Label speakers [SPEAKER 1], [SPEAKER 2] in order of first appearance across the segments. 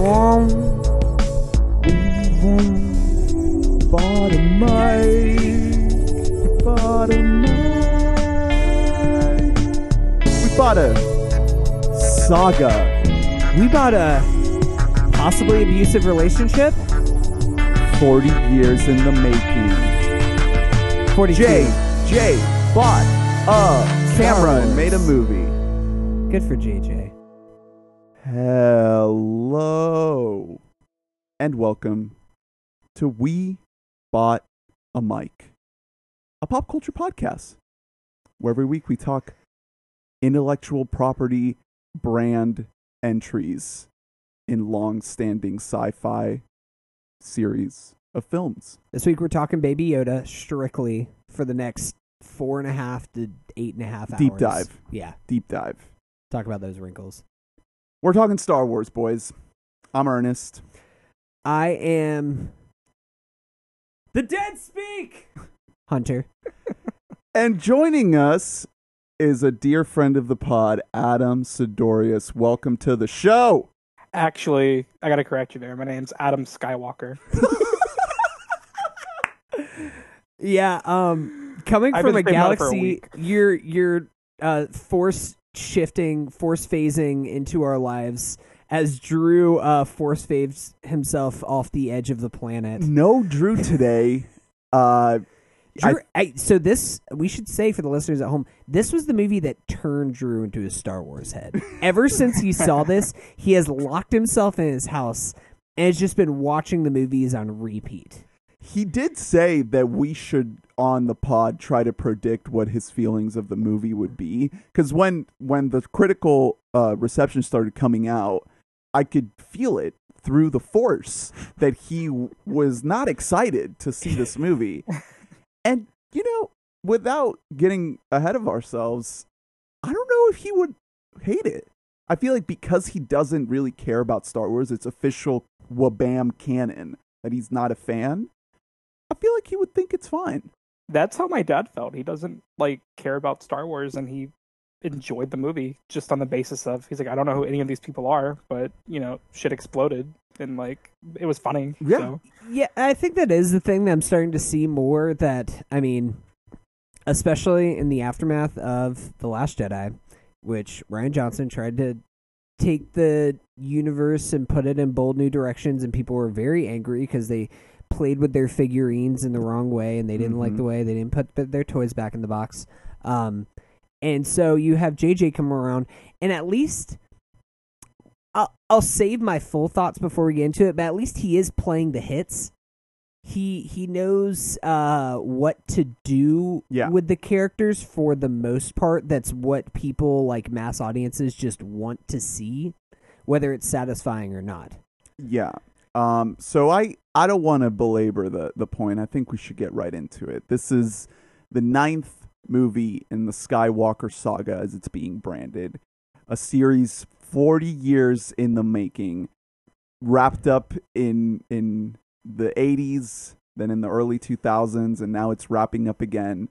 [SPEAKER 1] Bought a mic. Bought a mic. We bought a saga.
[SPEAKER 2] We bought a possibly abusive relationship.
[SPEAKER 1] 40 years in the making.
[SPEAKER 2] 42.
[SPEAKER 1] Jay, Jay bought a camera and made a movie.
[SPEAKER 2] Good for JJ.
[SPEAKER 1] Hello. And welcome to We Bought a Mic, a pop culture podcast where every week we talk intellectual property brand entries in long standing sci fi series of films.
[SPEAKER 2] This week we're talking Baby Yoda strictly for the next four and a half to eight and a half hours.
[SPEAKER 1] Deep dive.
[SPEAKER 2] Yeah.
[SPEAKER 1] Deep dive.
[SPEAKER 2] Talk about those wrinkles.
[SPEAKER 1] We're talking Star Wars, boys. I'm Ernest.
[SPEAKER 2] I am the dead speak. Hunter.
[SPEAKER 1] And joining us is a dear friend of the pod, Adam Sidorius. Welcome to the show.
[SPEAKER 3] Actually, I gotta correct you there. My name's Adam Skywalker.
[SPEAKER 2] Yeah, um coming
[SPEAKER 3] I've
[SPEAKER 2] from
[SPEAKER 3] been
[SPEAKER 2] a
[SPEAKER 3] screaming about it for a
[SPEAKER 2] galaxy you're you're uh force shifting, force phasing into our lives as Drew uh force faves himself off the edge of the planet.
[SPEAKER 1] No Drew today. Uh, I-
[SPEAKER 2] Drew, I, so this we should say for the listeners at home, this was the movie that turned Drew into a Star Wars head. Ever since he saw this, he has locked himself in his house and has just been watching the movies on repeat.
[SPEAKER 1] He did say that we should on the pod try to predict what his feelings of the movie would be. Because when when the critical uh, reception started coming out i could feel it through the force that he w- was not excited to see this movie. And you know without getting ahead of ourselves i don't know if he would hate it. I feel like because he doesn't really care about star wars it's official wabam canon that he's not a fan feel like he would think it's fine.
[SPEAKER 3] That's how my dad felt. He doesn't like care about Star Wars, and he enjoyed the movie just on the basis of he's like, I don't know who any of these people are, but you know, shit exploded, and like it was funny.
[SPEAKER 1] Yeah.
[SPEAKER 3] So.
[SPEAKER 2] Yeah, I think that is the thing that I'm starting to see more that I mean especially in the aftermath of The Last Jedi, which Rian Johnson tried to take the universe and put it in bold new directions and people were very angry because they played with their figurines in the wrong way and they didn't like
[SPEAKER 1] Mhm.
[SPEAKER 2] the way they didn't put their toys back in the box. Um and so you have JJ come around and at least I'll, I'll save my full thoughts before we get into it, but at least he is playing the hits. He he knows uh, what to do
[SPEAKER 1] Yeah.
[SPEAKER 2] with the characters for the most part. That's what people like mass audiences just want to see, whether it's satisfying or not.
[SPEAKER 1] Yeah. Um. So I I don't want to belabor the the point. I think we should get right into it. This is the ninth movie in the Skywalker saga, as it's being branded, a series forty years in the making, wrapped up in in the eighties, then in the early two thousands, and now it's wrapping up again.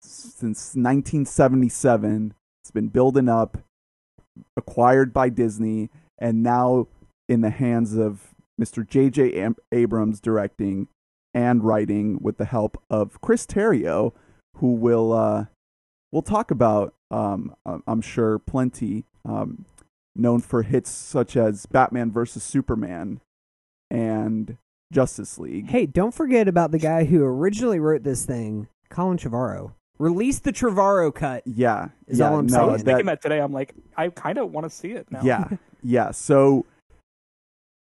[SPEAKER 1] Since nineteen seventy seven, it's been building up, acquired by Disney, and now in the hands of Mr. J.J. Am- Abrams directing and writing with the help of Chris Terrio, who will uh, we'll talk about. Um, I- I'm sure plenty. Um, known for hits such as Batman vs Superman and Justice League.
[SPEAKER 2] Hey, don't forget about the guy who originally wrote this thing, Colin Trevorrow. Release the Trevorrow cut.
[SPEAKER 1] Yeah,
[SPEAKER 2] Is
[SPEAKER 1] yeah,
[SPEAKER 2] all I'm
[SPEAKER 1] no,
[SPEAKER 3] I
[SPEAKER 2] saying.
[SPEAKER 3] was
[SPEAKER 1] that-
[SPEAKER 3] thinking that today. I'm like, I kind of want to see it now.
[SPEAKER 1] Yeah, yeah. So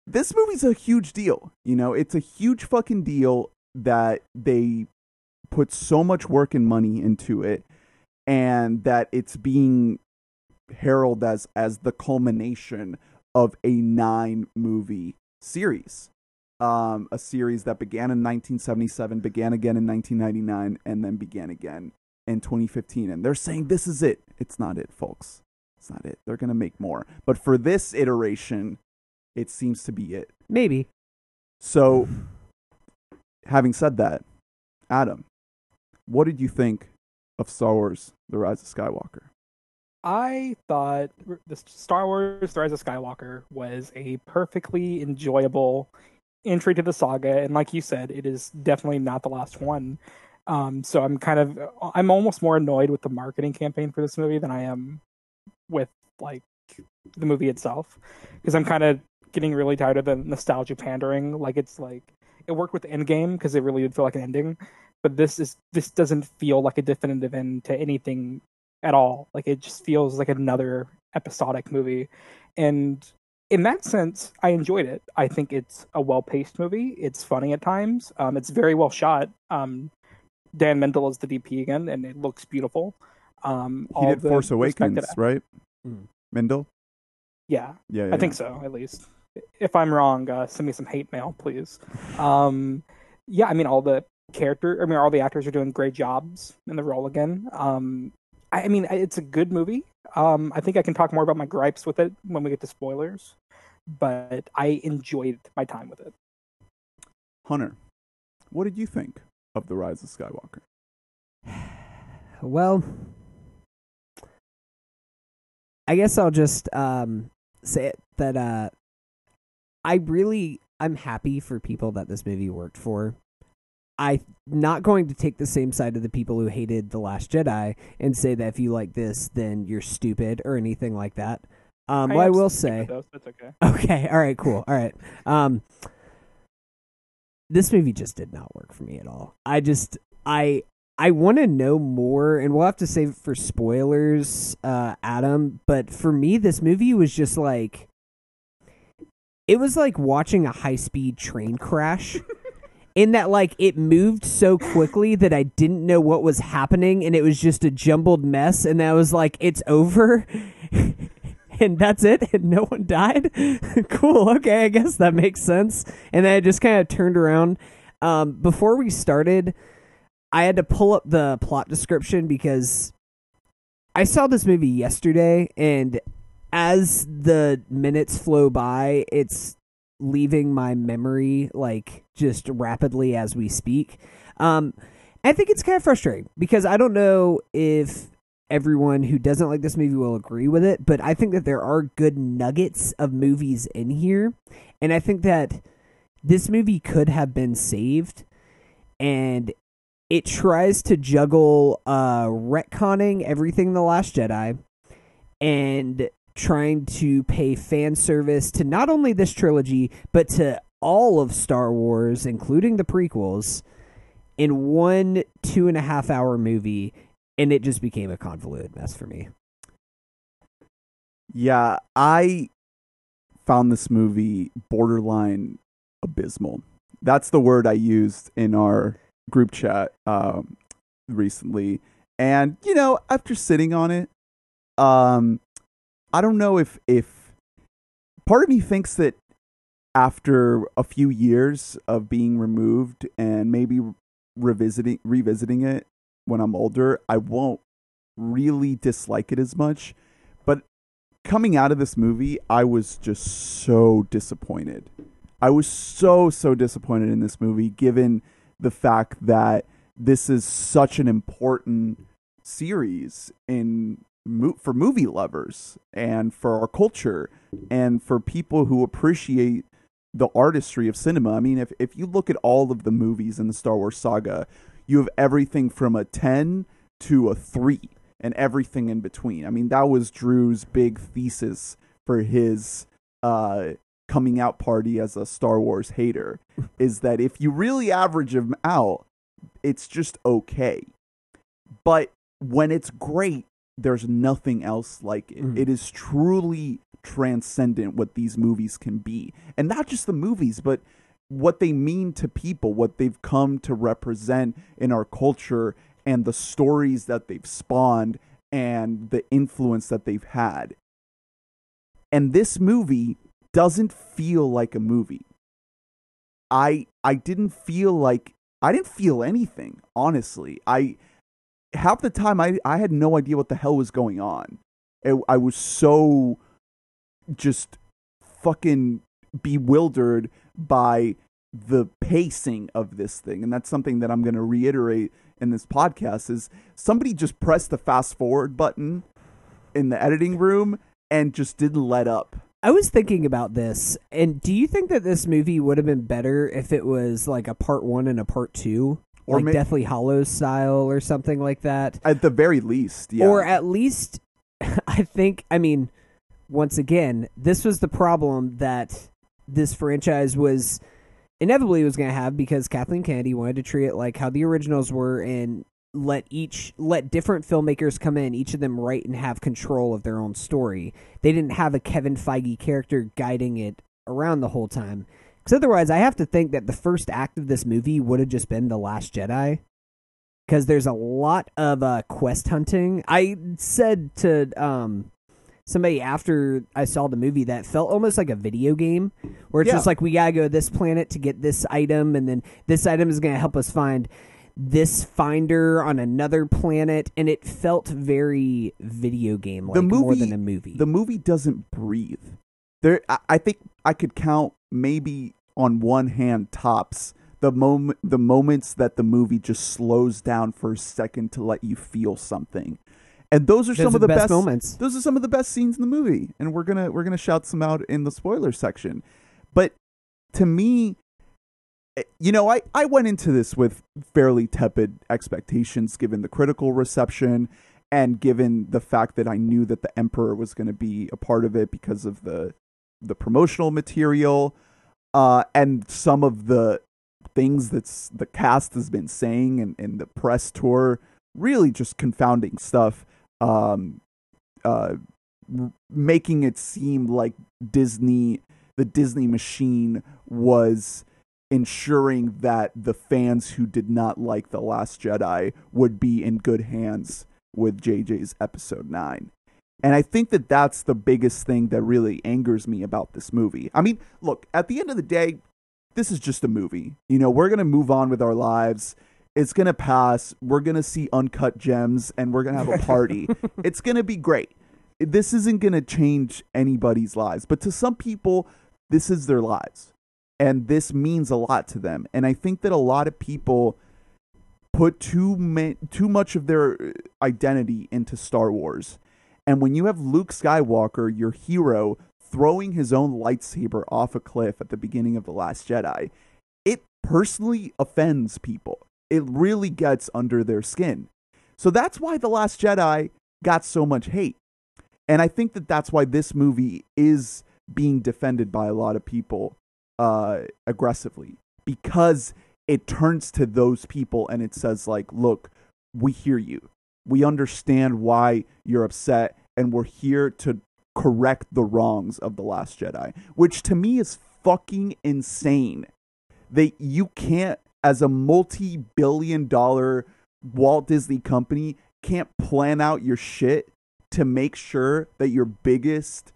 [SPEAKER 1] this movie's a huge deal. You know, it's a huge fucking deal that they put so much work and money into it, and that it's being heralded as as the culmination of a nine movie series. Um, a series that began in 1977, began again in 1999, and then began again in 2015. And they're saying this is it. It's not it, folks. It's not it. They're gonna make more. But for this iteration, it seems to be it.
[SPEAKER 2] Maybe.
[SPEAKER 1] So, having said that, Adam, what did you think of Star Wars: The Rise of Skywalker?
[SPEAKER 3] I thought the Star Wars: The Rise of Skywalker was a perfectly enjoyable entry to the saga, and like you said, it is definitely not the last one. Um, so I'm kind of, I'm almost more annoyed with the marketing campaign for this movie than I am with like the movie itself, because I'm kind of getting really tired of the nostalgia pandering. Like it's like it worked with the Endgame because it really did feel like an ending, but this is this doesn't feel like a definitive end to anything at all. Like it just feels like another episodic movie, and in that sense, I enjoyed it. I think it's a well paced movie. It's funny at times. Um, it's very well shot. Um, Dan Mindel is the DP again, and it looks beautiful. Um,
[SPEAKER 1] he did Force Awakens, right? Mm. Mindel.
[SPEAKER 3] Yeah, yeah, yeah I think so. At least, if I'm wrong, uh, send me some hate mail, please. Um, yeah, I mean, all the character, I mean, all the actors are doing great jobs in the role again. Um, I, I mean, it's a good movie. Um, I think I can talk more about my gripes with it when we get to spoilers, but I enjoyed my time with it.
[SPEAKER 1] Hunter, what did you think of The Rise of Skywalker?
[SPEAKER 2] Well, I guess I'll just um, say it, that uh, I really I'm happy for people that this movie worked for. I'm not going to take the same side of the people who hated The Last Jedi and say that if you like this, then you're stupid or anything like that. Um, I, I will say,
[SPEAKER 3] that's okay.
[SPEAKER 2] Okay, all right, cool, all right. Um, this movie just did not work for me at all. I just, I, I want to know more, and we'll have to save it for spoilers, uh, Adam. But for me, this movie was just like, it was like watching a high speed train crash. in that like it moved so quickly that I didn't know what was happening and it was just a jumbled mess and I was like it's over. And that's it and no one died? Cool okay I guess that makes sense. And then I just kind of turned around. Um, before we started I had to pull up the plot description because I saw this movie yesterday and as the minutes flow by it's leaving my memory like just rapidly as we speak. Um, I think it's kind of frustrating because I don't know if everyone who doesn't like this movie will agree with it, but I think that there are good nuggets of movies in here, and I think that this movie could have been saved, and it tries to juggle uh, retconning everything the Last Jedi and trying to pay fan service to not only this trilogy, but to all of Star Wars, including the prequels, in one two and a half hour movie, and it just became a convoluted mess for me.
[SPEAKER 1] Yeah, I found this movie borderline abysmal. That's the word I used in our group chat um, recently. And, you know, after sitting on it, um, I don't know if if part of me thinks that after a few years of being removed and maybe revisiting revisiting it when I'm older, I won't really dislike it as much. But coming out of this movie, I was just so disappointed. I was so so disappointed in this movie given the fact that this is such an important series in for movie lovers and for our culture and for people who appreciate the artistry of cinema. I mean, if if you look at all of the movies in the Star Wars saga, you have everything from a 10 to a 3 and everything in between. I mean, that was Drew's big thesis for his uh, coming out party as a Star Wars hater is that if you really average them out, it's just okay. But when it's great, there's nothing else like it. Mm. It is truly transcendent what these movies can be. And not just the movies, but what they mean to people, what they've come to represent in our culture, and the stories that they've spawned and the influence that they've had. And this movie doesn't feel like a movie. I I didn't feel like I didn't feel anything, honestly. I half the time I, I had no idea what the hell was going on. It, I was so just fucking bewildered by the pacing of this thing. And that's something that I'm going to reiterate in this podcast is somebody just pressed the fast forward button in the editing room and just didn't let up.
[SPEAKER 2] I was thinking about this, and do you think that this movie would have been better if it was like a part one and a part two,
[SPEAKER 1] Or
[SPEAKER 2] like
[SPEAKER 1] ma-
[SPEAKER 2] Deathly Hallows style or something like that?
[SPEAKER 1] At the very least, yeah.
[SPEAKER 2] Or at least, I think, I mean, once again, this was the problem that this franchise was inevitably was going to have because Kathleen Kennedy wanted to treat it like how the originals were and let each let different filmmakers come in each of them write and have control of their own story they didn't have a kevin feige character guiding it around the whole time because otherwise i have to think that the first act of this movie would have just been the last jedi because there's a lot of uh, quest hunting. I said to um, somebody after I saw the movie that felt almost like a video game, where it's
[SPEAKER 1] Yeah.
[SPEAKER 2] just like we gotta go to this planet to get this item, and then this item is gonna help us find this finder on another planet, and it felt very video game like more than a movie.
[SPEAKER 1] the movie doesn't breathe. There, I, think I could count maybe on one hand tops the moment the moments that the movie just slows down for a second to let you feel something, and those are
[SPEAKER 2] Those
[SPEAKER 1] some
[SPEAKER 2] are
[SPEAKER 1] of the
[SPEAKER 2] best
[SPEAKER 1] best
[SPEAKER 2] moments.
[SPEAKER 1] Those are some of the best scenes in the movie, and we're gonna we're gonna shout some out in the spoiler section. But to me, eh, you know, I I went into this with fairly tepid expectations, given the critical reception, and given the fact that I knew that the Emperor was going to be a part of it because of the the promotional material, uh, and some of the things that's the cast has been saying and, and the press tour really just confounding stuff um uh r- making it seem like disney the disney machine was ensuring that the fans who did not like the last jedi would be in good hands with jj's episode 9 and I think that that's the biggest thing that really angers me about this movie. I mean, look, at the end of the day, this is just a movie. You know, we're going to move on with our lives. It's going to pass. We're going to see uncut gems and we're going to have a party. it's going to be great. This isn't going to change anybody's lives, but to some people, this is their lives. And this means a lot to them. And I think that a lot of people put too ma- too much of their uh, identity into Star Wars. And when you have Luke Skywalker, your hero, throwing his own lightsaber off a cliff at the beginning of The Last Jedi, it personally offends people. It really gets under their skin. So that's why The Last Jedi got so much hate. And I think that that's why this movie is being defended by a lot of people uh, aggressively because it turns to those people and it says, like, look, we hear you we understand why you're upset and we're here to correct the wrongs of the last jedi which to me is fucking insane that you can't as a multi-billion dollar walt disney company can't plan out your shit to make sure that your biggest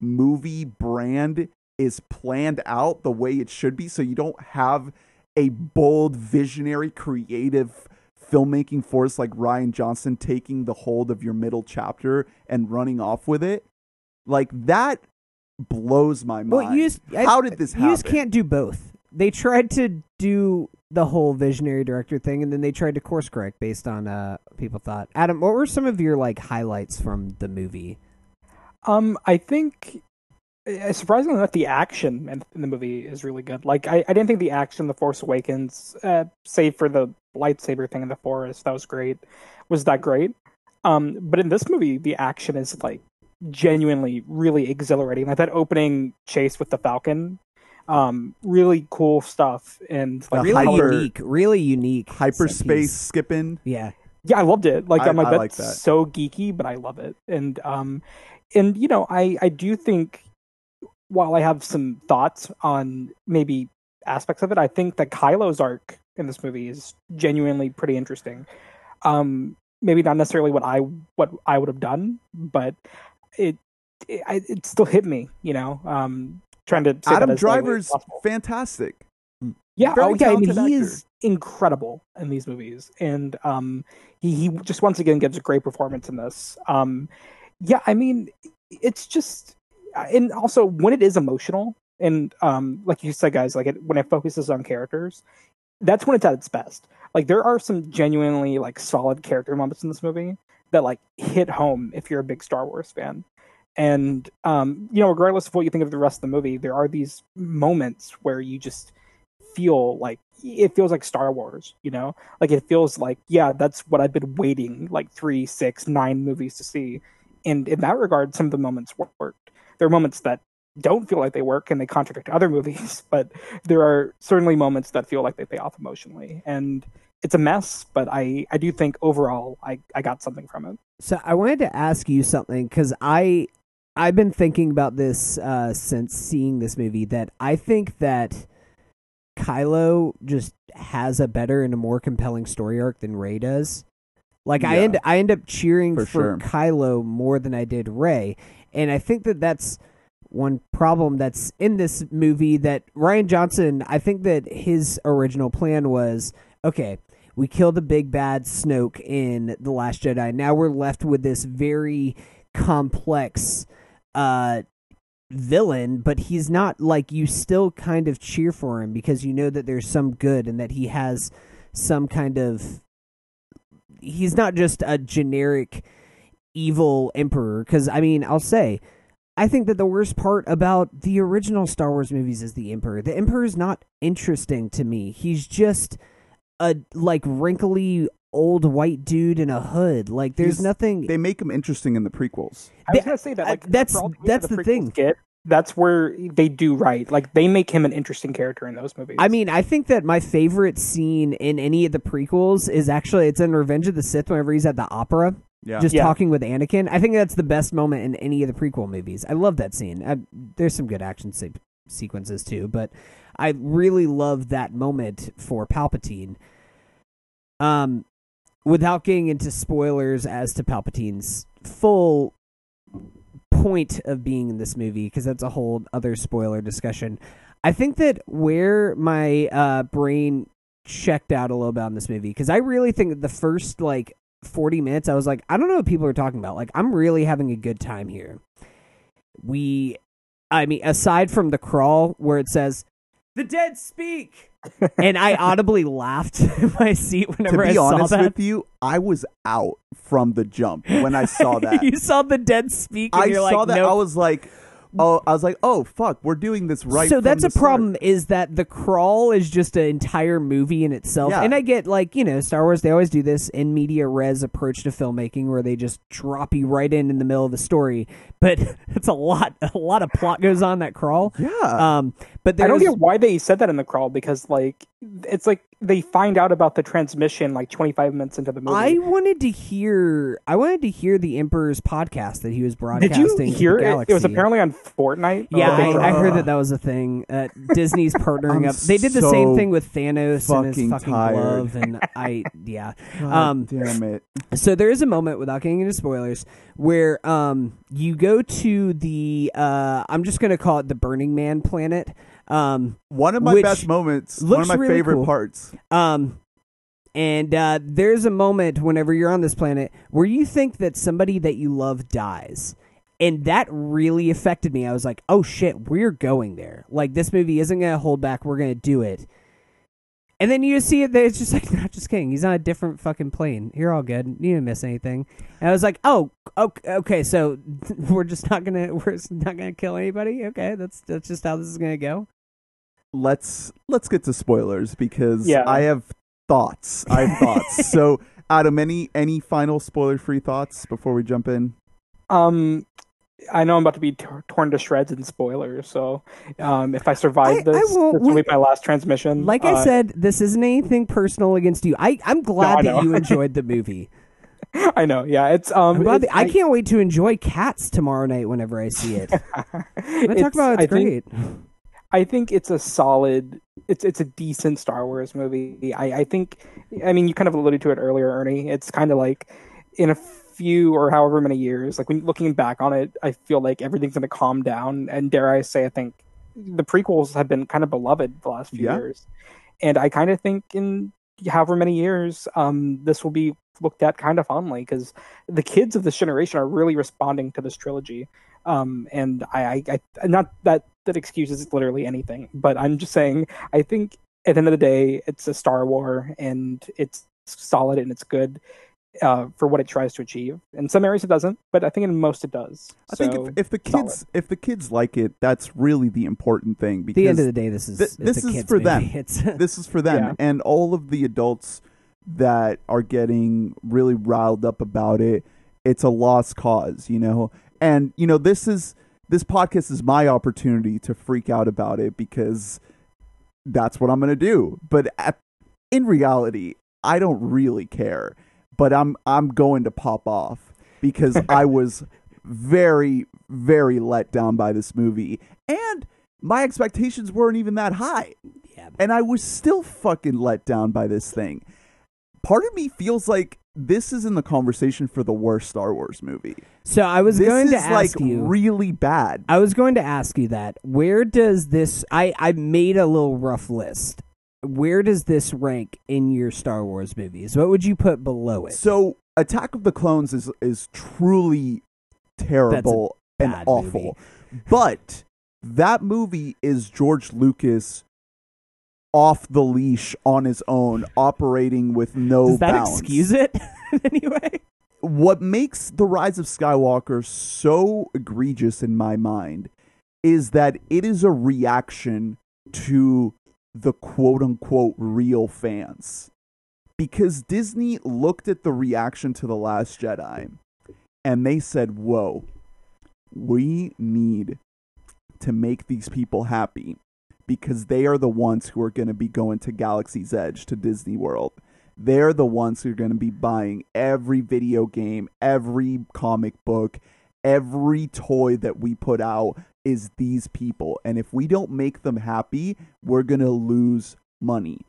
[SPEAKER 1] movie brand is planned out the way it should be so you don't have a bold visionary creative filmmaking force like Rian Johnson taking the hold of your middle chapter and running off with it, like that blows my mind.
[SPEAKER 2] Well, you just, I-
[SPEAKER 1] How did this happen?
[SPEAKER 2] You just can't do both. They tried to do the whole visionary director thing, and then they tried to course correct based on uh people thought. Adam, what were some of your like highlights from the movie?
[SPEAKER 3] Um, I think uh, surprisingly enough, the action in, in the movie is really good. Like, I, I didn't think the action in The Force Awakens, uh, save for the lightsaber thing in the forest, that was great, was that great. Um, but in this movie, the action is like genuinely really exhilarating. Like that opening chase with the Falcon, um, really cool stuff and like
[SPEAKER 2] Really
[SPEAKER 1] hyper-
[SPEAKER 2] unique, really unique set
[SPEAKER 1] hyperspace skipping.
[SPEAKER 2] Yeah,
[SPEAKER 3] yeah, I loved it. Like
[SPEAKER 1] I-
[SPEAKER 3] I'm like
[SPEAKER 1] I
[SPEAKER 3] that's
[SPEAKER 1] like that.
[SPEAKER 3] so geeky, but I love it. And um, and you know, I I do think while I have some thoughts on maybe aspects of it, I think that Kylo's arc in this movie is genuinely pretty interesting. Um, maybe not necessarily what I what I would have done, but it it, I- it still hit me. You know, um, trying to
[SPEAKER 1] Adam Driver's fantastic.
[SPEAKER 3] Yeah,
[SPEAKER 1] Very
[SPEAKER 3] oh yeah, I mean he
[SPEAKER 1] actor.
[SPEAKER 3] is incredible in these movies, and um, he he just once again gives a great performance in this. Um, yeah, I mean it's just, and also when it is emotional, and um, like you said, guys, like it, when it focuses on characters, that's when it's at its best. Like there are some genuinely like solid character moments in this movie that like hit home if you're a big Star Wars fan. And um, you know, regardless of what you think of the rest of the movie, there are these moments where you just feel like it feels like Star Wars, you know? Like it feels like, yeah, that's what I've been waiting like three, six, nine movies to see. And in that regard, some of the moments worked. There are moments that don't feel like they work and they contradict other movies, but there are certainly moments that feel like they pay off emotionally. And it's a mess, but I, I do think overall I, I got something from it.
[SPEAKER 2] So I wanted to ask you something because I I've been thinking about this uh, since seeing this movie. That I think that Kylo just has a better and a more compelling story arc than Rey does. Like I end I end up cheering
[SPEAKER 1] For
[SPEAKER 2] for,
[SPEAKER 1] sure.
[SPEAKER 2] Kylo more than I did Rey, and I think that that's one problem that's in this movie that Rian Johnson. I think that his original plan was okay. We kill the big bad Snoke in the Last Jedi. Now we're left with this very complex uh villain, but he's not like you still kind of cheer for him because you know that there's some good and that he has some kind of he's not just a generic evil emperor cuz I mean, I'll say I think that the worst part about the original Star Wars movies is the emperor. The emperor is not interesting to me. He's just a like wrinkly old white dude in a hood. Like there's
[SPEAKER 1] He's-
[SPEAKER 2] nothing
[SPEAKER 1] They make him interesting in the prequels.
[SPEAKER 3] I was
[SPEAKER 2] Th-
[SPEAKER 3] gonna say that
[SPEAKER 2] uh,
[SPEAKER 3] like
[SPEAKER 2] that's-
[SPEAKER 3] for all
[SPEAKER 2] that's
[SPEAKER 3] that
[SPEAKER 2] the thing.
[SPEAKER 3] Get, that's where they do right. Like they make him an interesting character in those movies.
[SPEAKER 2] I mean, I think that my favorite scene in any of the prequels is actually it's in Revenge of the Sith whenever he's at the opera,
[SPEAKER 1] Yeah.
[SPEAKER 2] just
[SPEAKER 3] Yeah.
[SPEAKER 2] talking with Anakin. I think that's the best moment in any of the prequel movies. I love that scene. I, there's some good action se- sequences too, but I really love that moment for Palpatine. Um, without getting into spoilers as to Palpatine's full point of being in this movie, because that's a whole other spoiler discussion. I think that where my uh, brain checked out a little bit on this movie, because I really think that the first like 40 minutes, I was like, I don't know what people are talking about. Like, I'm really having a good time here. We, I mean, aside from the crawl where it says, the dead speak. and I audibly laughed in my seat whenever I saw that.
[SPEAKER 1] To be honest with you, I was out from the jump when I saw that.
[SPEAKER 2] you saw the dead speak, and
[SPEAKER 1] I
[SPEAKER 2] you're
[SPEAKER 1] saw
[SPEAKER 2] like,
[SPEAKER 1] that.
[SPEAKER 2] nope.
[SPEAKER 1] I was like, oh, I was like, oh fuck, we're doing this right.
[SPEAKER 2] so
[SPEAKER 1] from
[SPEAKER 2] that's
[SPEAKER 1] the
[SPEAKER 2] a
[SPEAKER 1] start.
[SPEAKER 2] problem is that the crawl is just an entire movie in itself
[SPEAKER 1] Yeah.
[SPEAKER 2] and i get like you know star wars they always do this in media res approach to filmmaking where they just drop you right in in the middle of the story but it's a lot a lot of plot goes on that crawl
[SPEAKER 1] Yeah.
[SPEAKER 2] um but
[SPEAKER 3] I don't
[SPEAKER 2] there's
[SPEAKER 3] get why they said that in the crawl because like it's like they find out about the transmission like 25 minutes into the movie.
[SPEAKER 2] I wanted to hear. I wanted to hear the Emperor's podcast that he was broadcasting.
[SPEAKER 3] Did
[SPEAKER 2] broadcasting.
[SPEAKER 3] you
[SPEAKER 2] to the
[SPEAKER 3] hear it? It was apparently on Fortnite.
[SPEAKER 2] Yeah, I, I heard that that was a thing. Uh, Disney's partnering up. They did the
[SPEAKER 1] so
[SPEAKER 2] same thing with Thanos and his
[SPEAKER 1] fucking tired.
[SPEAKER 2] glove, and I yeah. Um,
[SPEAKER 1] damn it.
[SPEAKER 2] So there is a moment, without getting into spoilers, where um you go to the uh I'm just gonna call it the Burning Man planet. Um
[SPEAKER 1] One of my best moments. One of my
[SPEAKER 2] really
[SPEAKER 1] favorite
[SPEAKER 2] cool.
[SPEAKER 1] parts.
[SPEAKER 2] um and uh, there's a moment whenever you're on this planet where you think that somebody that you love dies. And that really affected me. I was like, oh shit, we're going there. Like, this movie isn't going to hold back. We're going to do it. And then you see it there. It's just like, not just kidding. He's on a different fucking plane. You're all good. You didn't miss anything. And I was like, oh, okay, okay so we're just not going to, we're just not going to kill anybody. Okay, that's, that's just how this is going to go.
[SPEAKER 1] Let's let's get to spoilers because
[SPEAKER 3] Yeah.
[SPEAKER 1] I have thoughts. I have thoughts. So, Adam, any any final spoiler free thoughts before we jump in?
[SPEAKER 3] Um, I know I'm about to be t- torn to shreds in spoilers, so um, if I survive
[SPEAKER 2] I- I
[SPEAKER 3] this,
[SPEAKER 2] won't-
[SPEAKER 3] this will be my last transmission.
[SPEAKER 2] Like I
[SPEAKER 3] Uh,
[SPEAKER 2] said, this isn't anything personal against you. I, I'm glad
[SPEAKER 3] I
[SPEAKER 2] that you enjoyed the movie.
[SPEAKER 3] I know, yeah, it's um, it's-
[SPEAKER 2] that- I can't wait to enjoy Cats tomorrow night whenever I see it. Gonna talk about it's
[SPEAKER 3] I think-
[SPEAKER 2] great.
[SPEAKER 3] I think it's a solid. It's it's a decent Star Wars movie. I I think. I mean, you kind of alluded to it earlier, Ernie. It's kind of like in a few or however many years, like when looking back on it, I feel like everything's going to calm down. And dare I say, I think the prequels have been kind of beloved the last few
[SPEAKER 1] Yeah.
[SPEAKER 3] years, and I kind of think in however many years, um, this will be looked at kind of fondly because the kids of this generation are really responding to this trilogy. Um, and I, I, I, not that that excuses literally anything, but I'm just saying, I think at the end of the day, it's a Star War and it's solid and it's good. Uh, for what it tries to achieve. In some areas it doesn't, but I think in most it does.
[SPEAKER 1] I think if, if the
[SPEAKER 3] solid.
[SPEAKER 1] kids if the kids like it, that's really the important thing Because
[SPEAKER 2] At
[SPEAKER 1] because
[SPEAKER 2] the end of the day, this is
[SPEAKER 1] Th-
[SPEAKER 2] it's
[SPEAKER 1] this is
[SPEAKER 2] kid's
[SPEAKER 1] for
[SPEAKER 2] movie.
[SPEAKER 1] them.
[SPEAKER 2] It's
[SPEAKER 1] this is for them
[SPEAKER 3] Yeah.
[SPEAKER 1] and all of the adults that are getting really riled up about it it's a lost cause you know and you know this is this podcast is my opportunity to freak out about it because that's what i'm going to do but at, in reality i don't really care but i'm i'm going to pop off because i was very very let down by this movie and my expectations weren't even that high
[SPEAKER 2] yeah.
[SPEAKER 1] and I was still fucking let down by this thing. Part of me feels like this is in the conversation for the worst Star Wars movie.
[SPEAKER 2] So I was
[SPEAKER 1] this
[SPEAKER 2] going to ask
[SPEAKER 1] like
[SPEAKER 2] you.
[SPEAKER 1] really bad.
[SPEAKER 2] I was going to ask you that. Where does this? I I made a little rough list. Where does this rank in your Star Wars movies? What would you put below it?
[SPEAKER 1] So Attack of the Clones is is truly terrible and awful. But that movie is George Lucas off the leash on his own, operating with no
[SPEAKER 2] does that
[SPEAKER 1] bounds.
[SPEAKER 2] excuse it anyway?
[SPEAKER 1] what makes the rise of skywalker so egregious in my mind is that it is a reaction to the quote unquote real fans. Because disney looked at the reaction to the last jedi and they said whoa we need to make these people happy because they are the ones who are going to be going to galaxy's edge to disney world. They're the ones who are going to be buying every video game, every comic book, every toy that we put out is these people. And if we don't make them happy, we're going to lose money.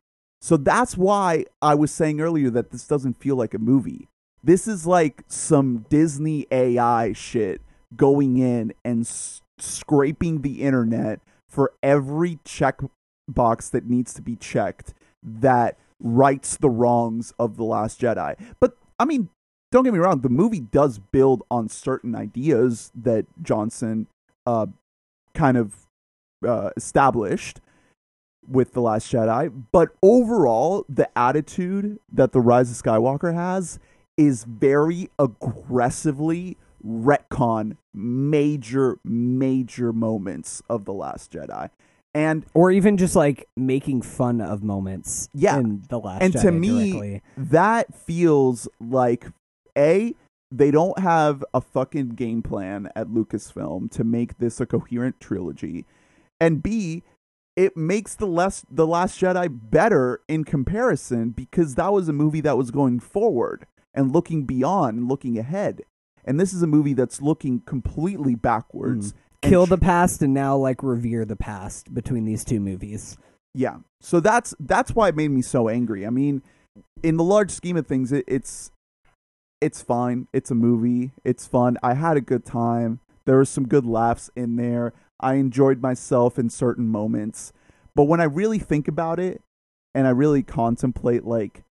[SPEAKER 1] So that's why I was saying earlier that this doesn't feel like a movie. This is like some Disney AI shit going in and s- scraping the internet for every check box that needs to be checked that rights the wrongs of the last jedi but i mean don't get me wrong the movie does build on certain ideas that johnson uh kind of uh, established with the last jedi but overall the attitude that the rise of skywalker has is very aggressively retcon major major moments of the last jedi and
[SPEAKER 2] Or even just like making fun of moments.
[SPEAKER 1] Yeah.
[SPEAKER 2] In the last.
[SPEAKER 1] And to me,
[SPEAKER 2] directly.
[SPEAKER 1] that feels like a they don't have a fucking game plan at Lucasfilm to make this a coherent trilogy, and b it makes the less the Last Jedi better in comparison because that was a movie that was going forward and looking beyond and looking ahead, and this is a movie that's looking completely backwards. Mm. and
[SPEAKER 2] kill the past and now like revere the past between these two movies.
[SPEAKER 1] Yeah. So that's that's why it made me so angry. I mean, in the large scheme of things, it, it's it's fine. It's a movie. It's fun. I had a good time. There were some good laughs in there. I enjoyed myself in certain moments. But when I really think about it and I really contemplate like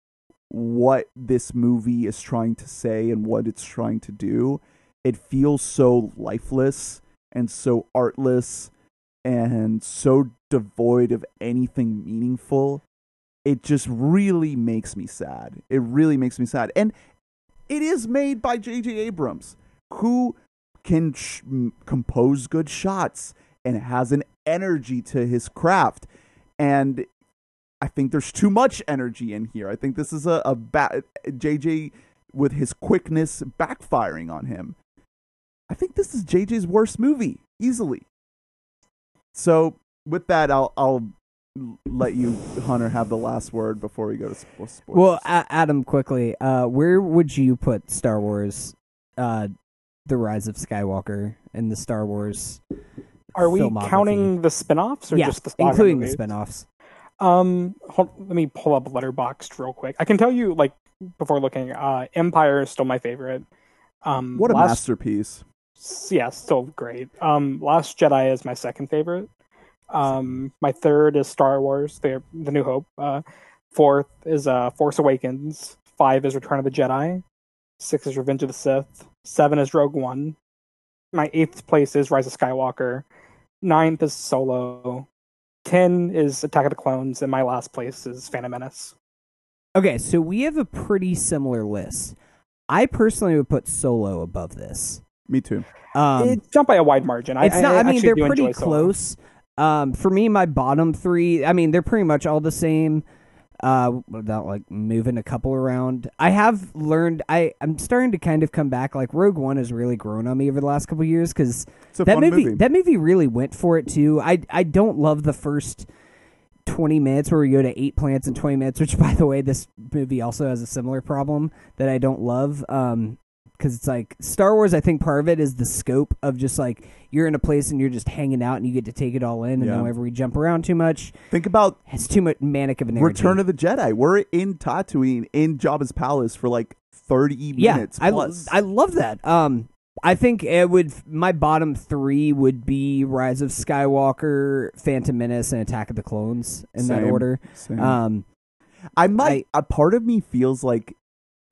[SPEAKER 1] what this movie is trying to say and what it's trying to do, it feels so lifeless and so artless and so devoid of anything meaningful. It just really makes me sad. It really makes me sad. And it is made by J.J. Abrams, who can sh- compose good shots and has an energy to his craft. And I think there's too much energy in here. I think this is a, a JJ with his quickness backfiring on him. I think this is JJ's worst movie easily. So with that, I'll I'll let you Hunter have the last word before we go to sports.
[SPEAKER 2] Well, a- Adam, quickly, uh, where would you put Star Wars, uh, The Rise of Skywalker in the Star Wars?
[SPEAKER 3] Are we
[SPEAKER 2] filmography?
[SPEAKER 3] counting the spin-offs or
[SPEAKER 2] yeah,
[SPEAKER 3] just the saga
[SPEAKER 2] including
[SPEAKER 3] movies?
[SPEAKER 2] the spinoffs.
[SPEAKER 3] Um, hold, let me pull up Letterboxd real quick. I can tell you, like, before looking, uh, Empire is still my favorite. Um,
[SPEAKER 1] what a
[SPEAKER 3] Last-
[SPEAKER 1] masterpiece!
[SPEAKER 3] yeah, still great. Um, Last Jedi is my second favorite. Um, my third is Star Wars: The The New Hope. Uh, fourth is uh Force Awakens. Five is Return of the Jedi. Six is Revenge of the Sith. Seven is Rogue One. My eighth place is Rise of Skywalker. Ninth is Solo. Ten is Attack of the Clones, and my last place is Phantom Menace.
[SPEAKER 2] Okay, so we have a pretty similar list. I personally would put Solo above this.
[SPEAKER 1] Me too.
[SPEAKER 2] Um,
[SPEAKER 3] it's not by a wide margin. I,
[SPEAKER 2] it's not. I,
[SPEAKER 3] I
[SPEAKER 2] mean, they're pretty
[SPEAKER 3] close. Solo.
[SPEAKER 2] Um, for me, my bottom three. I mean, they're pretty much all the same. Uh, without like moving a couple around. I have learned. I I'm starting to kind of come back. Like Rogue One has really grown on me over the last couple years because that movie,
[SPEAKER 1] movie.
[SPEAKER 2] that movie really went for it too. I I don't love the first. 20 minutes where we go to eight planets in 20 minutes which by the way this movie also has a similar problem that i don't love um because it's like star wars i think part of it is the scope of just like you're in a place and you're just hanging out and you get to take it all in and
[SPEAKER 1] Yeah.
[SPEAKER 2] whenever we jump around too much
[SPEAKER 1] Think about
[SPEAKER 2] it's too much manic of an energy.
[SPEAKER 1] Return of the Jedi. We're in Tatooine in Jabba's palace for like thirty
[SPEAKER 2] yeah
[SPEAKER 1] minutes
[SPEAKER 2] I,
[SPEAKER 1] plus.
[SPEAKER 2] I love that um I think it would. My bottom three would be Rise of Skywalker, Phantom Menace, and Attack of the Clones in that
[SPEAKER 1] Same.
[SPEAKER 2] order.
[SPEAKER 1] Same.
[SPEAKER 2] Um,
[SPEAKER 1] I might. a part of me feels like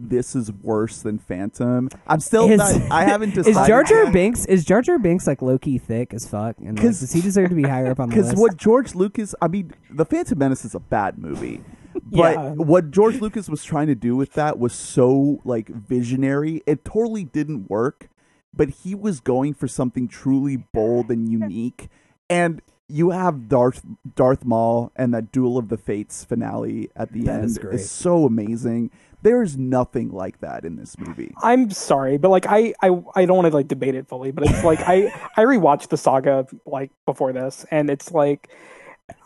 [SPEAKER 1] this is worse than Phantom. I'm still
[SPEAKER 2] is,
[SPEAKER 1] not. I haven't decided. is.
[SPEAKER 2] Jar Jar Binks is Jar Jar Binks like low key thick as fuck? And like, does he deserve to be higher up on the list?
[SPEAKER 1] Because what George Lucas, I mean, The Phantom Menace is a bad movie. But
[SPEAKER 3] Yeah.
[SPEAKER 1] what George Lucas was trying to do with that was so like visionary. It totally didn't work, but he was going for something truly bold and unique. And you have Darth Darth Maul and that Duel of the Fates finale at the
[SPEAKER 2] That
[SPEAKER 1] end
[SPEAKER 2] is great.
[SPEAKER 1] so amazing. There is nothing like that in this movie.
[SPEAKER 3] I'm sorry, but like I I, I don't want to like debate it fully, but it's like I I rewatched the saga like before this, and it's like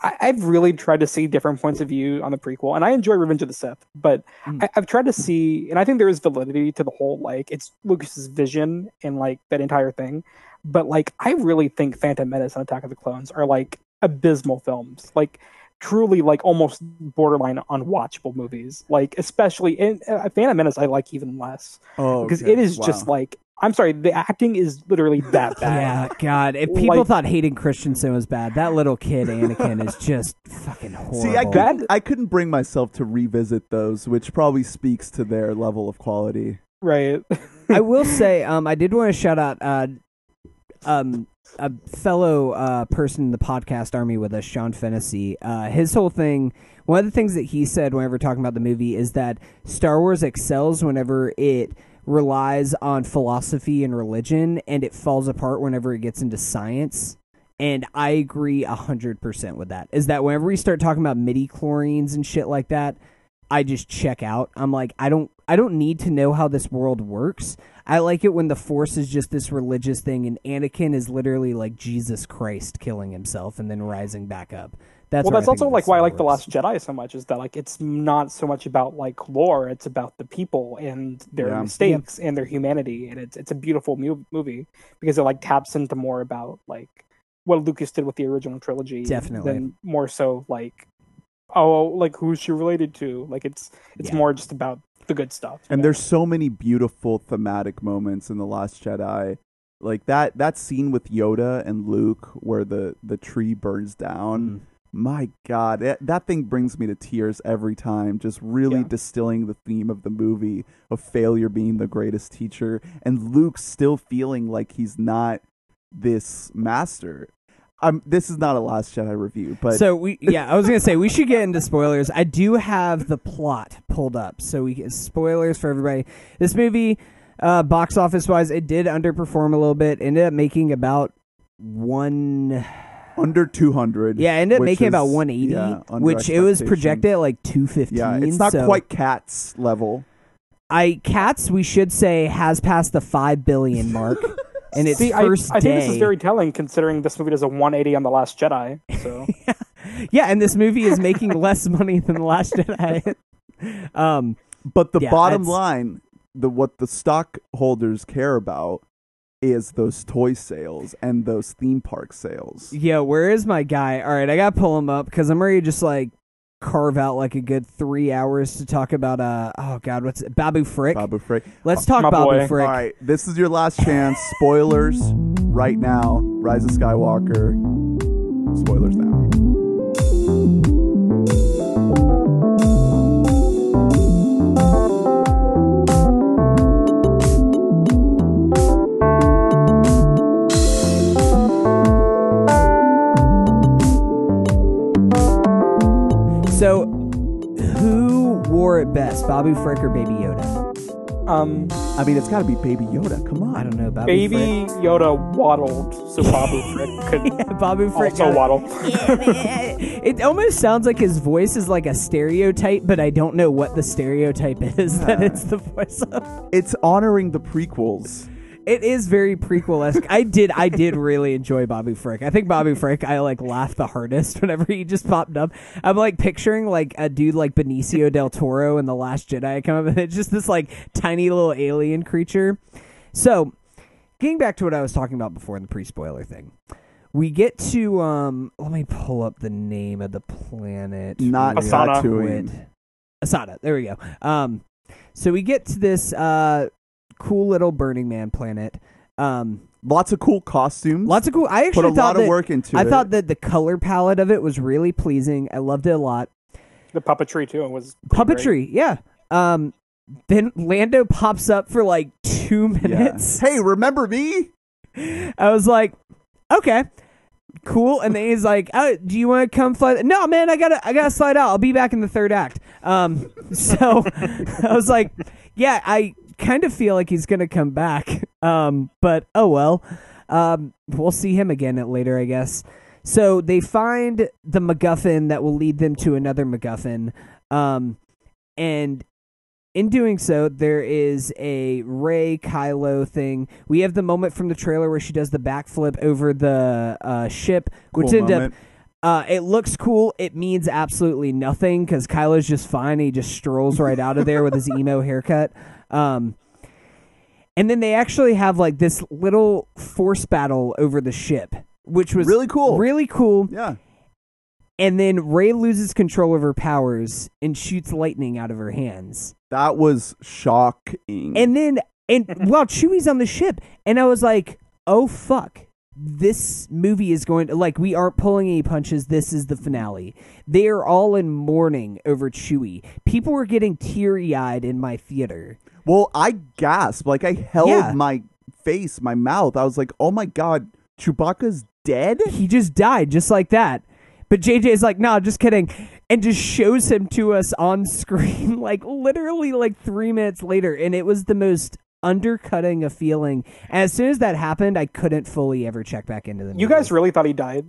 [SPEAKER 3] I, I've really tried to see different points of view on the prequel, and I enjoy Revenge of the Sith, but
[SPEAKER 2] Mm.
[SPEAKER 3] I, I've tried to see, and I think there is validity to the whole like it's Lucas's vision and like that entire thing, but like I really think Phantom Menace and Attack of the Clones are like abysmal films, like truly like almost borderline unwatchable movies, like especially in uh, Phantom Menace I like even less
[SPEAKER 1] Oh,
[SPEAKER 3] because
[SPEAKER 1] okay.
[SPEAKER 3] it is
[SPEAKER 1] Wow.
[SPEAKER 3] just like I'm sorry, the acting is literally that bad.
[SPEAKER 2] yeah, God, if people
[SPEAKER 3] Like-
[SPEAKER 2] thought Hayden Christensen was bad, that little kid Anakin is just fucking horrible.
[SPEAKER 1] See, I couldn't, I couldn't bring myself to revisit those, which probably speaks to their level of quality.
[SPEAKER 3] Right.
[SPEAKER 2] I will say, um, I did want to shout out, uh, um, a fellow uh, person in the podcast army with us, Sean Fennessy. Uh, his whole thing, one of the things that he said whenever talking about the movie is that Star Wars excels whenever it relies on philosophy and religion, and it falls apart whenever it gets into science. And I agree a hundred percent with that. Is that whenever we start talking about midi chlorians and shit like that, I just check out. I'm like, I don't I don't need to know how this world works. I like it when the force is just this religious thing and Anakin is literally like Jesus Christ killing himself and then rising back up. That's
[SPEAKER 3] well, that's also like why I like the
[SPEAKER 2] Wars.
[SPEAKER 3] Last Jedi so much. Is that like it's not so much about like lore; it's about the people and their
[SPEAKER 1] Yeah.
[SPEAKER 3] mistakes and their humanity, and it's it's a beautiful mu- movie because it like taps into more about like what Lucas did with the original trilogy,
[SPEAKER 2] Definitely.
[SPEAKER 3] than more so like oh like who's she related to? Like it's it's
[SPEAKER 2] Yeah.
[SPEAKER 3] more just about the good stuff.
[SPEAKER 1] And
[SPEAKER 3] know?
[SPEAKER 1] there's so many beautiful thematic moments in the Last Jedi, like that that scene with Yoda and Luke where the the tree burns down.
[SPEAKER 2] Mm.
[SPEAKER 1] My God, that, that thing brings me to tears every time. Just really
[SPEAKER 3] Yeah.
[SPEAKER 1] distilling the theme of the movie of failure being the greatest teacher, and Luke still feeling like he's not this master. Um, this is not a Last Jedi review, but
[SPEAKER 2] so we yeah, I was gonna say we should get into spoilers. I do have the plot pulled up, so we get spoilers for everybody. This movie, uh, box office wise, it did underperform a little bit. Ended up making about one
[SPEAKER 1] under 200.
[SPEAKER 2] Yeah, ended up making about 180,
[SPEAKER 1] yeah,
[SPEAKER 2] which it was projected at like 215.
[SPEAKER 1] Yeah, it's not
[SPEAKER 2] so
[SPEAKER 1] quite Cats level.
[SPEAKER 2] I Cats, we should say, has passed the five billion mark, and its
[SPEAKER 3] See, I,
[SPEAKER 2] first
[SPEAKER 3] I think this is very telling considering this movie does a 180 on the Last Jedi. So
[SPEAKER 2] yeah, and this movie is making less money than the Last Jedi. um,
[SPEAKER 1] But the
[SPEAKER 2] Yeah,
[SPEAKER 1] bottom
[SPEAKER 2] it's-
[SPEAKER 1] line, the what the stockholders care about is those toy sales and those theme park sales.
[SPEAKER 2] Yeah, where is my guy? All right, I gotta pull him up because I'm ready to just like carve out like a good three hours to talk about. Uh, oh god, what's it? Babu Frick?
[SPEAKER 1] Babu Frick.
[SPEAKER 2] Let's talk
[SPEAKER 3] My
[SPEAKER 2] Babu
[SPEAKER 3] boy.
[SPEAKER 2] Frick.
[SPEAKER 1] All right, this is your last chance. Spoilers right now. Rise of Skywalker. Spoilers now.
[SPEAKER 2] So, who wore it best, Babu Frick or Baby Yoda?
[SPEAKER 3] Um,
[SPEAKER 1] I mean, it's got to be Baby Yoda. Come on.
[SPEAKER 2] I don't know. Bobby
[SPEAKER 3] Baby Yoda waddled, so Babu Frick could
[SPEAKER 2] Frick. Yeah, Bobby Frick.
[SPEAKER 3] also
[SPEAKER 2] got-
[SPEAKER 3] waddle.
[SPEAKER 2] it almost sounds like his voice is like a stereotype, but I don't know what the stereotype is that it's the voice of.
[SPEAKER 1] It's honoring the prequels.
[SPEAKER 2] It is very prequel esque. I did I did really enjoy Babu Frick. I think Babu Frick I like laughed the hardest whenever he just popped up. I'm like picturing like a dude like Benicio del Toro in The Last Jedi come up and it's just this like tiny little alien creature. So getting back to what I was talking about before in the pre spoiler thing. We get to um let me pull up the name of the planet.
[SPEAKER 1] Not
[SPEAKER 2] real
[SPEAKER 3] Asana.
[SPEAKER 2] Asada. There we go. Um, so we get to this uh cool little Burning Man planet. Um,
[SPEAKER 1] Lots of cool costumes.
[SPEAKER 2] lots of cool. I actually
[SPEAKER 1] Put
[SPEAKER 2] actually
[SPEAKER 1] a
[SPEAKER 2] thought
[SPEAKER 1] lot of
[SPEAKER 2] that
[SPEAKER 1] work into
[SPEAKER 2] I
[SPEAKER 1] it.
[SPEAKER 2] thought that the color palette of it was really pleasing. I loved it a lot.
[SPEAKER 3] The puppetry too It was pretty great.
[SPEAKER 2] Puppetry, yeah. Um, then Lando pops up for like two
[SPEAKER 1] Yeah.
[SPEAKER 2] minutes.
[SPEAKER 1] Hey, remember me?
[SPEAKER 2] I was like, okay, cool. And then he's like, oh, do you want to come fly? No, man, I gotta, I gotta slide out. I'll be back in the third act. Um, so I was like, yeah, I kind of feel like he's gonna come back. Um, but oh well. Um, we'll see him again at later, I guess. So they find the MacGuffin that will lead them to another MacGuffin. Um, and in doing so, there is a Rey Kylo thing. We have the moment from the trailer where she does the backflip over the uh, ship, which
[SPEAKER 1] Cool
[SPEAKER 2] ended up. Uh, it looks cool. It means absolutely nothing because Kylo's just fine. He just strolls right out of there with his emo haircut. Um, and then they actually have like this little force battle over the ship, which was
[SPEAKER 1] Really cool.
[SPEAKER 2] Really cool.
[SPEAKER 1] Yeah.
[SPEAKER 2] And then Rey loses control of her powers and shoots lightning out of her hands.
[SPEAKER 1] That was shocking.
[SPEAKER 2] And then, and while Chewie's on the ship, and I was like, oh fuck. This movie is going to, like, we aren't pulling any punches. This is the finale. They are all in mourning over Chewie. People were getting teary eyed in my theater.
[SPEAKER 1] Well, I gasped. Like I held
[SPEAKER 2] Yeah.
[SPEAKER 1] my face, my mouth. I was like, "Oh my god, Chewbacca's dead?"
[SPEAKER 2] He just died just like that. But JJ's like, no, just kidding. And just shows him to us on screen, like literally like three minutes later. And it was the most undercutting a feeling. And as soon as that happened, I couldn't fully ever check back into the movie.
[SPEAKER 3] You guys really thought he died?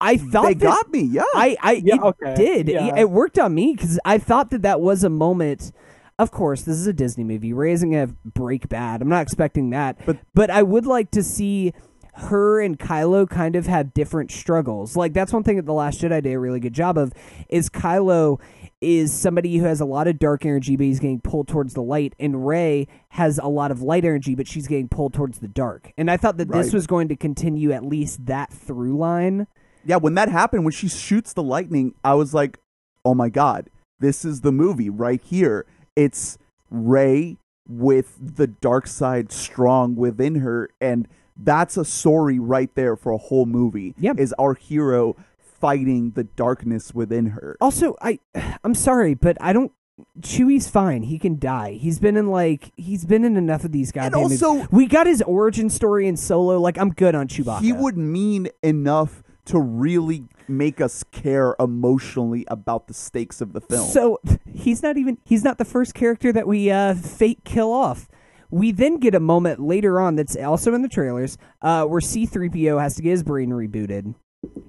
[SPEAKER 2] I thought
[SPEAKER 1] they
[SPEAKER 2] that-
[SPEAKER 1] got me. Yeah.
[SPEAKER 2] I, I
[SPEAKER 3] Yeah,
[SPEAKER 2] it
[SPEAKER 3] okay.
[SPEAKER 2] did.
[SPEAKER 3] Yeah.
[SPEAKER 2] It worked on me because I thought that that was a moment. Of course, this is a Disney movie. Raising a break bad. I'm not expecting that.
[SPEAKER 1] But-
[SPEAKER 2] but I would like to see her and Kylo kind of have different struggles. Like that's one thing that the Last Jedi did a really good job of. Is Kylo is somebody who has a lot of dark energy, but he's getting pulled towards the light, and Rey has a lot of light energy, but she's getting pulled towards the dark. And I thought that this was going to continue at least that through line.
[SPEAKER 1] yeah, when that happened, when she shoots the lightning, I was like, "Oh my god, this is the movie right here." It's Rey with the dark side strong within her, and that's a story right there for a whole movie.
[SPEAKER 2] Yeah.
[SPEAKER 1] is our hero fighting the darkness within her.
[SPEAKER 2] Also, I I'm sorry, but I don't. Chewie's fine. He can die. He's been in like he's been in enough of these
[SPEAKER 1] And
[SPEAKER 2] goddamn. movies.
[SPEAKER 1] also-
[SPEAKER 2] we got his origin story in Solo. Like I'm good on Chewbacca.
[SPEAKER 1] He would mean enough to really make us care emotionally about the stakes of the film.
[SPEAKER 2] So he's not even he's not the first character that we uh fake kill off. We then get a moment later on that's also in the trailers, uh, where C3PO has to get his brain rebooted.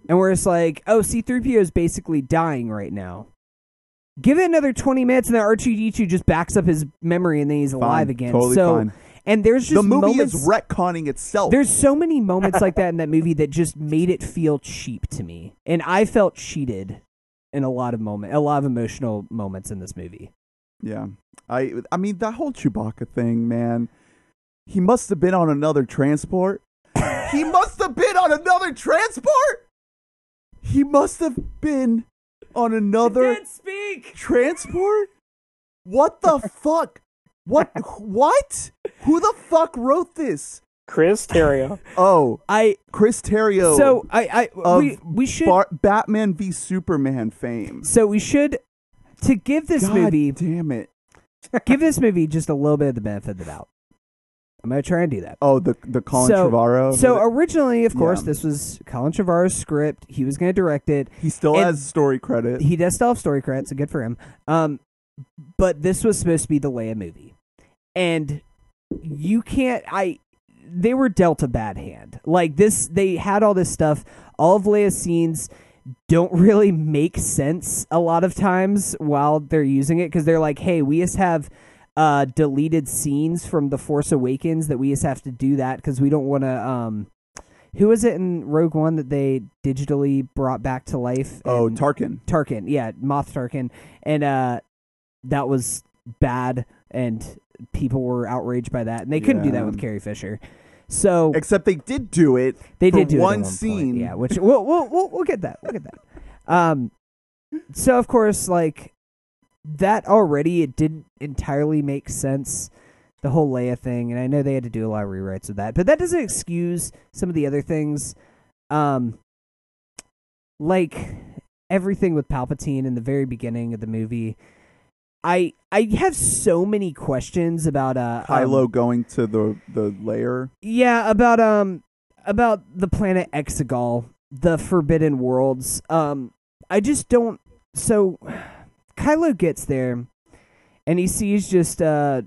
[SPEAKER 2] And where it's like, oh, C3PO is basically dying right now. Give it another 20 minutes and then R2D2 just backs up his memory and then he's alive
[SPEAKER 1] Fine,
[SPEAKER 2] again.
[SPEAKER 1] Totally
[SPEAKER 2] so,
[SPEAKER 1] fine.
[SPEAKER 2] And there's just
[SPEAKER 1] The movie
[SPEAKER 2] moments,
[SPEAKER 1] is retconning itself.
[SPEAKER 2] There's so many moments like that in that movie that just made it feel cheap to me. And I felt cheated in a lot of moment, a lot of emotional moments in this movie.
[SPEAKER 1] Yeah. I I mean that whole Chewbacca thing, man. He must have been on another transport. he must have been on another transport. He must have been on another
[SPEAKER 2] speak.
[SPEAKER 1] transport. What the fuck? What what? Who the fuck wrote this?
[SPEAKER 3] Chris Terrio.
[SPEAKER 1] Oh,
[SPEAKER 2] I
[SPEAKER 1] Chris Terrio.
[SPEAKER 2] so I I
[SPEAKER 1] of
[SPEAKER 2] we we should
[SPEAKER 1] Bar- Batman v Superman fame.
[SPEAKER 2] so we should to give this
[SPEAKER 1] God
[SPEAKER 2] movie
[SPEAKER 1] damn it.
[SPEAKER 2] give this movie just a little bit of the benefit of the doubt. I'm gonna try and do that.
[SPEAKER 1] Oh, the the Colin
[SPEAKER 2] So-
[SPEAKER 1] Trevorrow.
[SPEAKER 2] So originally, of course,
[SPEAKER 1] Yeah.
[SPEAKER 2] this was Colin Trevorrow's script. He was going to direct it.
[SPEAKER 1] he still
[SPEAKER 2] and-
[SPEAKER 1] has story credit.
[SPEAKER 2] He does still have story credit, so good for him. Um, but this was supposed to be the Leia movie. And you can't. I they were dealt a bad hand. Like this, they had all this stuff. All of Leia's scenes don't really make sense a lot of times while they're using it because they're like, hey, we just have uh, deleted scenes from The Force Awakens that we just have to do that because we don't want to. Um, who was it in Rogue One that they digitally brought back to life?
[SPEAKER 1] Oh, Tarkin.
[SPEAKER 2] Tarkin, yeah, Moff Tarkin, and uh, that was bad, and people were outraged by that, and they couldn't do that with Carrie Fisher. So
[SPEAKER 1] Except they did do it.
[SPEAKER 2] they
[SPEAKER 1] for
[SPEAKER 2] did do it
[SPEAKER 1] one
[SPEAKER 2] one
[SPEAKER 1] scene.
[SPEAKER 2] point, yeah. Which we'll, we'll we'll we'll get that. We'll get that. Um, so of course, like that already, it didn't entirely make sense. The whole Leia thing, and I know they had to do a lot of rewrites of that, but that doesn't excuse some of the other things, um, like everything with Palpatine in the very beginning of the movie. I I have so many questions about uh um,
[SPEAKER 1] Kylo going to the the lair.
[SPEAKER 2] yeah, about um about the planet Exegol, the Forbidden Worlds. Um I just don't so Kylo gets there and he sees just uh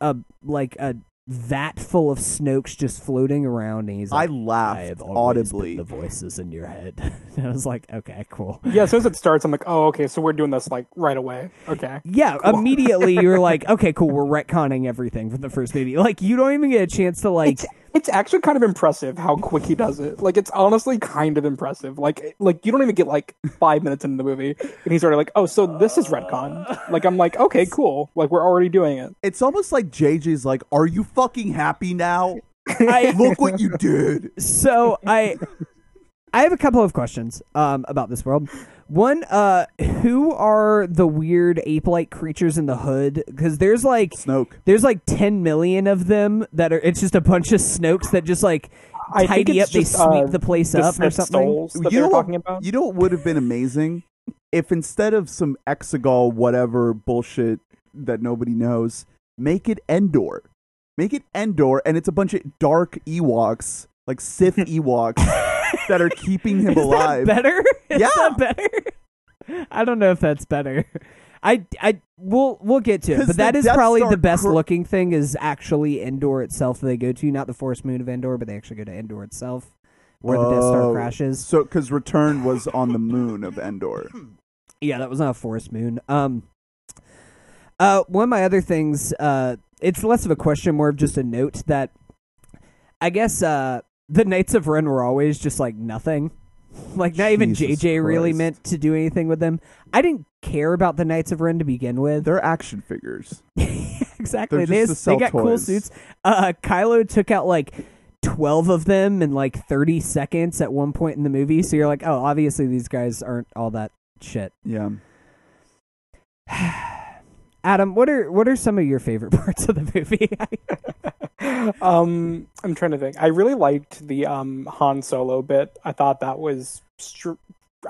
[SPEAKER 2] a like a vat full of Snokes just floating around and he's
[SPEAKER 1] I
[SPEAKER 2] like
[SPEAKER 1] laughed
[SPEAKER 2] have always been
[SPEAKER 1] audibly.
[SPEAKER 2] the voices in your head. and I was like, okay, cool.
[SPEAKER 3] Yeah, as soon as it starts, I'm like, oh, okay, so we're doing this like right away. Okay.
[SPEAKER 2] Yeah, immediately you're like, okay, cool, we're retconning everything from the first movie. Like you don't even get a chance to like
[SPEAKER 3] It's it's actually kind of impressive how quick he does it. Like it's honestly kind of impressive. Like like you don't even get like five minutes into the movie and he's already like, oh, so this is retcon. Uh. Like I'm like, okay, cool. Like we're already doing it.
[SPEAKER 1] It's almost like JJ's like, "Are you fucking happy now?
[SPEAKER 2] I
[SPEAKER 1] Look what you did."
[SPEAKER 2] so I I have a couple of questions um about this world. One, uh who are the weird ape-like creatures in the hood? Because there's like
[SPEAKER 1] Snoke.
[SPEAKER 2] there's like 10 million of them that are it's just a bunch of snokes that just like
[SPEAKER 3] I think
[SPEAKER 2] tidy
[SPEAKER 3] it's
[SPEAKER 2] up they sweep
[SPEAKER 3] uh,
[SPEAKER 2] the place
[SPEAKER 3] the
[SPEAKER 2] up or something.
[SPEAKER 3] that
[SPEAKER 1] you
[SPEAKER 3] they're
[SPEAKER 1] know
[SPEAKER 3] talking
[SPEAKER 1] what,
[SPEAKER 3] about.
[SPEAKER 1] You know what would have been amazing if instead of some Exegol whatever bullshit that nobody knows, make it Endor. Make it Endor, and it's a bunch of dark Ewoks, like Sith Ewoks, that are keeping him
[SPEAKER 2] Is that
[SPEAKER 1] alive.
[SPEAKER 2] better? Is
[SPEAKER 1] Yeah.
[SPEAKER 2] that better? I don't know if that's better. I, I we'll we'll get to it,
[SPEAKER 1] 'Cause
[SPEAKER 2] but that
[SPEAKER 1] the
[SPEAKER 2] is
[SPEAKER 1] Death
[SPEAKER 2] probably
[SPEAKER 1] Star
[SPEAKER 2] the best
[SPEAKER 1] cr-
[SPEAKER 2] looking thing is actually Endor itself that they go to, not the Forest Moon of Endor, but they actually go to Endor itself, where the Death Star
[SPEAKER 1] Oh,
[SPEAKER 2] crashes.
[SPEAKER 1] So, because Return was on the moon of Endor.
[SPEAKER 2] Yeah, that was not a Forest Moon. Um, uh, one of my other things, uh, it's less of a question, more of just a note that I guess uh, the Knights of Ren were always just like nothing. Like not even
[SPEAKER 1] Jesus
[SPEAKER 2] JJ really meant to do anything with them. I didn't care about the Knights of Ren to begin with.
[SPEAKER 1] They're action figures.
[SPEAKER 2] exactly.
[SPEAKER 1] They're
[SPEAKER 2] They,
[SPEAKER 1] to
[SPEAKER 2] they got cool suits. Uh, Kylo took out like 12 of them in like 30 seconds at one point in the movie. So you're like, oh, obviously these guys aren't all that shit.
[SPEAKER 1] Yeah.
[SPEAKER 2] Adam, what are what are some of your favorite parts of the movie?
[SPEAKER 3] um, I'm trying to think. I really liked the um Han Solo bit. I thought that was. Str-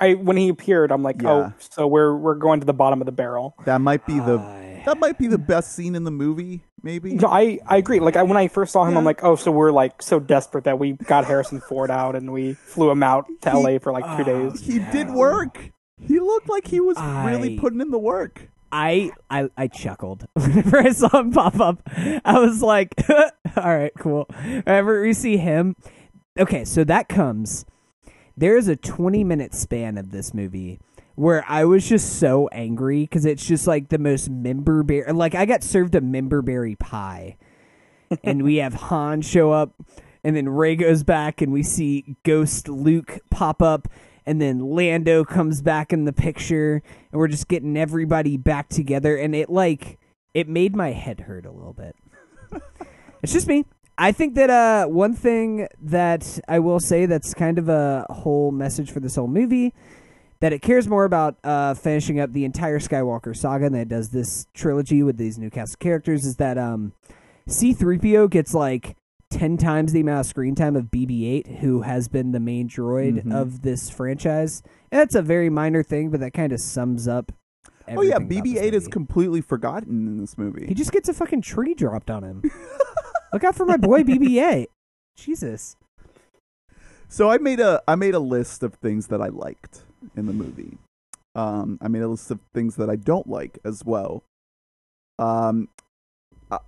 [SPEAKER 3] I when he appeared, I'm like,
[SPEAKER 1] Yeah.
[SPEAKER 3] oh, so we're we're going to the bottom of the barrel.
[SPEAKER 1] That might be the
[SPEAKER 2] I-
[SPEAKER 1] that might be the best scene in the movie. Maybe.
[SPEAKER 3] No, I I agree. Like I, when I first saw him, I'm like, oh, so we're like so desperate that we got Harrison Ford out and we flew him out to
[SPEAKER 1] He-
[SPEAKER 3] LA for like two
[SPEAKER 2] Oh,
[SPEAKER 3] days.
[SPEAKER 1] He did work. He looked like he was really putting in the work.
[SPEAKER 2] I, I I chuckled whenever I saw him pop up. I was like, "All right, cool." Whenever we see him, okay, so that comes. There is a twenty minute span of this movie where I was just so angry because it's just like the most member berry. Like I got served a member berry pie, and we have Han show up, and then Rey goes back, and we see Ghost Luke pop up, and then Lando comes back in the picture, and we're just getting everybody back together, and it like it made my head hurt a little bit. it's just me. I think that uh, one thing that I will say that's kind of a whole message for this whole movie that it cares more about uh, finishing up the entire Skywalker saga than it does this trilogy with these new cast of characters is that um, C3PO gets like 10 times the amount of screen time of BB 8, who has been the main droid
[SPEAKER 1] Mhm.
[SPEAKER 2] of this franchise. And that's a very minor thing, but that kind of sums up.
[SPEAKER 1] Oh yeah,
[SPEAKER 2] everything about this
[SPEAKER 1] BB-8 is completely forgotten in this movie.
[SPEAKER 2] He just gets a fucking tree dropped on him. Look out for my boy BB-8. Jesus.
[SPEAKER 1] So I made a I made a list of things that I liked in the movie. Um, I made a list of things that I don't like as well. Um, I,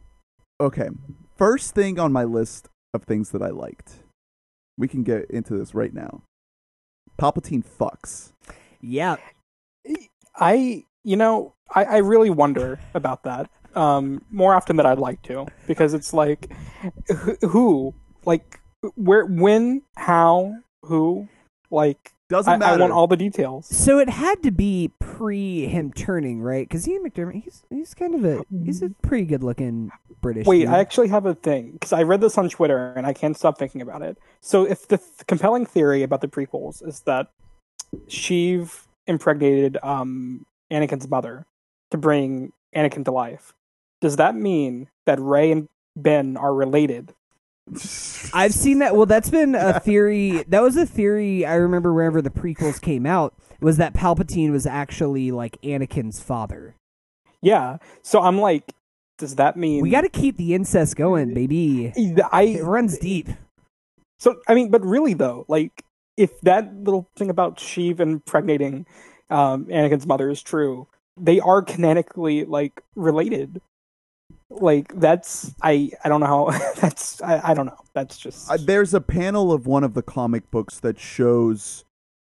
[SPEAKER 1] okay. First thing on my list of things that I liked. We can get into this right now. Palpatine fucks.
[SPEAKER 2] Yeah,
[SPEAKER 3] I, you know, I, I really wonder about that um, more often than I'd like to because it's like, who, like, where, when, how, who, like,
[SPEAKER 1] Doesn't
[SPEAKER 3] I,
[SPEAKER 1] matter.
[SPEAKER 3] I want all the details.
[SPEAKER 2] So it had to be pre him turning, right? Because Ian McDiarmid, he's he's kind of a he's a pretty good looking British.
[SPEAKER 3] Wait,
[SPEAKER 2] dude.
[SPEAKER 3] I actually have a thing because I read this on Twitter and I can't stop thinking about it. So, if the th- compelling theory about the prequels is that Sheev impregnated um, Anakin's mother to bring Anakin to life, does that mean that Rey and Ben are related?
[SPEAKER 2] I've seen that. Well, that's been a theory. That was a theory I remember whenever the prequels came out. Was that Palpatine was actually like Anakin's father?
[SPEAKER 3] Yeah. So I'm like, does that mean
[SPEAKER 2] We got to keep the incest going, baby.
[SPEAKER 3] I
[SPEAKER 2] It runs deep.
[SPEAKER 3] So I mean, but really though, like if that little thing about Sheev impregnating um, Anakin's mother is true, they are canonically like related. Like that's I I don't know how that's I, I don't know that's just
[SPEAKER 1] Uh, there's a panel of one of the comic books that shows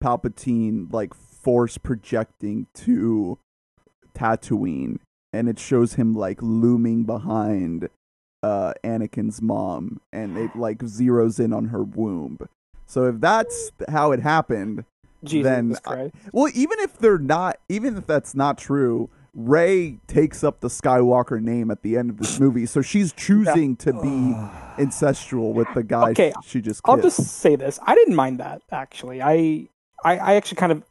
[SPEAKER 1] Palpatine like force projecting to Tatooine, and it shows him like looming behind uh, Anakin's mom, and it like zeroes in on her womb. So if that's how it happened,
[SPEAKER 3] Jesus
[SPEAKER 1] then I- well, even if they're not, even if that's not true, Rey takes up the Skywalker name at the end of this movie, so she's choosing to be incestual with the guy
[SPEAKER 3] Okay,
[SPEAKER 1] she just
[SPEAKER 3] I'll just say this: I didn't mind that actually. I I, I actually kind of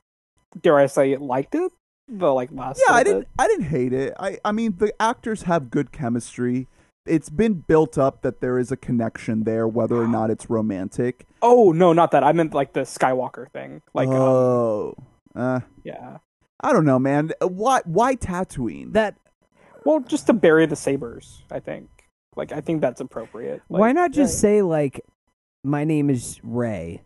[SPEAKER 3] dare I say liked it. The like last
[SPEAKER 1] yeah, I didn't. I didn't hate it. I. I mean, the actors have good chemistry. It's been built up that there is a connection there, whether or not it's romantic.
[SPEAKER 3] Oh no, not that. I meant like the Skywalker thing. Like, um,
[SPEAKER 1] oh, uh,
[SPEAKER 3] yeah.
[SPEAKER 1] I don't know, man. Uh, why? Why Tatooine?
[SPEAKER 2] That
[SPEAKER 3] Well, just to bury the sabers, I think. Like, I think that's appropriate. Like,
[SPEAKER 2] why not just
[SPEAKER 3] yeah.
[SPEAKER 2] say like, my name is Rey,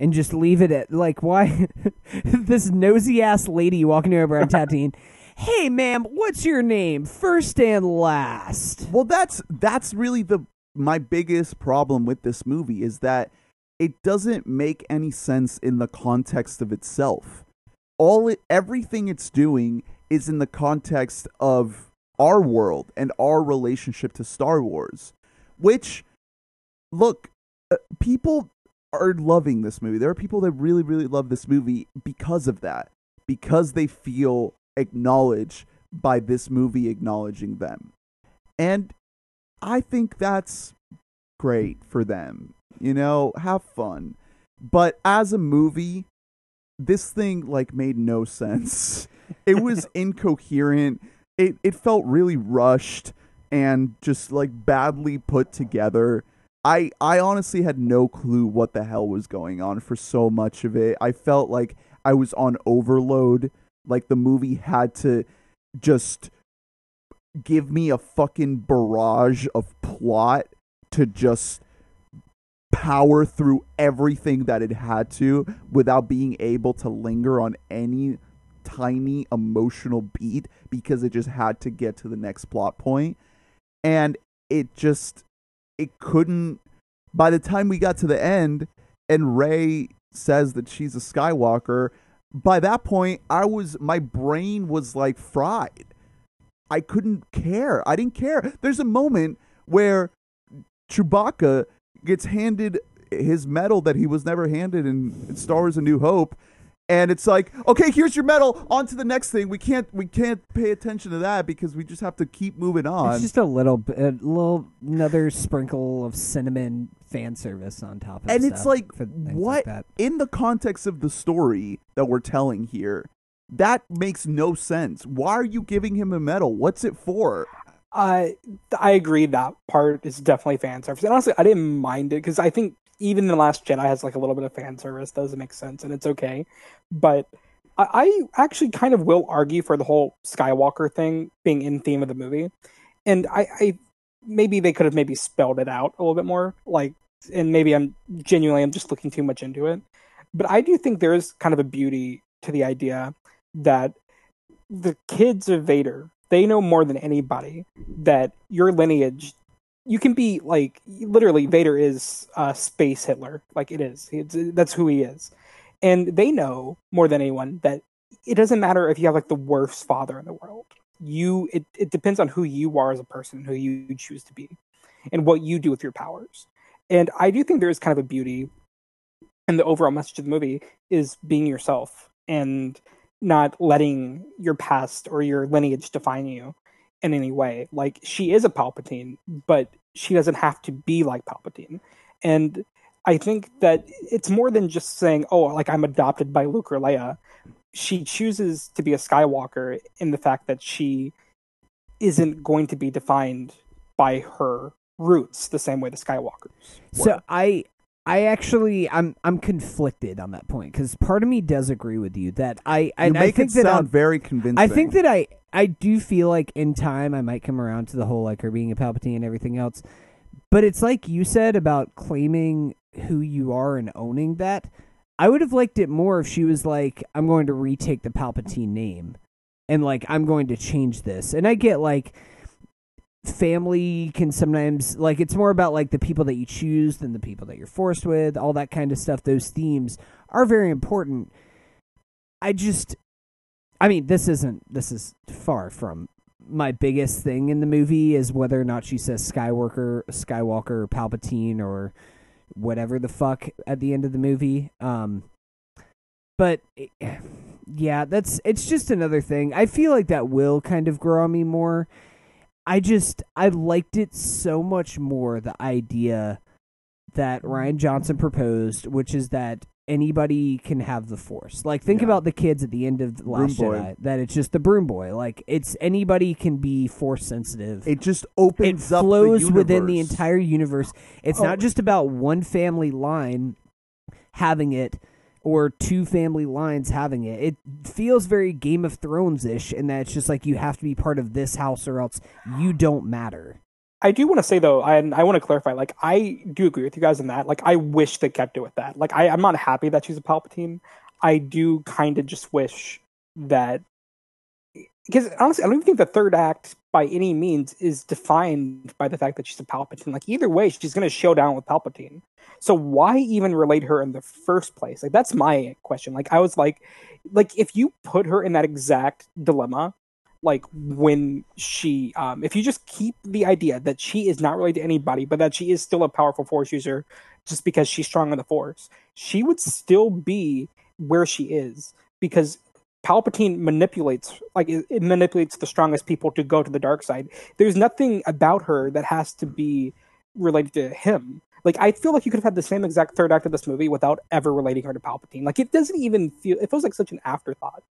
[SPEAKER 2] and just leave it at like why this nosy ass lady walking over on Tatooine. Hey, ma'am, what's your name? First and last.
[SPEAKER 1] Well, that's that's really the my biggest problem with this movie is that it doesn't make any sense in the context of itself. All it, everything it's doing is in the context of our world and our relationship to Star Wars, which look, uh, people are loving this movie. There are people that really really love this movie because of that. Because they feel acknowledged by this movie acknowledging them. And I think that's great for them. You know, have fun. But as a movie, this thing like made no sense. It was incoherent. It it felt really rushed and just like badly put together. I I honestly had no clue what the hell was going on for so much of it. I felt like I was on overload. Like the movie had to just give me a fucking barrage of plot to just power through everything that it had to without being able to linger on any tiny emotional beat because it just had to get to the next plot point and it just it couldn't by the time we got to the end and Rey says that she's a Skywalker by that point I was my brain was like fried I couldn't care. I didn't care. There's a moment where Chewbacca gets handed his medal that he was never handed in, Star Wars: A New Hope, and it's like, okay, here's your medal. On to the next thing. We can't we can't pay attention to that because we just have to keep moving on.
[SPEAKER 2] It's just a little bit, a little another sprinkle of cinnamon fan service on top of
[SPEAKER 1] and it's like, what
[SPEAKER 2] like
[SPEAKER 1] in the context of the story that we're telling here? That makes no sense. Why are you giving him a medal? What's it for?
[SPEAKER 3] Uh, I I agree that part is definitely fan service. And honestly, I didn't mind it because I think even the Last Jedi has like a little bit of fan service. Doesn't make sense, and it's okay. But I, I actually kind of will argue for the whole Skywalker thing being in theme of the movie, and I, I maybe they could have maybe spelled it out a little bit more. Like, and maybe I'm genuinely I'm just looking too much into it. But I do think there is kind of a beauty to the idea that the kids of Vader they know more than anybody that your lineage you can be like literally Vader is uh, space Hitler, like it is. It's, that's who he is, and they know more than anyone that it doesn't matter if you have like the worst father in the world. You it it depends on who you are as a person, who you choose to be, and what you do with your powers. And I do think there is kind of a beauty, and the overall message of the movie is being yourself and not letting your past or your lineage define you in any way. Like she is a Palpatine, but she doesn't have to be like Palpatine. And I think that it's more than just saying, "Oh, like I'm adopted by Luke or Leia." She chooses to be a Skywalker in the fact that she isn't going to be defined by her roots the same way the Skywalkers.
[SPEAKER 2] So. I I actually I'm I'm conflicted on that point because part of me does agree with you that I I, I
[SPEAKER 1] make
[SPEAKER 2] think
[SPEAKER 1] it
[SPEAKER 2] that
[SPEAKER 1] sound
[SPEAKER 2] I'm-
[SPEAKER 1] very convincing.
[SPEAKER 2] I think that I I do feel like in time I might come around to the whole like her being a Palpatine and everything else. But it's like you said about claiming who you are and owning that. I would have liked it more if she was like, I'm going to retake the Palpatine name and like I'm going to change this. And I get like family can sometimes like it's more about like the people that you choose than the people that you're forced with, all that kind of stuff. Those themes are very important. I just I mean, this isn't this is far from my biggest thing in the movie is whether or not she says Skywalker, Skywalker, Palpatine, or whatever the fuck at the end of the movie. Um, but it- yeah, that's it's just another thing. I feel like that will kind of grow on me more. I just I liked it so much more the idea that mm-hmm. Rian Johnson proposed, which is that anybody can have the force. Like think
[SPEAKER 1] Yeah.
[SPEAKER 2] about the kids at the end of the
[SPEAKER 1] Broom
[SPEAKER 2] Last
[SPEAKER 1] boy.
[SPEAKER 2] Jedi. That it's just the broom boy. Like it's anybody can be force sensitive.
[SPEAKER 1] it just
[SPEAKER 2] It
[SPEAKER 1] opens up the
[SPEAKER 2] flows within the entire universe. It's
[SPEAKER 3] Oh.
[SPEAKER 2] not just about one family line having it or two family lines having it. It feels very Game of Thrones ish in that it's just like you have to be part of this house or else you don't matter.
[SPEAKER 3] I do want to say though, and I want to clarify. Like, I do agree with you guys on that. Like, I wish they kept it with that. Like, I, I'm not happy that she's a Palpatine. I do kind of just wish that because honestly, I don't even think the third act by any means is defined by the fact that she's a Palpatine. Like, either way, she's going to show down with Palpatine. So why even relate her in the first place? Like, that's my question. Like, I was like, like if you put her in that exact dilemma like when she um if you just keep the idea that she is not related to anybody but that she is still a powerful force user just because she's strong in the force she would still be where she is because palpatine manipulates like it, it manipulates the strongest people to go to the dark side there's nothing about her that has to be related to him like i feel like you could have had the same exact third act of this movie without ever relating her to palpatine like it doesn't even feel it feels like such an afterthought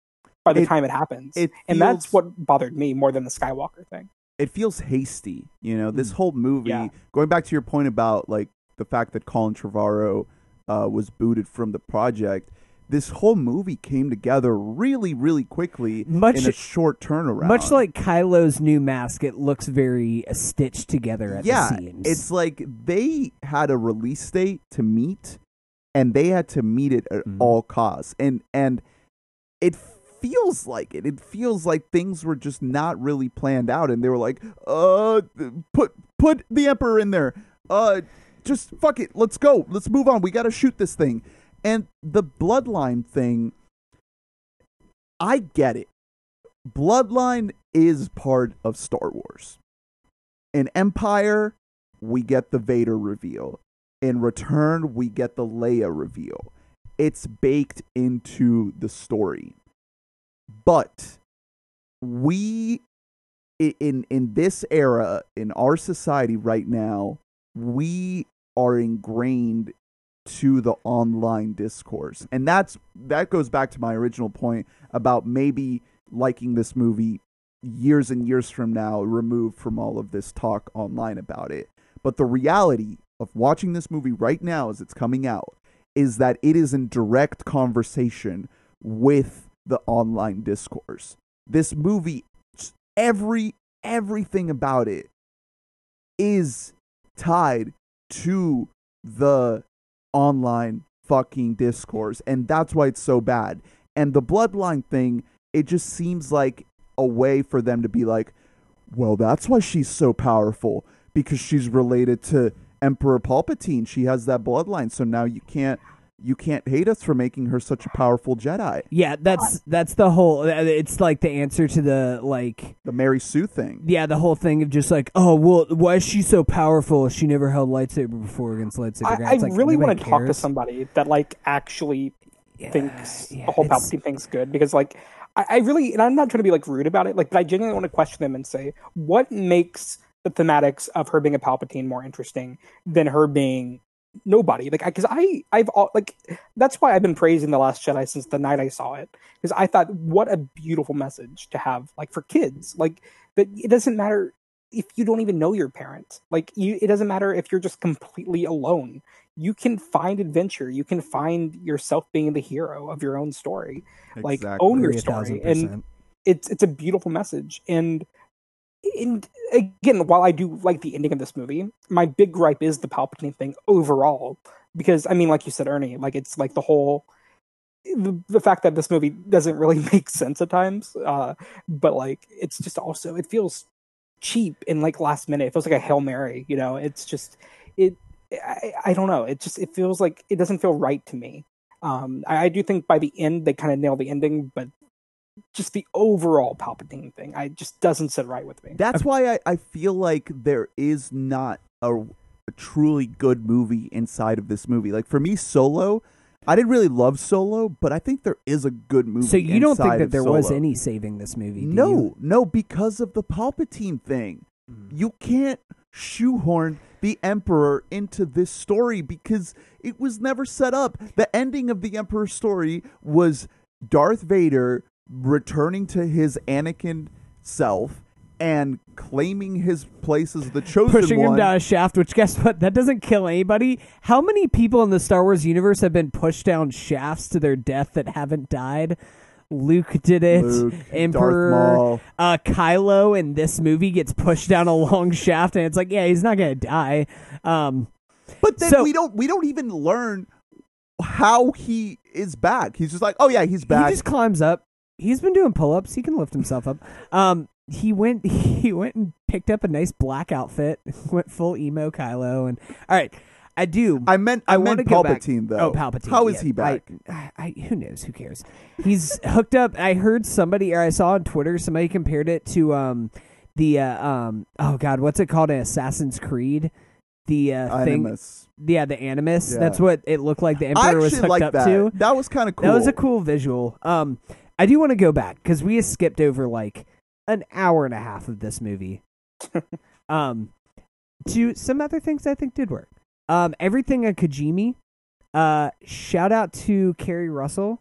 [SPEAKER 3] by the
[SPEAKER 1] It-
[SPEAKER 3] time it happens
[SPEAKER 1] it
[SPEAKER 3] and that's what bothered me more than the Skywalker thing.
[SPEAKER 1] it feels hasty. You know, this
[SPEAKER 2] Mm.
[SPEAKER 1] whole movie.
[SPEAKER 3] Yeah.
[SPEAKER 1] Going back to your point about like the fact that Colin Trevorrow uh, was booted from the project. This whole movie came together really, really quickly
[SPEAKER 2] Much-
[SPEAKER 1] in a short turnaround.
[SPEAKER 2] Much like Kylo's new mask, it looks very uh, stitched together at
[SPEAKER 1] yeah,
[SPEAKER 2] the seams.
[SPEAKER 1] it's like they had a release date to meet, and they had to meet it at
[SPEAKER 2] Mhm.
[SPEAKER 1] all costs. And and it feels like it. It feels like things were just not really planned out, and they were like, "Uh, put put the Emperor in there. Uh, just fuck it. Let's go. Let's move on. We got to shoot this thing." And the bloodline thing, I get it. Bloodline is part of Star Wars. In Empire, we get the Vader reveal. In Return, we get the Leia reveal. It's baked into the story. But we in in this era in our society right now, we are ingrained to the online discourse. And that's that goes back to my original point about maybe liking this movie years and years from now removed from all of this talk online about it. But the reality of watching this movie right now as it's coming out is that it is in direct conversation with the online discourse. This movie every everything about it is tied to the online fucking discourse and that's why it's so bad. And the bloodline thing, it just seems like a way for them to be like, well, that's why she's so powerful because she's related to Emperor Palpatine. She has that bloodline, so now you can't you can't hate us for making her such a powerful Jedi.
[SPEAKER 2] Yeah, that's that's the whole. uh, It's like the answer to the like.
[SPEAKER 1] The Mary Sue thing.
[SPEAKER 2] Yeah, the whole thing of just like, oh well, why is she so powerful? She never held lightsaber before against lightsaber
[SPEAKER 3] I,
[SPEAKER 2] guys.
[SPEAKER 3] I
[SPEAKER 2] like,
[SPEAKER 3] really want to talk to somebody that like actually
[SPEAKER 2] Yeah,
[SPEAKER 3] thinks
[SPEAKER 2] yeah,
[SPEAKER 3] the whole Palpatine thing's good because like I, I really and I'm not trying to be like rude about it, like but I genuinely want to question them and say what makes the thematics of her being a Palpatine more interesting than her being nobody. Like because I I've all like that's why I've been praising the Last Jedi since the night I saw it because I thought what a beautiful message to have like for kids. Like that it doesn't matter if you don't even know your parent. Like you it doesn't matter if you're just completely alone. You can find adventure. You can find yourself being the hero of your own story. Like own your story
[SPEAKER 2] thousand
[SPEAKER 3] and
[SPEAKER 2] percent.
[SPEAKER 3] it's it's a beautiful message. And and again while i do like the ending of this movie my big gripe is the palpatine thing overall. Because i mean like you said ernie like it's like the whole the, the fact that this movie doesn't really make sense at times uh but like it's just also it feels cheap and like last minute. It feels like a hail mary you know? It's just it I, I don't know. It just it feels like it doesn't feel right to me. Um i, I do think by the end they kind of nail the ending but just the overall palpatine thing i just doesn't sit right with me
[SPEAKER 1] That's why I, I feel like there is not a, a truly good movie inside of this movie. Like for me, Solo, I didn't really love Solo, but I think there is a good movie.
[SPEAKER 2] So you don't think that
[SPEAKER 1] of
[SPEAKER 2] there was any saving this movie? do
[SPEAKER 1] No,
[SPEAKER 2] you?
[SPEAKER 1] no, because of the Palpatine thing. Mm. You can't shoehorn the Emperor into this story because it was never set up. The ending of the Emperor story was Darth Vader returning to his Anakin self and claiming his place as the chosen one.
[SPEAKER 2] pushing
[SPEAKER 1] one.
[SPEAKER 2] him down a shaft. Which guess what? That doesn't kill anybody. How many people in the Star Wars universe have been pushed down shafts to their death that haven't died? Luke did it.
[SPEAKER 1] Luke,
[SPEAKER 2] Emperor, uh, Kylo in this movie gets pushed down a long shaft, and it's like, yeah, he's not gonna die. Um,
[SPEAKER 1] But then
[SPEAKER 2] So-
[SPEAKER 1] we don't we don't even learn how he is back. He's just like, oh yeah, he's back.
[SPEAKER 2] He just climbs up. He's been doing pull-ups. He can lift himself up. Um, he went. He went and picked up a nice black outfit. Went full emo Kylo. And all right, I do.
[SPEAKER 1] I meant I,
[SPEAKER 2] I
[SPEAKER 1] meant
[SPEAKER 2] wanna go back-
[SPEAKER 1] Palpatine though.
[SPEAKER 2] Oh, Palpatine.
[SPEAKER 1] How is
[SPEAKER 2] yeah.
[SPEAKER 1] he back?
[SPEAKER 2] I, I, who knows? Who cares? He's hooked up. I heard somebody, or I saw on Twitter, somebody compared it to um the uh, um oh god, what's it called? An Assassin's Creed. The uh, thing.
[SPEAKER 1] Animus.
[SPEAKER 2] Yeah, the Animus.
[SPEAKER 1] Yeah.
[SPEAKER 2] That's what it looked like. The Emperor was hooked up
[SPEAKER 1] that.
[SPEAKER 2] to.
[SPEAKER 1] That was kind of cool.
[SPEAKER 2] That was a cool visual. Um, I do want to go back because we skipped over like an hour and a half of this movie. um, to some other things I think did work. Um, everything at Kijimi. Uh, shout out to Keri Russell.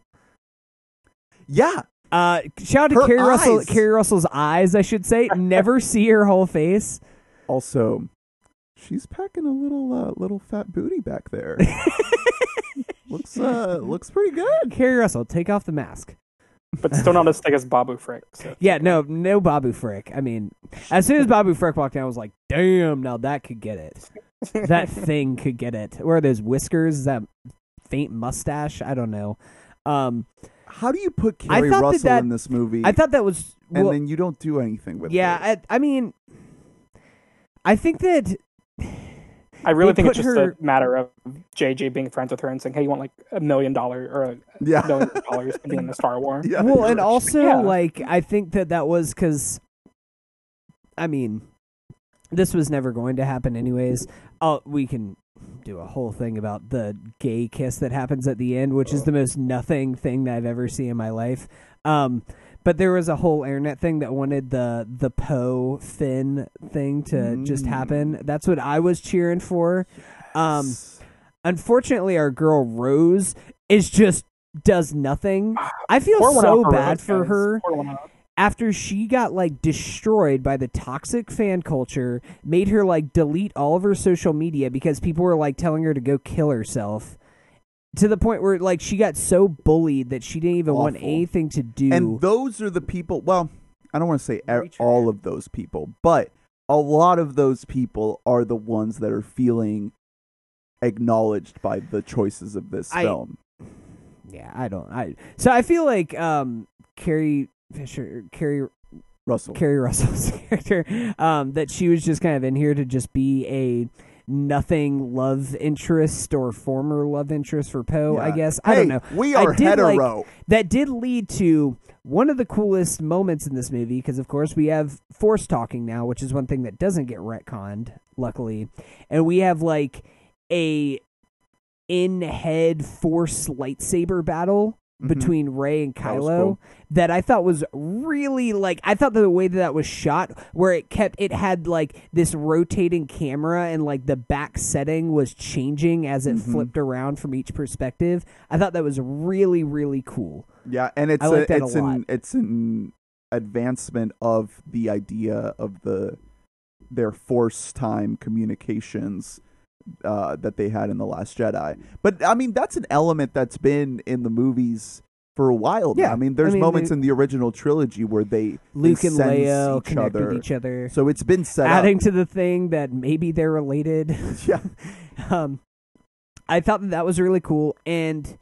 [SPEAKER 1] Yeah,
[SPEAKER 2] Uh, shout out to
[SPEAKER 1] Her
[SPEAKER 2] Keri Russell. Keri Russell's eyes, I should say. Never see her whole face.
[SPEAKER 1] Also, she's packing a little uh, little fat booty back there. looks uh looks pretty good.
[SPEAKER 2] Keri Russell, take off the mask.
[SPEAKER 3] But still not as thick as babu frick so.
[SPEAKER 2] Yeah, no, no Babu Frick. I mean, as soon as Babu Frick walked in, I was like, damn, now that could get it. That thing could get it. Where are those whiskers? That faint mustache? I don't know. Um,
[SPEAKER 1] How do you put
[SPEAKER 2] I
[SPEAKER 1] Carrie
[SPEAKER 2] thought that
[SPEAKER 1] Russell
[SPEAKER 2] that-
[SPEAKER 1] in this movie?
[SPEAKER 2] I thought that was
[SPEAKER 1] and
[SPEAKER 2] well,
[SPEAKER 1] then you don't do anything with
[SPEAKER 2] yeah.
[SPEAKER 1] it.
[SPEAKER 2] I, I mean, I think that
[SPEAKER 3] i really
[SPEAKER 2] They
[SPEAKER 3] think it's just
[SPEAKER 2] her-
[SPEAKER 3] a matter of jj being friends with her and saying hey you want like a million dollar or a
[SPEAKER 1] yeah,
[SPEAKER 3] million dollars to be in the star war
[SPEAKER 1] yeah.
[SPEAKER 2] well, and also
[SPEAKER 3] Yeah.
[SPEAKER 2] like I think that that was because, I mean, this was never going to happen anyways. Oh, we can do a whole thing about the gay kiss that happens at the end, which is the most nothing thing that I've ever seen in my life. Um, but there was a whole internet thing that wanted the the Poe Finn thing to just
[SPEAKER 1] Mm.
[SPEAKER 2] happen. That's what I was cheering for. Um, unfortunately, our girl Rose is just does nothing. I feel
[SPEAKER 3] Pour
[SPEAKER 2] so
[SPEAKER 3] for
[SPEAKER 2] bad
[SPEAKER 3] Rose,
[SPEAKER 2] for
[SPEAKER 3] guys.
[SPEAKER 2] her
[SPEAKER 3] Pour one out.
[SPEAKER 2] after she got like destroyed by the toxic fan culture, made her like delete all of her social media because people were like telling her to go kill herself. To the point where like she got so bullied that she didn't even want anything to do.
[SPEAKER 1] and those are the people. Well, I don't want to say
[SPEAKER 2] Reach
[SPEAKER 1] all of those people, but a lot of those people are the ones that are feeling acknowledged by the choices of this
[SPEAKER 2] I-
[SPEAKER 1] film.
[SPEAKER 2] yeah, I don't. I so I feel like um Carrie Fisher, Keri
[SPEAKER 1] Russell.
[SPEAKER 2] Keri Russell's character, um, that she was just kind of in here to just be a nothing love interest or former love interest for Poe. I
[SPEAKER 1] Yeah.
[SPEAKER 2] guess I don't know.
[SPEAKER 1] We are I
[SPEAKER 2] did like-
[SPEAKER 1] hetero.
[SPEAKER 2] that did lead to one of the coolest moments in this movie because of course we have force talking now which is one thing that doesn't get retconned luckily and we have like a in head force lightsaber battle
[SPEAKER 1] Mhm.
[SPEAKER 2] between Rey and
[SPEAKER 1] That
[SPEAKER 2] Kylo
[SPEAKER 1] cool.
[SPEAKER 2] that I thought was really like I thought the way that that was shot where it kept it had like this rotating camera and like the back setting was changing as it
[SPEAKER 1] Mhm.
[SPEAKER 2] flipped around from each perspective. I thought that was really really cool.
[SPEAKER 1] Yeah, and it's a,
[SPEAKER 2] that a
[SPEAKER 1] it's
[SPEAKER 2] lot.
[SPEAKER 1] an it's an advancement of the idea of the their force time communications uh, that they had in the Last Jedi. But I mean, that's an element that's been in the movies for a while. now.
[SPEAKER 2] Yeah,
[SPEAKER 1] I mean, there's
[SPEAKER 2] I mean,
[SPEAKER 1] moments in the original trilogy where they
[SPEAKER 2] Luke
[SPEAKER 1] they
[SPEAKER 2] and Leia
[SPEAKER 1] each
[SPEAKER 2] connect
[SPEAKER 1] other.
[SPEAKER 2] with each other.
[SPEAKER 1] So it's been set
[SPEAKER 2] Adding to the thing that maybe they're related.
[SPEAKER 1] Yeah,
[SPEAKER 2] um, I thought that that was really cool. And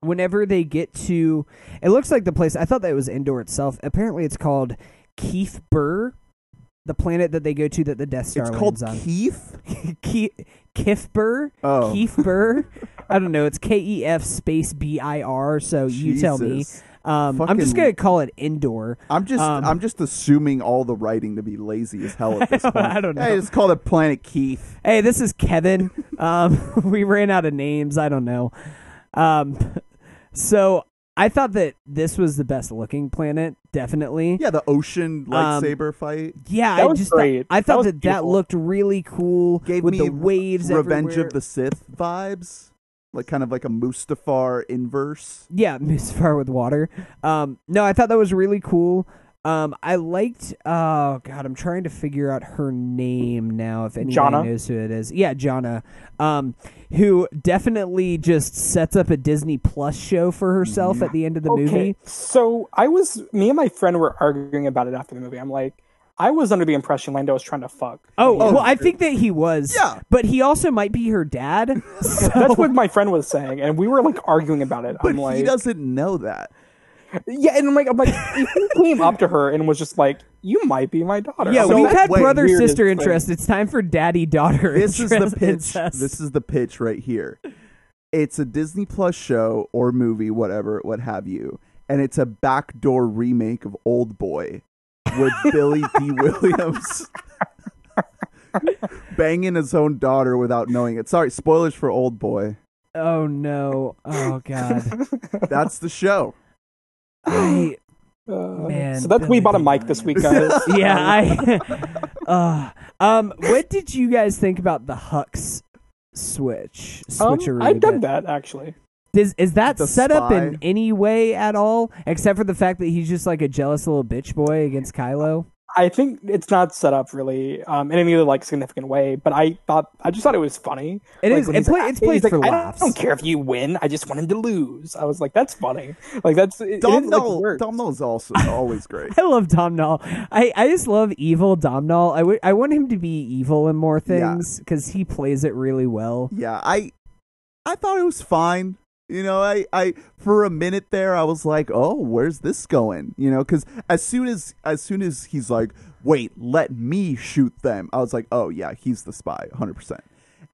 [SPEAKER 2] whenever they get to, it looks like the place. I thought that it was Endor itself. Apparently, it's called Keith Burr, the planet that they go to that the Death Star
[SPEAKER 1] it's called
[SPEAKER 2] lands
[SPEAKER 1] Keith.
[SPEAKER 2] on. Keith Kif Burr.
[SPEAKER 1] Oh,
[SPEAKER 2] Keith Burr. I don't know. It's K E F space B I R. So you tell me.
[SPEAKER 1] Jesus.
[SPEAKER 2] Um, I'm just
[SPEAKER 1] Fucking-
[SPEAKER 2] gonna call it Endor.
[SPEAKER 1] I'm just
[SPEAKER 2] Um,
[SPEAKER 1] I'm just assuming all the writing to be lazy as hell at this point.
[SPEAKER 2] I don't know.
[SPEAKER 1] Hey, it's called a Planet Keith.
[SPEAKER 2] Hey, this is Kevin. Um, we ran out of names. I don't know. Um, so I thought that this was the best looking planet, definitely.
[SPEAKER 1] Yeah, the ocean
[SPEAKER 2] Um,
[SPEAKER 1] lightsaber fight.
[SPEAKER 2] Yeah,
[SPEAKER 3] That
[SPEAKER 2] I
[SPEAKER 3] was
[SPEAKER 2] just thought- I thought
[SPEAKER 3] was
[SPEAKER 2] that that, looked really cool
[SPEAKER 1] Gave
[SPEAKER 2] with
[SPEAKER 1] me
[SPEAKER 2] the waves.
[SPEAKER 1] Revenge
[SPEAKER 2] everywhere.
[SPEAKER 1] of the Sith vibes, like kind of like a Mustafar inverse.
[SPEAKER 2] Yeah, Mustafar with water. Um, no, I thought that was really cool. Um, I liked. Oh God, I'm trying to figure out her name now. If anybody
[SPEAKER 3] Jannah?
[SPEAKER 2] knows who it is, yeah, Jannah. Um, who definitely just sets up a Disney Plus show for herself at the end of the movie.
[SPEAKER 3] So I was, me and my friend were arguing about it after the movie. I'm like, I was under the impression Lando was trying to fuck.
[SPEAKER 2] Oh,
[SPEAKER 1] Oh.
[SPEAKER 2] well, I think that he was.
[SPEAKER 1] Yeah.
[SPEAKER 2] but he also might be her dad. so-
[SPEAKER 3] That's what my friend was saying, and we were like arguing about it.
[SPEAKER 1] But
[SPEAKER 3] I'm like,
[SPEAKER 1] he doesn't know that.
[SPEAKER 3] Yeah, and I'm like, I'm like, he came up to her and was just like, "You might be my daughter."
[SPEAKER 2] Yeah,
[SPEAKER 3] I'm
[SPEAKER 2] we've
[SPEAKER 3] that's
[SPEAKER 2] had
[SPEAKER 1] wait,
[SPEAKER 2] brother
[SPEAKER 3] weirdest
[SPEAKER 2] sister
[SPEAKER 3] thing.
[SPEAKER 2] interest. It's time for daddy daughter.
[SPEAKER 1] This is the pitch.
[SPEAKER 2] incest.
[SPEAKER 1] This is the pitch right here. It's a Disney Plus show or movie, whatever, what have you, and it's a backdoor remake of Old Boy with Billy Dee Williams banging his own daughter without knowing it. Sorry, spoilers for Old Boy.
[SPEAKER 2] oh no! Oh god!
[SPEAKER 1] That's the show.
[SPEAKER 2] I
[SPEAKER 3] Uh,
[SPEAKER 2] Man,
[SPEAKER 3] so that's we bought a mic this week, guys.
[SPEAKER 2] yeah I. uh, um, what did you guys think about the Hux switch
[SPEAKER 3] Um. I dug
[SPEAKER 2] that-
[SPEAKER 3] that actually.
[SPEAKER 2] Is is that
[SPEAKER 1] The
[SPEAKER 2] set up in any way at all, except for the fact that he's just like a jealous little bitch boy against Kylo?
[SPEAKER 3] I think it's not set up really um, in any other like significant way, but I thought I just thought it was funny.
[SPEAKER 2] It
[SPEAKER 3] Like,
[SPEAKER 2] is.
[SPEAKER 3] when
[SPEAKER 2] It play,
[SPEAKER 3] like-
[SPEAKER 2] it's played
[SPEAKER 3] he's like,
[SPEAKER 2] for
[SPEAKER 3] I
[SPEAKER 2] laughs.
[SPEAKER 3] don't care if you win. I just want him to lose. I was like, that's funny. Like that's it, it
[SPEAKER 1] Dom
[SPEAKER 3] is, like,
[SPEAKER 1] Null,
[SPEAKER 3] works.
[SPEAKER 1] Domhnall is also always great.
[SPEAKER 2] I love Domhnall. I, I just love evil Domhnall. I, w- I want him to be evil in more things because he plays it really well.
[SPEAKER 1] Yeah, I I thought it was fine. You know, I, I for a minute there I was like, "Oh, where's this going?" You know, cuz as soon as as soon as he's like, "Wait, let me shoot them." I was like, "Oh, yeah, he's the spy, 100%."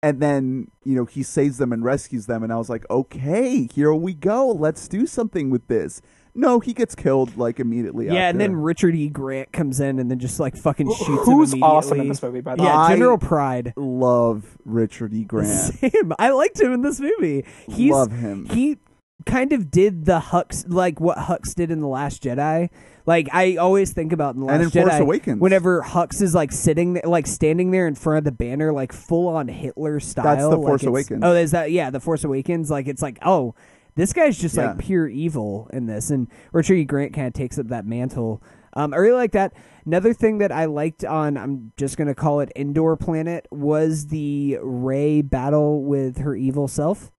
[SPEAKER 1] And then, you know, he saves them and rescues them and I was like, "Okay, here we go. Let's do something with this." No, he gets killed like immediately
[SPEAKER 2] Yeah, and then Richard E. Grant comes in and then just like fucking
[SPEAKER 3] Who-
[SPEAKER 2] shoots
[SPEAKER 3] Who's
[SPEAKER 2] him
[SPEAKER 3] awesome in this movie? By the way,
[SPEAKER 2] Yeah,
[SPEAKER 1] I-
[SPEAKER 2] General Pryde.
[SPEAKER 1] love Richard E. Grant.
[SPEAKER 2] Same. I liked him in this movie. He's
[SPEAKER 1] love him.
[SPEAKER 2] he kind of did the Hux like what Hux did in the Last Jedi. Like I always think about in the Last
[SPEAKER 1] and in
[SPEAKER 2] Jedi.
[SPEAKER 1] Force Awakens.
[SPEAKER 2] Whenever Hux is like sitting, there, like standing there in front of the banner, like full on Hitler style.
[SPEAKER 1] That's The
[SPEAKER 2] like
[SPEAKER 1] Force
[SPEAKER 2] it's-
[SPEAKER 1] Awakens.
[SPEAKER 2] Oh, is that yeah? The Force Awakens. Like it's like oh, this guy's just
[SPEAKER 1] Yeah.
[SPEAKER 2] like pure evil in this, and Richard E. Grant kind of takes up that mantle. Um, I really like that. Another thing that I liked on, I'm just gonna call it Endor Planet, was the Rey battle with her evil self.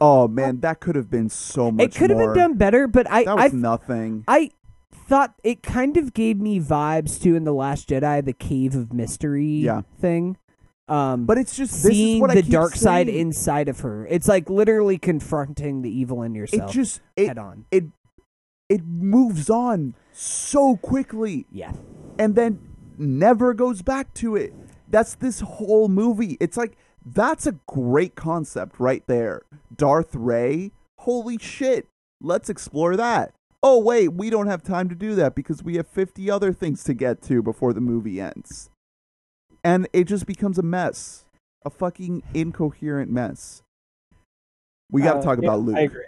[SPEAKER 1] Oh man, that could have been so much
[SPEAKER 2] It could have been done better, but I
[SPEAKER 1] That was nothing.
[SPEAKER 2] I thought it kind of gave me vibes to in the Last Jedi, the Cave of Mystery
[SPEAKER 1] Yeah.
[SPEAKER 2] thing. Um,
[SPEAKER 1] But it's just this is
[SPEAKER 2] seeing
[SPEAKER 1] what I
[SPEAKER 2] the dark side inside of her. It's like literally confronting the evil in yourself.
[SPEAKER 1] It just it
[SPEAKER 2] head on.
[SPEAKER 1] it it moves on so quickly
[SPEAKER 2] Yeah.
[SPEAKER 1] and then never goes back to it. That's this whole movie. It's like that's a great concept right there. Darth Rey, holy shit. Let's explore that. Oh wait, we don't have time to do that because we have 50 other things to get to before the movie ends. And it just becomes a mess. A fucking incoherent mess. We got to
[SPEAKER 3] Uh,
[SPEAKER 1] talk
[SPEAKER 3] yeah,
[SPEAKER 1] about Luke
[SPEAKER 3] I agree.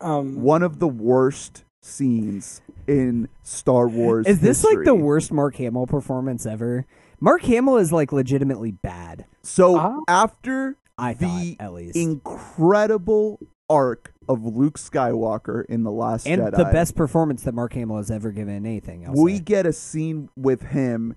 [SPEAKER 3] Um,
[SPEAKER 1] one of the worst scenes in Star Wars.
[SPEAKER 2] Is this like the worst Mark Hamill performance ever? Mark Hamill is like legitimately bad.
[SPEAKER 1] So
[SPEAKER 3] Uh-huh.
[SPEAKER 1] after
[SPEAKER 2] I
[SPEAKER 1] the
[SPEAKER 2] thought at least.
[SPEAKER 1] incredible arc of Luke Skywalker in the Last
[SPEAKER 2] and
[SPEAKER 1] Jedi,
[SPEAKER 2] the best performance that Mark Hamill has ever given in anything. I'll
[SPEAKER 1] we
[SPEAKER 2] say.
[SPEAKER 1] get a scene with him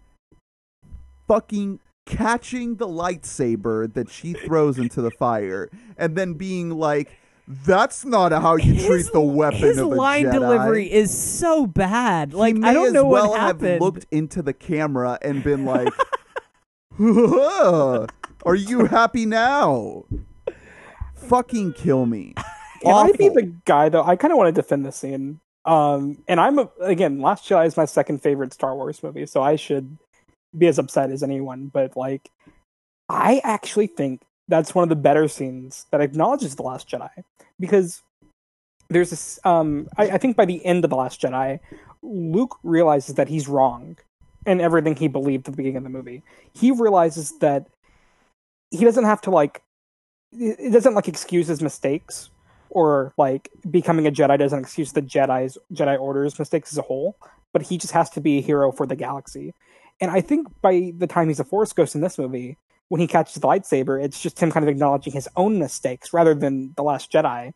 [SPEAKER 1] fucking catching the lightsaber that she throws into the fire, and then being like. That's not how you
[SPEAKER 2] His-
[SPEAKER 1] treat the weapon
[SPEAKER 2] His
[SPEAKER 1] of a
[SPEAKER 2] line
[SPEAKER 1] Jedi."
[SPEAKER 2] delivery is so bad. Like
[SPEAKER 1] he may
[SPEAKER 2] I don't
[SPEAKER 1] as
[SPEAKER 2] know
[SPEAKER 1] well
[SPEAKER 2] what happened.
[SPEAKER 1] have looked into the camera and been like, "Are you happy now?" Fucking kill me.
[SPEAKER 3] Can I be the guy though? I kind of want to defend the scene. Um, and I'm a, again, Last Jedi is my second favorite Star Wars movie, so I should be as upset as anyone. But like, I actually think that's one of the better scenes that acknowledges the Last Jedi because there's this. Um, I, I think by the end of the Last Jedi, Luke realizes that he's wrong in everything he believed at the beginning of the movie. He realizes that he doesn't have to like. It doesn't like excuse his mistakes or like becoming a Jedi doesn't excuse the Jedi's Jedi Order's mistakes as a whole, but he just has to be a hero for the galaxy. And I think by the time he's a Force Ghost in this movie, when he catches the lightsaber, it's just him kind of acknowledging his own mistakes rather than the Last Jedi.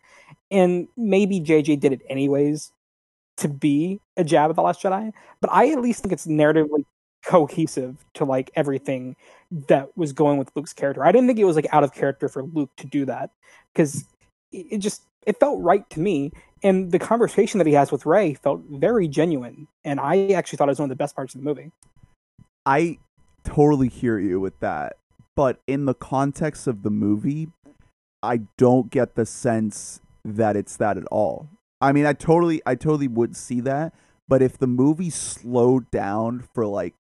[SPEAKER 3] And maybe JJ did it anyways to be a jab at the Last Jedi, but I at least think it's narratively cohesive to like everything that was going with Luke's character. I didn't think it was like out of character for Luke to do that because it just it felt right to me and the conversation that he has with Rey felt very genuine and i actually thought it was one of the best parts of the movie
[SPEAKER 1] I totally hear you with that, but in the context of the movie, I don't get the sense that it's that at all. I mean, I totally, I totally would see that, but if the movie slowed down for like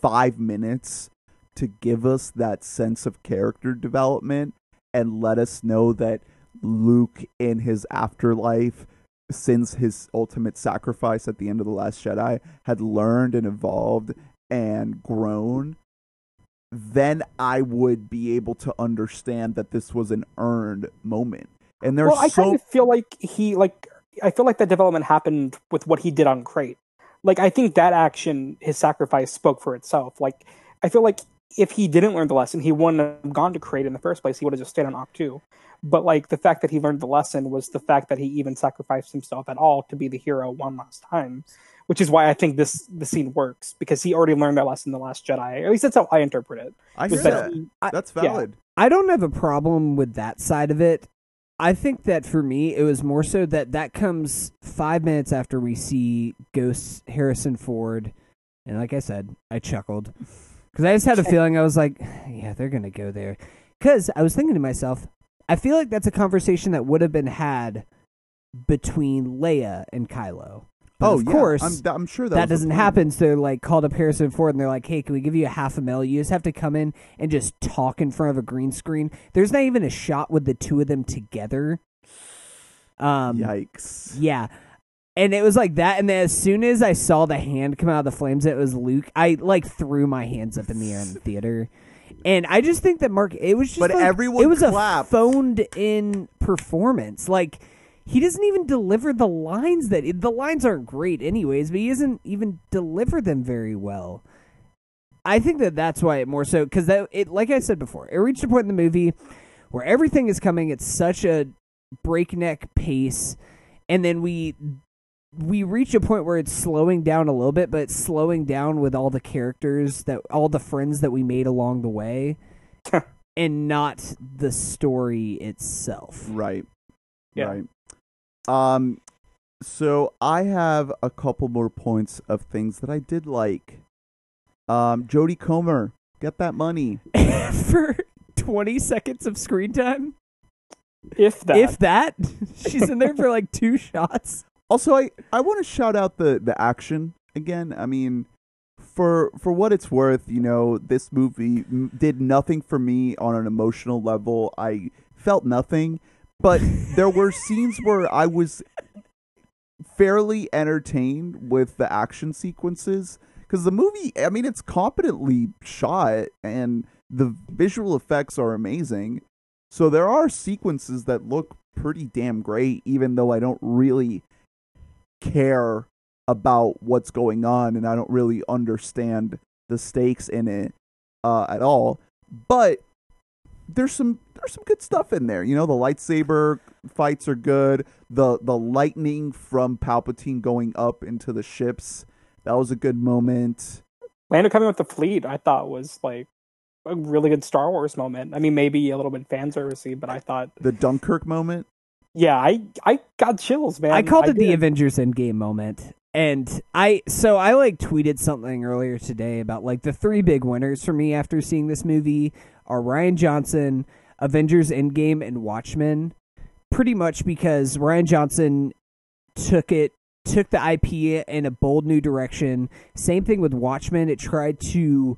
[SPEAKER 1] five minutes to give us that sense of character development and let us know that Luke in his afterlife since his ultimate sacrifice at the end of the last jedi had learned and evolved and grown then i would be able to understand that this was an earned moment. And there's
[SPEAKER 3] well i
[SPEAKER 1] so
[SPEAKER 3] kind of feel like he like i feel like that development happened with what he did on Crait. Like i think that action his sacrifice spoke for itself. Like i feel like if he didn't learn the lesson he wouldn't have gone to Crait in the first place. He would have just stayed on Ahch-To but like the fact that he learned the lesson was the fact that he even sacrificed himself at all to be the hero one last time which is why i think this the scene works because he already learned that lesson in the last jedi at least that's how i interpret it
[SPEAKER 1] i
[SPEAKER 3] was
[SPEAKER 1] hear
[SPEAKER 3] that
[SPEAKER 1] that
[SPEAKER 3] he-
[SPEAKER 1] that's
[SPEAKER 3] yeah.
[SPEAKER 1] valid
[SPEAKER 2] I don't have a problem with that side of it. I think that for me, it was more so that that comes five minutes after we see Ghost Harrison Ford, and like I said, I chuckled because I just had a feeling I was like, yeah, they're gonna go there. Because I was thinking to myself, I feel like that's a conversation that would have been had between Leia and Kylo. But
[SPEAKER 1] oh
[SPEAKER 2] of
[SPEAKER 1] yeah,
[SPEAKER 2] course,
[SPEAKER 1] I'm, I'm sure that,
[SPEAKER 2] that doesn't happen. So they're like called up Harrison Ford and they're like, "Hey, can we give you a half a mil? You just have to come in and just talk in front of a green screen." There's not even a shot with the two of them together. Um,
[SPEAKER 1] yikes
[SPEAKER 2] yeah, and it was like that. And then as soon as I saw the hand come out of the flames, it was Luke. I like threw my hands up in the air in the theater. And I just think that Mark, it was just
[SPEAKER 1] But
[SPEAKER 2] like-
[SPEAKER 1] everyone
[SPEAKER 2] it was
[SPEAKER 1] clapped.
[SPEAKER 2] a phoned in performance. Like he doesn't even deliver the lines that the lines aren't great anyways, but he doesn't even deliver them very well. I think that that's why it more so because that it like I said before, it reached a point in the movie where everything is coming at such a breakneck pace, and then we we reach a point where it's slowing down a little bit, but it's slowing down with all the characters that all the friends that we made along the way, and not the story itself.
[SPEAKER 1] Right.
[SPEAKER 3] Yeah.
[SPEAKER 1] Right. Um so I have a couple more points of things that I did like. Um Jodie Comer, get that money.
[SPEAKER 2] For twenty seconds of screen time,
[SPEAKER 3] if that
[SPEAKER 2] if that, she's in there for like two shots.
[SPEAKER 1] Also, I, I want to shout out the, the action again. I mean, for for what it's worth, you know, this movie m- did nothing for me on an emotional level. I felt nothing, but there were scenes where I was fairly entertained with the action sequences because the movie, I mean, it's competently shot and the visual effects are amazing. So there are sequences that look pretty damn great, even though I don't really care about what's going on and I don't really understand the stakes in it uh, at all. But there's some there's some good stuff in there. You know, the lightsaber fights are good. The the lightning from Palpatine going up into the ships that was a good moment.
[SPEAKER 3] Lando coming with the fleet, I thought was like a really good Star Wars moment. I mean, maybe a little bit fan servicey, but I thought
[SPEAKER 1] The Dunkirk moment.
[SPEAKER 3] yeah, I I got chills, man.
[SPEAKER 2] I called it the
[SPEAKER 3] did.
[SPEAKER 2] Avengers Endgame moment. And I so I like tweeted something earlier today about like the three big winners for me after seeing this movie are Rian Johnson, Avengers Endgame, and Watchmen. Pretty much because Rian Johnson took it took the IP in a bold new direction. Same thing with Watchmen. It tried to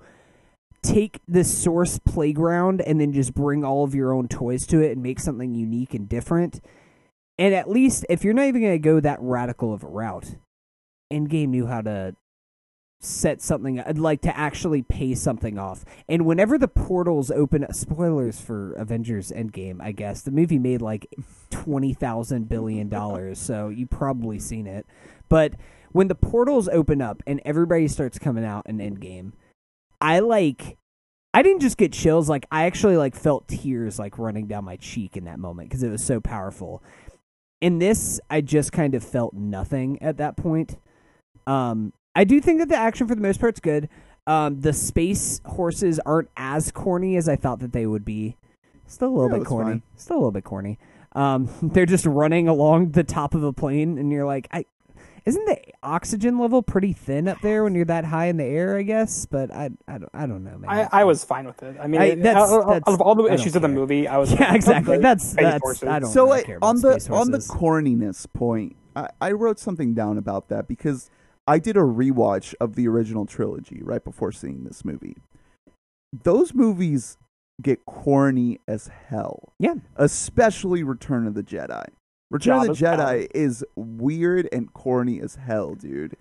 [SPEAKER 2] take the source playground and then just bring all of your own toys to it and make something unique and different. And at least if you're not even going to go that radical of a route, Endgame knew how to set something uh, like to actually pay something off. And whenever the portals open, spoilers for Avengers Endgame, I guess the movie made like twenty thousand billion dollars, so you probably seen it. But when the portals open up and everybody starts coming out in Endgame, I like. I didn't just get chills; like I actually like felt tears like running down my cheek in that moment because it was so powerful. In this, I just kind of felt nothing at that point. Um, I do think that the action for the most part's good. Um, the space horses aren't as corny as I thought that they would be. Still a little
[SPEAKER 1] Yeah,
[SPEAKER 2] bit corny.
[SPEAKER 1] fine.
[SPEAKER 2] Still a little bit corny. Um, they're just running along the top of a plane, and you're like, I. Isn't the oxygen level pretty thin up there when you're that high in the air? I guess, but I, I don't, I don't know, man.
[SPEAKER 3] I, I was fine with it. I mean,
[SPEAKER 2] I- that's-
[SPEAKER 3] out, out
[SPEAKER 2] that's-
[SPEAKER 3] of all the issues of the movie, I was
[SPEAKER 2] yeah, exactly. That's
[SPEAKER 3] Space
[SPEAKER 2] that's.
[SPEAKER 3] horses.
[SPEAKER 2] I don't.
[SPEAKER 1] so
[SPEAKER 2] really
[SPEAKER 1] I,
[SPEAKER 2] care about
[SPEAKER 1] on the
[SPEAKER 2] space
[SPEAKER 1] on the corniness point, I, I wrote something down about that because I did a rewatch of the original trilogy right before seeing this movie. Those movies get corny as hell.
[SPEAKER 2] Yeah.
[SPEAKER 1] Especially Return of the Jedi. Return of the Jedi is weird and corny as hell, dude.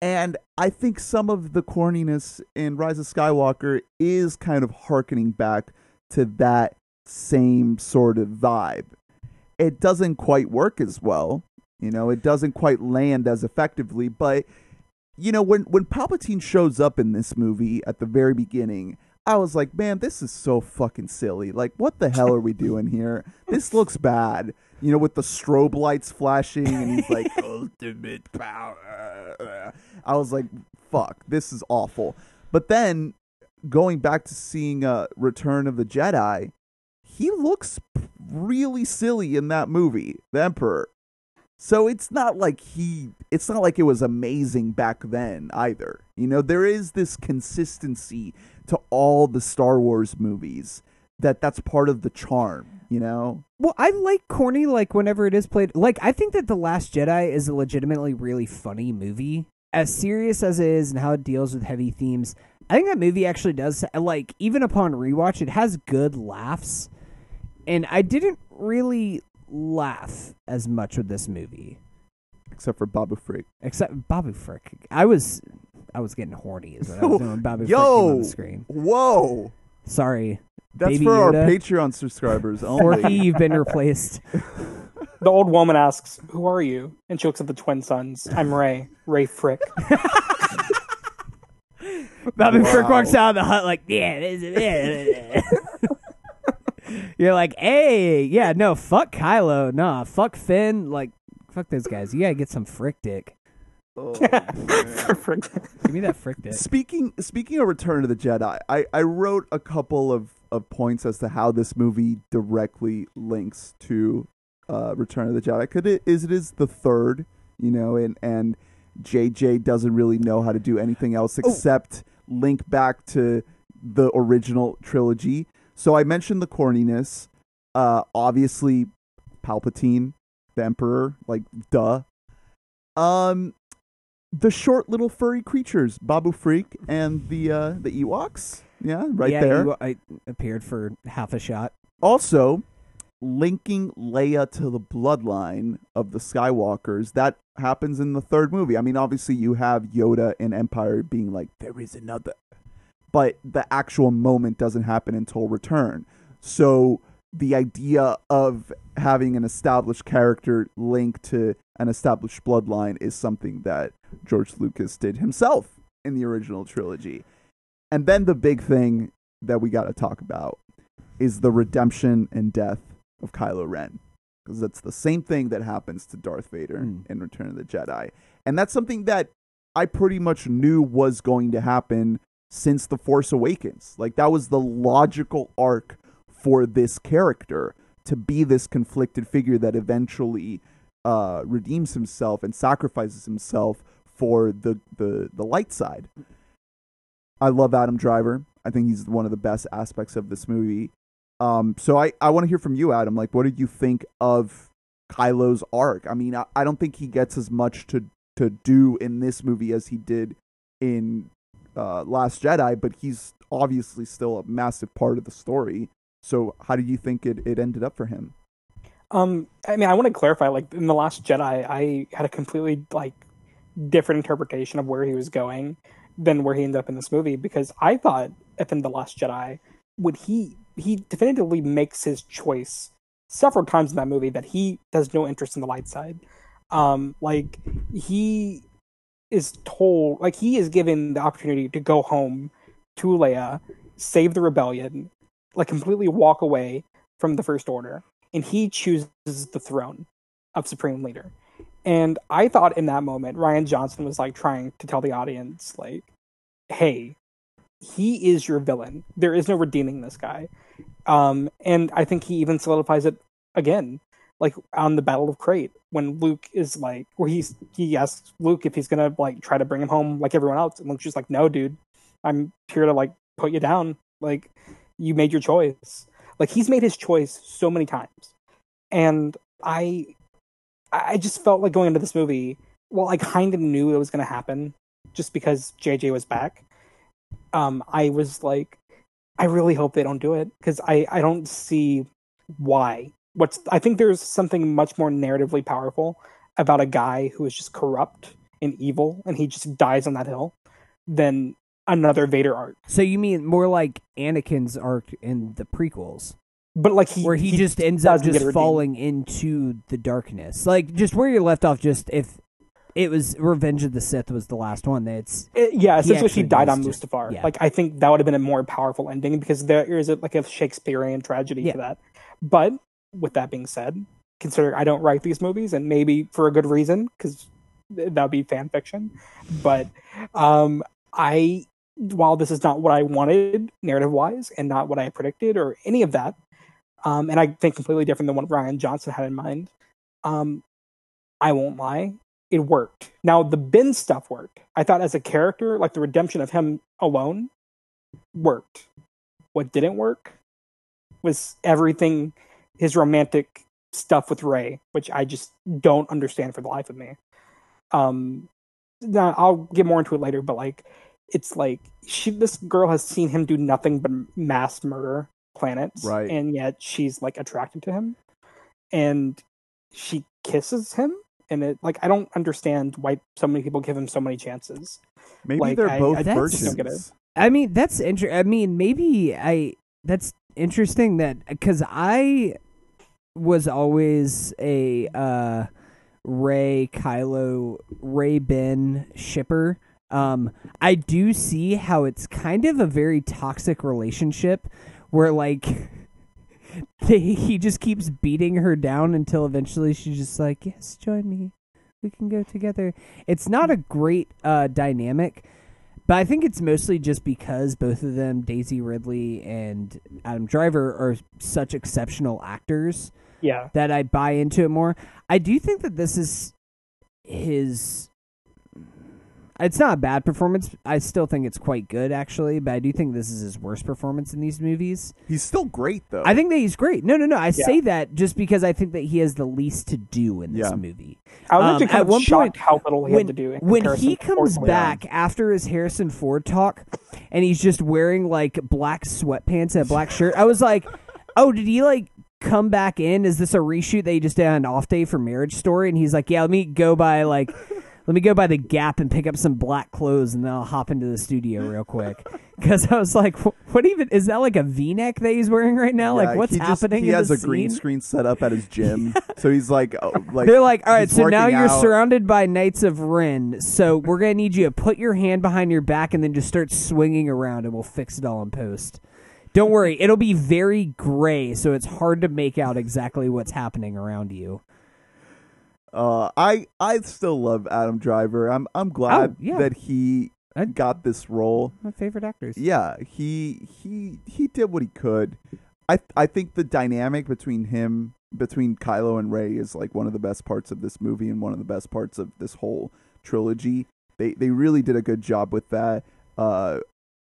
[SPEAKER 1] And I think some of the corniness in Rise of Skywalker is kind of harkening back to that same sort of vibe. It doesn't quite work as well. You know, it doesn't quite land as effectively, but you know, when when Palpatine shows up in this movie at the very beginning, I was like, man, this is so fucking silly. Like, what the hell are we doing here? This looks bad. You know, with the strobe lights flashing, and he's like, ultimate power. I was like, fuck, this is awful. But then going back to seeing uh, Return of the Jedi, he looks really silly in that movie, The Emperor. So it's not like he it's not like it was amazing back then either. You know, there is this consistency to all the Star Wars movies that that's part of the charm, you know?
[SPEAKER 2] Well, I like corny like whenever it is played. Like I think that The Last Jedi is a legitimately really funny movie. As serious as it is and how it deals with heavy themes, I think that movie actually does like even upon rewatch it has good laughs. And I didn't really laugh as much with this movie.
[SPEAKER 1] Except for Babu Frick.
[SPEAKER 2] Except Babu Frick. I was I was getting horny is what I was doing. when Babu Frick came
[SPEAKER 1] Yo!
[SPEAKER 2] on the screen.
[SPEAKER 1] Whoa!
[SPEAKER 2] Sorry.
[SPEAKER 1] That's
[SPEAKER 2] Baby
[SPEAKER 1] for our Patreon subscribers only.
[SPEAKER 2] Forky, you've been replaced.
[SPEAKER 3] The old woman asks, "Who are you?" And she looks at the twin sons. I'm Rey. Rey Frick.
[SPEAKER 2] Babu Frick walks out of the hut like, yeah, this is it. You're like, hey, yeah, no, fuck Kylo, nah, fuck Finn, like, fuck those guys. You gotta get some frick dick.
[SPEAKER 1] Oh, man.
[SPEAKER 3] Frick.
[SPEAKER 2] Give me that frick dick.
[SPEAKER 1] Speaking speaking of Return of the Jedi, I, I wrote a couple of, of points as to how this movie directly links to uh, Return of the Jedi. Could it is it is the third, you know, and and JJ doesn't really know how to do anything else except link back to the original trilogy. So I mentioned the corniness. Uh, obviously, Palpatine, the Emperor, like duh. Um, the short little furry creatures, Babu Frick and the uh, the Ewoks. Yeah, right
[SPEAKER 2] yeah,
[SPEAKER 1] there.
[SPEAKER 2] I appeared for half a shot.
[SPEAKER 1] also, linking Leia to the bloodline of the Skywalkers. That happens in the third movie. I mean, obviously, you have Yoda and Empire being like, "There is another," but the actual moment doesn't happen until Return. So the idea of having an established character linked to an established bloodline is something that George Lucas did himself in the original trilogy. And then the big thing that we got to talk about is the redemption and death of Kylo Ren. Because that's the same thing that happens to Darth Vader
[SPEAKER 2] Hmm.
[SPEAKER 1] in Return of the Jedi. And that's something that I pretty much knew was going to happen since The Force Awakens. Like, that was the logical arc for this character to be this conflicted figure that eventually uh, redeems himself and sacrifices himself for the, the, the light side. I love Adam Driver. I think he's one of the best aspects of this movie. Um, so I, I want to hear from you, Adam. Like, what did you think of Kylo's arc? I mean, I, I don't think he gets as much to to do in this movie as he did in uh, Last Jedi, but he's obviously still a massive part of the story. So how do you think it, it ended up for him?
[SPEAKER 3] Um, I mean, I want to clarify. Like in the Last Jedi, I had a completely like different interpretation of where he was going than where he ended up in this movie because I thought end of the Last Jedi, would he he definitively makes his choice several times in that movie that he has no interest in the light side. Um, like he is told, like he is given the opportunity to go home to Leia, save the rebellion, like completely walk away from the First Order and he chooses the throne of supreme leader. And i thought in that moment Rian Johnson was like trying to tell the audience like hey he is your villain. There is no redeeming this guy. Um and i think he even solidifies it again like on the battle of Crait when luke is like where he's he asks luke if he's gonna like try to bring him home like everyone else and luke's just like no dude i'm here to like put you down like you made your choice like he's made his choice so many times, and I, I just felt like going into this movie. Well, I kind of knew it was to happen, just because JJ was back. Um, I was like, I really hope they don't do it because I I don't see why. What's I think there's something much more narratively powerful about a guy who is just corrupt and evil, and he just dies on that hill, than another Vader arc.
[SPEAKER 2] So you mean more like Anakin's arc in the prequels,
[SPEAKER 3] But like he,
[SPEAKER 2] where he, just ends up just falling into the darkness, like just where you left off. Just if it was Revenge of the Sith was the last one, it's
[SPEAKER 3] It- yeah, essentially he,
[SPEAKER 2] actually
[SPEAKER 3] died on Mustafar.
[SPEAKER 2] yeah.
[SPEAKER 3] Like I think that would have been a more powerful ending because there is a, like a Shakespearean tragedy
[SPEAKER 2] Yeah.
[SPEAKER 3] to that. But with that being said, consider I don't write these movies, and maybe for a good reason because that would be fan fiction. But um, I, while this is not what I wanted narrative wise, and not what I predicted or any of that, um, and I think completely different than what Rian Johnson had in mind. Um, I won't lie, it worked. Now the Ben stuff worked. I thought as a character, like the redemption of him alone, worked. What didn't work was everything his romantic stuff with Rey, which I just don't understand for the life of me. Um, now I'll get more into it later, but like, it's like she, this girl has seen him do nothing but mass murder planets,
[SPEAKER 1] Right.
[SPEAKER 3] And yet she's like attracted to him, and she kisses him, and it like I don't understand why so many people give him so many chances.
[SPEAKER 1] Maybe
[SPEAKER 3] Like,
[SPEAKER 1] they're
[SPEAKER 3] I-
[SPEAKER 1] both
[SPEAKER 2] I just
[SPEAKER 1] virgins.
[SPEAKER 3] don't get it.
[SPEAKER 2] I mean, that's interesting. I mean, maybe I. That's interesting that because I was always a uh, Rey Kylo Rey Ben shipper. Um, I do see how it's kind of a very toxic relationship where like they, he just keeps beating her down until eventually she's just like, "Yes, join me. We can go together." It's not a great uh, dynamic. But I think it's mostly just because both of them, Daisy Ridley and Adam Driver, are such exceptional actors
[SPEAKER 3] Yeah,
[SPEAKER 2] that I buy into it more. I do think that this is his. It's not a bad performance. I still think it's quite good, actually. But I do think this is his worst performance in these movies.
[SPEAKER 1] He's still great though.
[SPEAKER 2] I think that he's great. No, no, no. I
[SPEAKER 3] Yeah.
[SPEAKER 2] say that just because I think that he has the least to do in this
[SPEAKER 1] Yeah.
[SPEAKER 2] movie.
[SPEAKER 3] I was
[SPEAKER 2] Um,
[SPEAKER 3] actually kind
[SPEAKER 2] at
[SPEAKER 3] of
[SPEAKER 2] one
[SPEAKER 3] shocked
[SPEAKER 2] point,
[SPEAKER 3] how little he
[SPEAKER 2] when,
[SPEAKER 3] had to do. In
[SPEAKER 2] when he comes
[SPEAKER 3] Ford.
[SPEAKER 2] back after his Harrison Ford talk, and he's just wearing like black sweatpants and a black shirt, I was like, "Oh, did he like come back in? Is this a reshoot that he just did on an off day for Marriage Story?" And he's like, "Yeah, let me go by like." Let me go by the Gap and pick up some black clothes, and then I'll hop into the studio real quick. Because I was like, "What even is that? Like a V-neck that he's wearing right now?
[SPEAKER 1] Yeah,
[SPEAKER 2] like what's
[SPEAKER 1] he just-
[SPEAKER 2] happening?"
[SPEAKER 1] He has a green screen set up at his gym, so he's like, oh, like
[SPEAKER 2] They're like, all right, so now you're
[SPEAKER 1] out.
[SPEAKER 2] surrounded by Knights of Ren. So we're gonna need you to put your hand behind your back and then just start swinging around, and we'll fix it all in post. Don't worry, it'll be very gray, so it's hard to make out exactly what's happening around you.
[SPEAKER 1] Uh, I I still love Adam Driver. I'm I'm glad
[SPEAKER 2] Oh, yeah.
[SPEAKER 1] that he
[SPEAKER 2] I-
[SPEAKER 1] got this role.
[SPEAKER 2] My favorite actors.
[SPEAKER 1] Yeah, he he he did what he could. I I think the dynamic between him between Kylo and Rey is like one of the best parts of this movie and one of the best parts of this whole trilogy. They they really did a good job with that. Uh,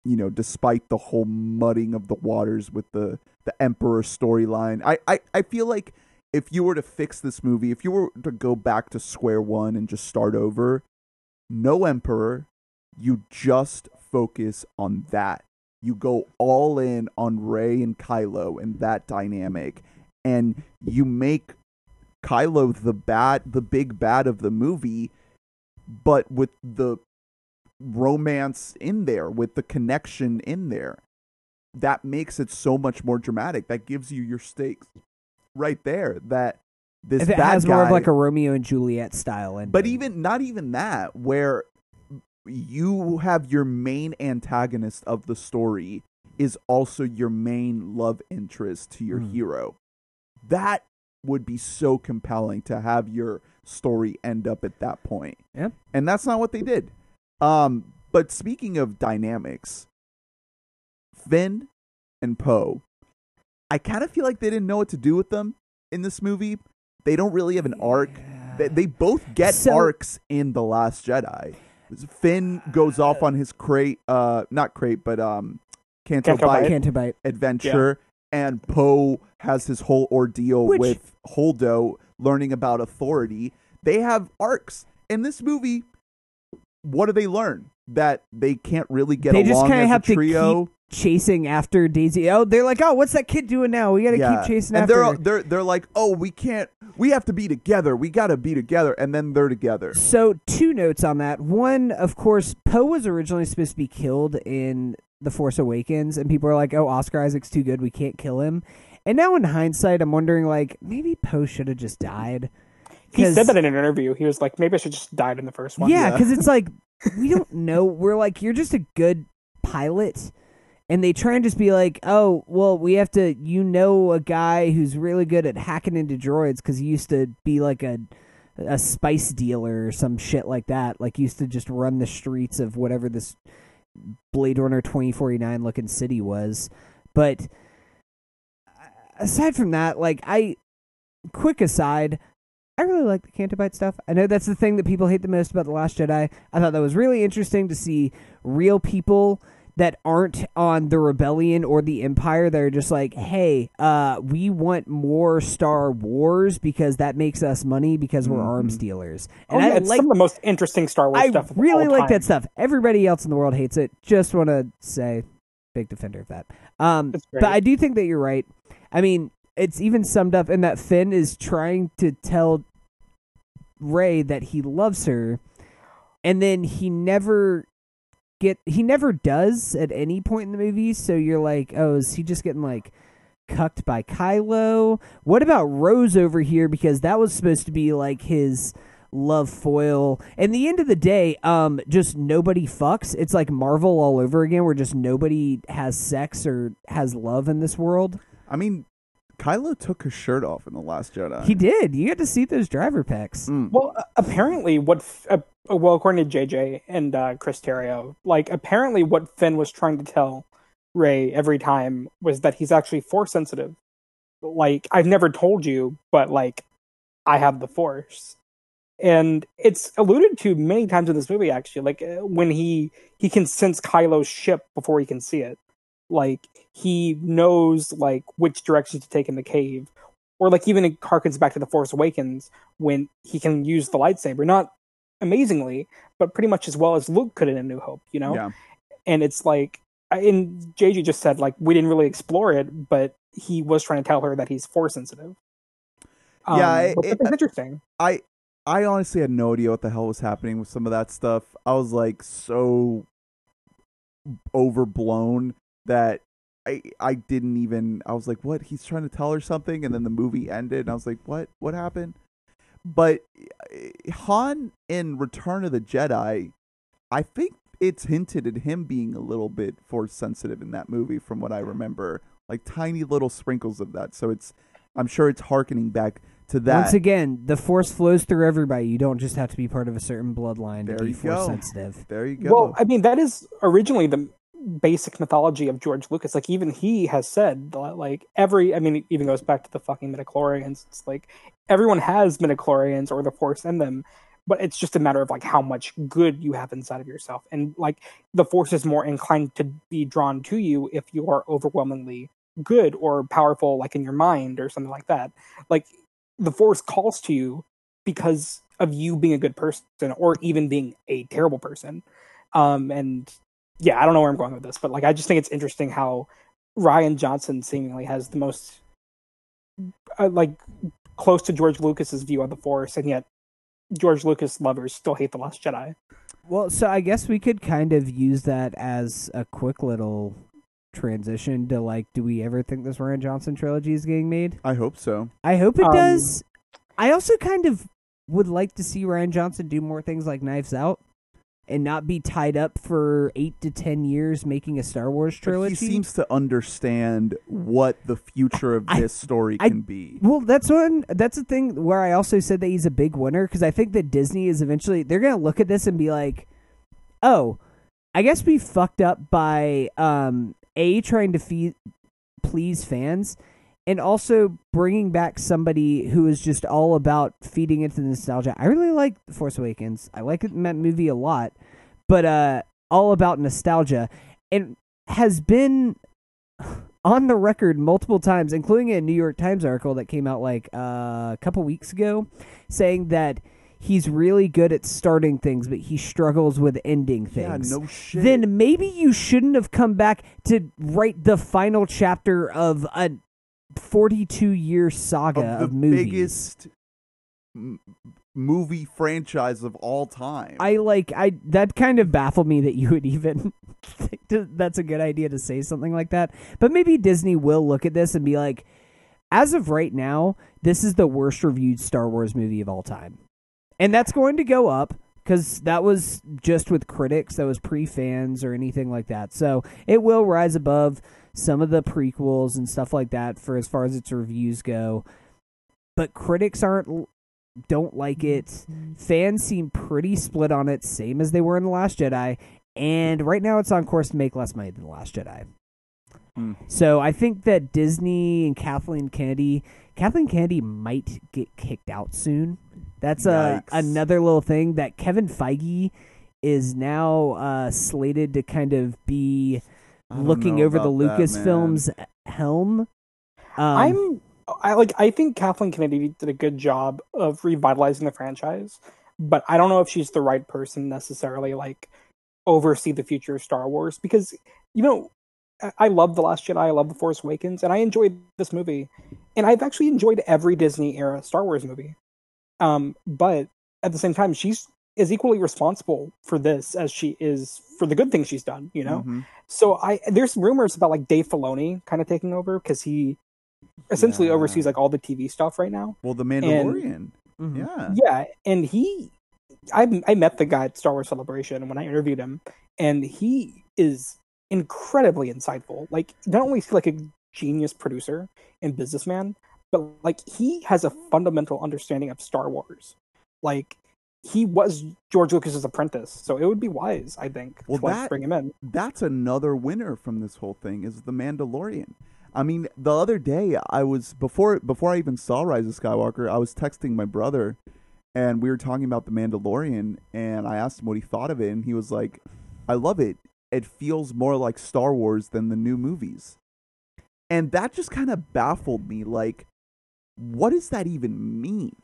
[SPEAKER 1] you know, despite the whole mudding of the waters with the the Emperor storyline, I, I I feel like if you were to fix this movie, if you were to go back to square one and just start over, no Emperor, you just focus on that. You go all in on Rey and Kylo and that dynamic, and you make Kylo the bad, the big bad of the movie, but with the romance in there, with the connection in there. That makes it so much more dramatic. That gives you your stakes right there. That this
[SPEAKER 2] If it has
[SPEAKER 1] guy,
[SPEAKER 2] more of like a Romeo and Juliet style ending.
[SPEAKER 1] but even not even that, where you have your main antagonist of the story is also your main love interest to your
[SPEAKER 2] Hmm.
[SPEAKER 1] hero. That would be so compelling to have your story end up at that point.
[SPEAKER 2] Yeah.
[SPEAKER 1] And that's not what they did. Um, but speaking of dynamics, Finn and Poe, I kind of feel like they didn't know what to do with them in this movie. They don't really have an arc. They, they both get
[SPEAKER 2] So-
[SPEAKER 1] arcs in the Last Jedi. Finn goes off on his Crait, uh, not Crait, but um, Canto
[SPEAKER 3] Canto
[SPEAKER 1] Bight
[SPEAKER 3] Bight.
[SPEAKER 2] Canto Bight.
[SPEAKER 1] adventure, and Poe has his whole ordeal
[SPEAKER 2] Which-
[SPEAKER 1] with Holdo learning about authority. They have arcs in this movie. What do they learn? That they can't really get
[SPEAKER 2] They just
[SPEAKER 1] along
[SPEAKER 2] kinda
[SPEAKER 1] as
[SPEAKER 2] have
[SPEAKER 1] a
[SPEAKER 2] to
[SPEAKER 1] trio.
[SPEAKER 2] Chasing after Daisy. Oh, they're like, oh, what's that kid doing now? We gotta
[SPEAKER 1] yeah,
[SPEAKER 2] keep chasing
[SPEAKER 1] and
[SPEAKER 2] after.
[SPEAKER 1] they're
[SPEAKER 2] her.
[SPEAKER 1] they're they're like, oh, we can't. We have to be together. We got to be together, and then they're together.
[SPEAKER 2] So, two notes on that. One, of course, Poe was originally supposed to be killed in The Force Awakens, and people are like, "Oh, Oscar Isaac's too good. We can't kill him." And now, in hindsight, I'm wondering, like, maybe Poe should have just died.
[SPEAKER 3] He said that in an interview. He was like, maybe I should just died in the first one.
[SPEAKER 2] Yeah,
[SPEAKER 1] Yeah.
[SPEAKER 2] because it's like we don't know. We're like, you're just a good pilot, and they try and just be like, oh, well, we have to. You know, a guy who's really good at hacking into droids because he used to be like a a spice dealer or some shit like that. Like used to just run the streets of whatever this Blade Runner twenty forty nine looking city was. But aside from that, like I, quick aside, I really like the Canto Bight stuff. I know that's the thing that people hate the most about The Last Jedi. I thought that was really interesting to see real people that aren't on the rebellion or the empire that are just like hey uh we want more star wars because that makes us money because we're
[SPEAKER 1] Mhm.
[SPEAKER 2] arms dealers
[SPEAKER 3] Oh,
[SPEAKER 2] and
[SPEAKER 3] yeah,
[SPEAKER 2] i
[SPEAKER 3] it's
[SPEAKER 2] like
[SPEAKER 3] some of the most interesting Star Wars
[SPEAKER 2] i
[SPEAKER 3] stuff.
[SPEAKER 2] really
[SPEAKER 3] all
[SPEAKER 2] like
[SPEAKER 3] time.
[SPEAKER 2] that stuff everybody else in the world hates it just want to say big defender of that um but i do think that you're right i mean it's even summed up in that finn is trying to tell Rey that he loves her and then he never get he never does at any point in the movie so you're like oh is he just getting like cucked by Kylo? What about Rose over here? Because that was supposed to be like his love foil. And the end of the day um just nobody fucks. It's like Marvel all over again where just nobody has sex or has love in this world.
[SPEAKER 1] I mean, Kylo took his shirt off in the Last Jedi.
[SPEAKER 2] he did you get to see those driver packs.
[SPEAKER 1] Mm.
[SPEAKER 3] Well, uh, apparently, what f- uh, well, according to JJ and uh, Chris Terrio, like apparently, what Finn was trying to tell Rey every time was that he's actually force sensitive. Like I've never told you, but like I have the force, and it's alluded to many times in this movie actually like uh, when he he can sense kylo's ship before he can see it like he knows like which direction to take in the cave or like even it harkens back to the force awakens when he can use the lightsaber not amazingly but pretty much as well as luke could in a new hope you know
[SPEAKER 1] Yeah.
[SPEAKER 3] and it's like and jj just said like we didn't really explore it but he was trying to tell her that he's force sensitive um,
[SPEAKER 1] Yeah, it- it-
[SPEAKER 3] interesting
[SPEAKER 1] I I honestly had no idea what the hell was happening with some of that stuff. I was like so overblown that I I didn't even I was like, what? He's trying to tell her something, and then the movie ended, and I was like, what? What happened? But uh, Han in Return of the Jedi, I think it's hinted at him being a little bit force sensitive in that movie, from what I remember, like tiny little sprinkles of that. So it's I'm sure it's harkening back to that.
[SPEAKER 2] Once again, the force flows through everybody. You don't just have to be part of a certain bloodline
[SPEAKER 1] There
[SPEAKER 2] to be force
[SPEAKER 1] go.
[SPEAKER 2] sensitive.
[SPEAKER 1] there you go.
[SPEAKER 3] Well, I mean, that is originally the basic mythology of George Lucas. Like, even he has said, that, like, every, I mean, it even goes back to the fucking midichlorians. It's like, everyone has midichlorians or the Force in them, but it's just a matter of, like, how much good you have inside of yourself. And, like, the Force is more inclined to be drawn to you if you are overwhelmingly good or powerful, like, in your mind or something like that. Like, the Force calls to you because of you being a good person or even being a terrible person. Um, and yeah, I don't know where I'm going with this, but like I just think it's interesting how Rian Johnson seemingly has the most uh, like close to George Lucas's view of the Force, and yet George Lucas lovers still hate the Last Jedi.
[SPEAKER 2] Well, so I guess we could kind of use that as a quick little transition to like, do we ever think this Rian Johnson trilogy is getting made?
[SPEAKER 1] I hope so.
[SPEAKER 2] I hope it
[SPEAKER 3] Um,
[SPEAKER 2] does. I also kind of would like to see Rian Johnson do more things like Knives Out and not be tied up for eight to ten years making a Star Wars
[SPEAKER 1] But
[SPEAKER 2] trilogy.
[SPEAKER 1] he seems to understand what the future of
[SPEAKER 2] I-
[SPEAKER 1] this story
[SPEAKER 2] I-
[SPEAKER 1] can be.
[SPEAKER 2] Well, that's one. That's the thing where I also said that he's a big winner because I think that Disney is eventually they're gonna look at this and be like, "Oh, I guess we fucked up by um a trying to feed please fans, and also bringing back somebody who is just all about feeding into the nostalgia. I really like The Force Awakens. I like that movie a lot, but uh, all about nostalgia and has been on the record multiple times, including a New York Times article that came out like uh, a couple weeks ago, saying that he's really good at starting things, but he struggles with ending
[SPEAKER 1] Yeah,
[SPEAKER 2] things.
[SPEAKER 1] no shit.
[SPEAKER 2] then maybe you shouldn't have come back to write the final chapter of a 42 year saga
[SPEAKER 1] of
[SPEAKER 2] of,
[SPEAKER 1] the
[SPEAKER 2] movies.
[SPEAKER 1] biggest m- movie franchise of all time.
[SPEAKER 2] I like I that kind of baffled me that you would even think that that's a good idea to say something like that. But maybe Disney will look at this and be like, as of right now, this is the worst reviewed Star Wars movie of all time, and that's going to go up because that was just with critics, that was pre fans or anything like that. So it will rise above some of the prequels and stuff like that for as far as its reviews go. But critics aren't don't like it. Fans seem pretty split on it, same as they were in The Last Jedi. And right now it's on course to make less money than The Last Jedi.
[SPEAKER 1] Hmm.
[SPEAKER 2] So I think that Disney and Kathleen Kennedy, Kathleen Kennedy might get kicked out soon. That's a
[SPEAKER 1] Yikes.
[SPEAKER 2] another little thing that Kevin Feige is now uh, slated to kind of be looking over the Lucasfilm's helm. Um,
[SPEAKER 3] I'm I like I think Kathleen Kennedy did a good job of revitalizing the franchise, but I don't know if she's the right person necessarily like oversee the future of Star Wars because you know I- I love the Last Jedi, I love the Force Awakens, and I enjoyed this movie, and I've actually enjoyed every Disney era Star Wars movie. Um, but at the same time, she's is equally responsible for this as she is for the good things she's done. You know,
[SPEAKER 1] Mhm.
[SPEAKER 3] so I there's rumors about like Dave Filoni kind of taking over because he essentially
[SPEAKER 1] Yeah.
[SPEAKER 3] oversees like all the TV stuff right now.
[SPEAKER 1] Well, the Mandalorian.
[SPEAKER 2] mhm.
[SPEAKER 1] Yeah.
[SPEAKER 3] Yeah, and he, I I met the guy at Star Wars Celebration when I interviewed him, and he is incredibly insightful. Like not only is he like a genius producer and businessman, but like he has a fundamental understanding of Star Wars. Like he was George Lucas's apprentice, so it would be wise, I think,
[SPEAKER 1] Well,
[SPEAKER 3] to like,
[SPEAKER 1] that-
[SPEAKER 3] bring him in.
[SPEAKER 1] that's another winner from this whole thing is the Mandalorian. I mean, the other day I was before before I even saw Rise of Skywalker, I was texting my brother, and we were talking about the Mandalorian, and I asked him what he thought of it, and he was like, "I love it. It feels more like Star Wars than the new movies," and that just kind of baffled me. Like, what does that even mean?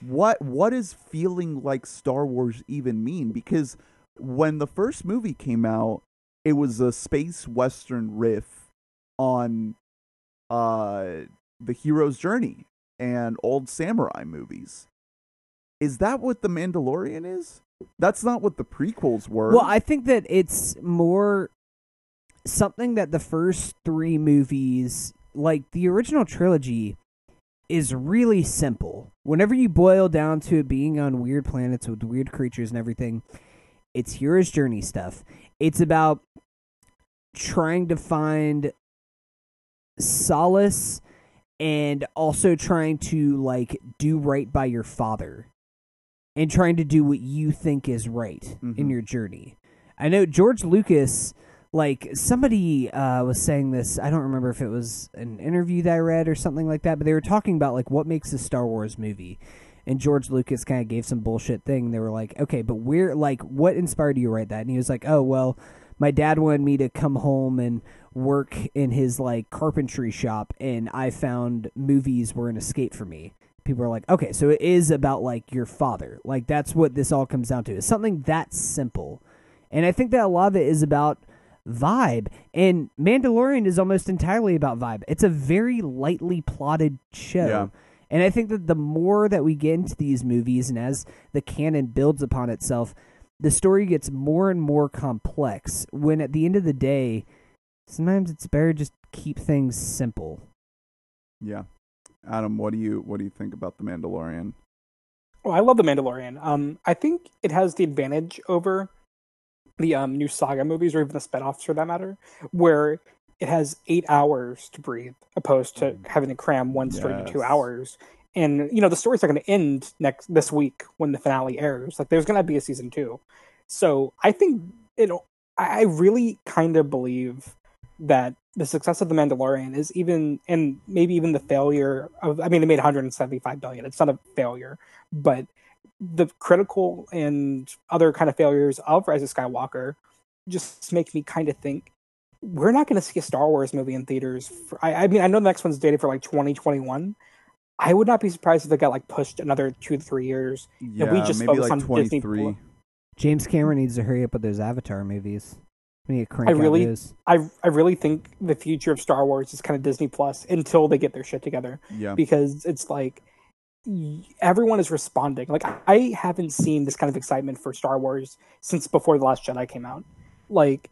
[SPEAKER 1] What what does feeling like Star Wars even mean? Because when the first movie came out, it was a space western riff on uh the hero's journey and old samurai movies. Is that what the Mandalorian is? That's not what the prequels were.
[SPEAKER 2] Well, I think that it's more something that the first three movies, like the original trilogy, is really simple. Whenever you boil down to it being on weird planets with weird creatures and everything, it's hero's journey stuff. It's about trying to find solace and also trying to like do right by your father and trying to do what you think is right in
[SPEAKER 1] Mhm.
[SPEAKER 2] your journey. I know George Lucas like somebody uh, was saying this i don't remember if it was an interview that i read or something like that but they were talking about like what makes a star wars movie. And george lucas kind of gave some bullshit thing. They were like okay but we're like what inspired you to write that? And he was like oh well my dad wanted me to come home and work in his like carpentry shop and i found movies were an escape for me. People are like okay so it is about like your father. Like that's what this all comes down to it's something that simple. And i think that a lot of it is about vibe and mandalorian is almost entirely about vibe it's a very lightly plotted show
[SPEAKER 1] Yeah.
[SPEAKER 2] and i think that the more that we get into these movies and as the canon builds upon itself the story gets more and more complex when at the end of the day sometimes it's better just keep things simple
[SPEAKER 1] yeah. Adam, what do you what do you think about the Mandalorian?
[SPEAKER 3] Oh, I love the Mandalorian. Um, I think it has the advantage over the um new saga movies or even the spinoffs for that matter, where it has eight hours to breathe, opposed to having to cram one story to two hours. And you know the stories are going to end next this week when the finale airs. Like there's going to be a season two, so I think it. I I really kind of believe that the success of the Mandalorian is even, and maybe even the failure of. I mean, it made 175 billion. It's not a failure, but the critical and other kind of failures of Rise of Skywalker just make me kind of think we're not going to see a Star Wars movie in theaters. For, I, I mean, I know the next one's dated for like 2021. I would not be surprised if it got like pushed another two to three years.
[SPEAKER 1] Yeah,
[SPEAKER 3] we just
[SPEAKER 1] maybe
[SPEAKER 3] focus
[SPEAKER 1] like
[SPEAKER 3] on Disney
[SPEAKER 1] 23.
[SPEAKER 3] Plus.
[SPEAKER 2] james cameron needs to hurry up with those avatar movies we need to crank
[SPEAKER 3] I really-
[SPEAKER 2] out.
[SPEAKER 3] I I really think the future of Star Wars is kind of Disney Plus until they get their shit together.
[SPEAKER 1] Yeah.
[SPEAKER 3] because it's like y- everyone is responding. Like I haven't seen this kind of excitement for Star Wars since before the Last Jedi came out. Like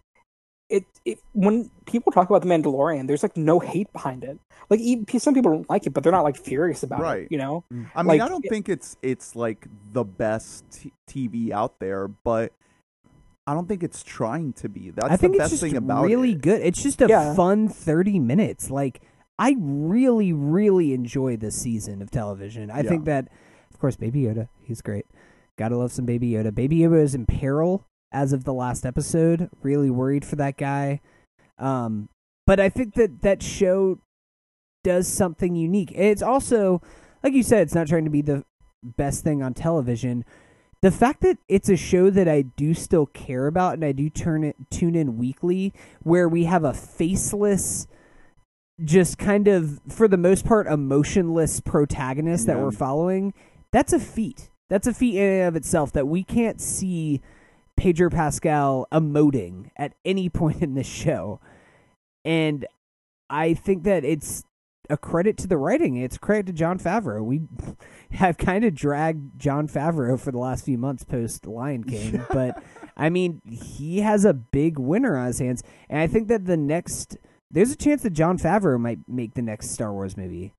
[SPEAKER 3] it, it when people talk about the Mandalorian, there's like no hate behind it. Like even, some people don't like it, but they're not like furious about
[SPEAKER 1] Right.
[SPEAKER 3] it. You know? Mm.
[SPEAKER 1] I mean,
[SPEAKER 3] like,
[SPEAKER 1] I don't
[SPEAKER 3] it-
[SPEAKER 1] think it's it's like the best t- TV out there, but I don't think it's trying to be. That's
[SPEAKER 2] I think
[SPEAKER 1] the
[SPEAKER 2] it's
[SPEAKER 1] best
[SPEAKER 2] just
[SPEAKER 1] thing about
[SPEAKER 2] really
[SPEAKER 1] it.
[SPEAKER 2] Really good. It's just a
[SPEAKER 3] Yeah.
[SPEAKER 2] fun 30 minutes. Like I really really enjoy this season of television. I
[SPEAKER 1] Yeah.
[SPEAKER 2] think that of course Baby Yoda, he's great. Got to love some Baby Yoda. Baby Yoda is in peril as of the last episode. Really worried for that guy. Um but I think that that show does something unique. It's also like you said it's not trying to be the best thing on television, the fact that it's a show that I do still care about and I do turn it tune in weekly where we have a faceless just kind of for the most part emotionless protagonist that
[SPEAKER 1] Yeah.
[SPEAKER 2] we're following that's a feat that's a feat in and of itself that we can't see Pedro Pascal emoting at any point in this show and I think that it's a credit to the writing. It's credit to Jon Favreau. We have kind of dragged Jon Favreau for the last few months post Lion King, but I mean, he has a big winner on his hands, and I think that the next there's a chance that Jon Favreau might make the next Star Wars movie,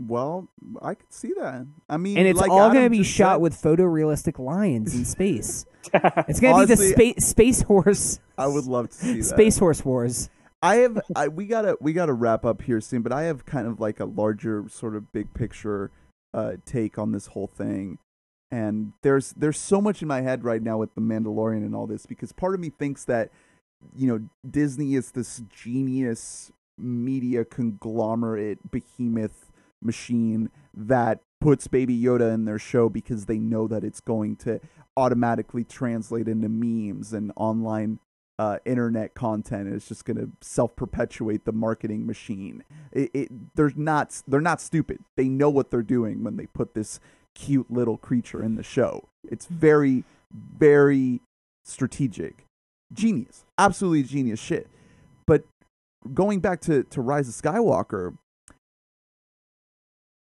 [SPEAKER 1] Well, I could see that. I mean,
[SPEAKER 2] and it's
[SPEAKER 1] like
[SPEAKER 2] all going to be shot
[SPEAKER 1] said-
[SPEAKER 2] with photorealistic lions in space. It's going to be the space space horse
[SPEAKER 1] I would love to see that.
[SPEAKER 2] space horse wars.
[SPEAKER 1] I have I we gotta we gotta wrap up here soon, but I have kind of like a larger sort of big picture uh, take on this whole thing. And there's there's so much in my head right now with the Mandalorian and all this because part of me thinks that you know Disney is this genius media conglomerate behemoth machine that puts Baby Yoda in their show because they know that it's going to automatically translate into memes and online uh, internet content. And it's just going to self perpetuate the marketing machine. It, it, they're not they're not stupid. They know what they're doing when they put this cute little creature in the show. It's very very strategic, genius, absolutely genius shit. But going back to to Rise of Skywalker,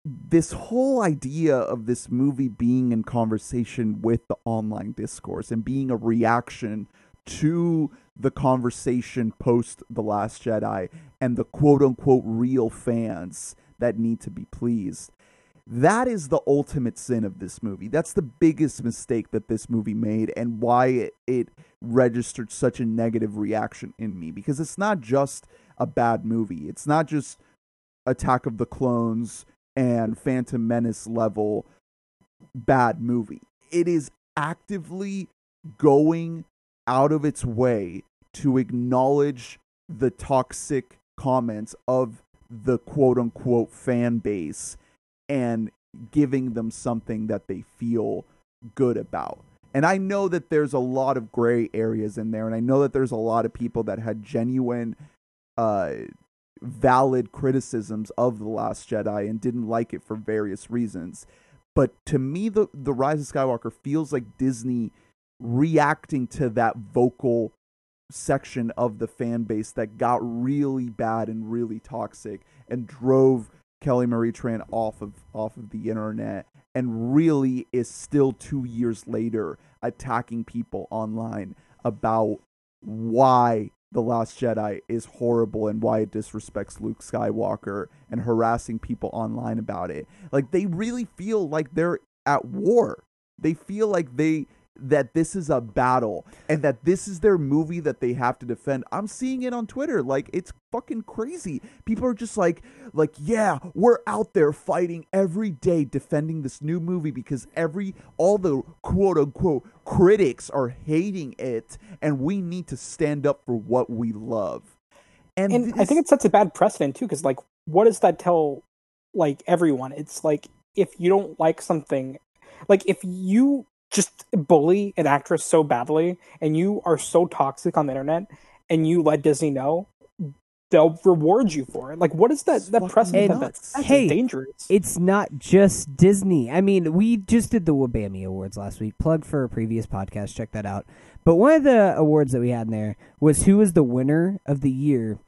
[SPEAKER 1] this whole idea of this movie being in conversation with the online discourse and being a reaction to the conversation post The Last Jedi and the quote unquote real fans that need to be pleased. That is the ultimate sin of this movie. That's the biggest mistake that this movie made and why it, it registered such a negative reaction in me because it's not just a bad movie. It's not just Attack of the Clones and Phantom Menace level bad movie. It is actively going out of its way to acknowledge the toxic comments of the quote unquote fan base and giving them something that they feel good about. And I know that there's a lot of gray areas in there, and I know that there's a lot of people that had genuine uh, valid criticisms of the last jedi and didn't like it for various reasons but to me the the rise of skywalker feels like disney reacting to that vocal section of the fan base that got really bad and really toxic and drove Kelly Marie Tran off of off of the internet and really is still 2 years later attacking people online about why the Last Jedi is horrible and why it disrespects Luke Skywalker and harassing people online about it. Like they really feel like they're at war. They feel like they that this is a battle and that this is their movie that they have to defend. I'm seeing it on Twitter. Like it's fucking crazy. People are just like like yeah, we're out there fighting every day defending this new movie because every all the quote unquote critics are hating it and we need to stand up for what we love.
[SPEAKER 3] And, and I think it sets a bad precedent too cuz like what does that tell like everyone? It's like if you don't like something like if you just bully an actress so badly and you are so toxic on the internet and you let Disney know, they'll reward you for it. Like, what is that? That precedent that's, that's
[SPEAKER 2] hey,
[SPEAKER 3] dangerous.
[SPEAKER 2] It's not just Disney. I mean, we just did the Wabammy Awards last week. Plug for a previous podcast. Check that out. But one of the awards that we had in there was who was the winner of the year,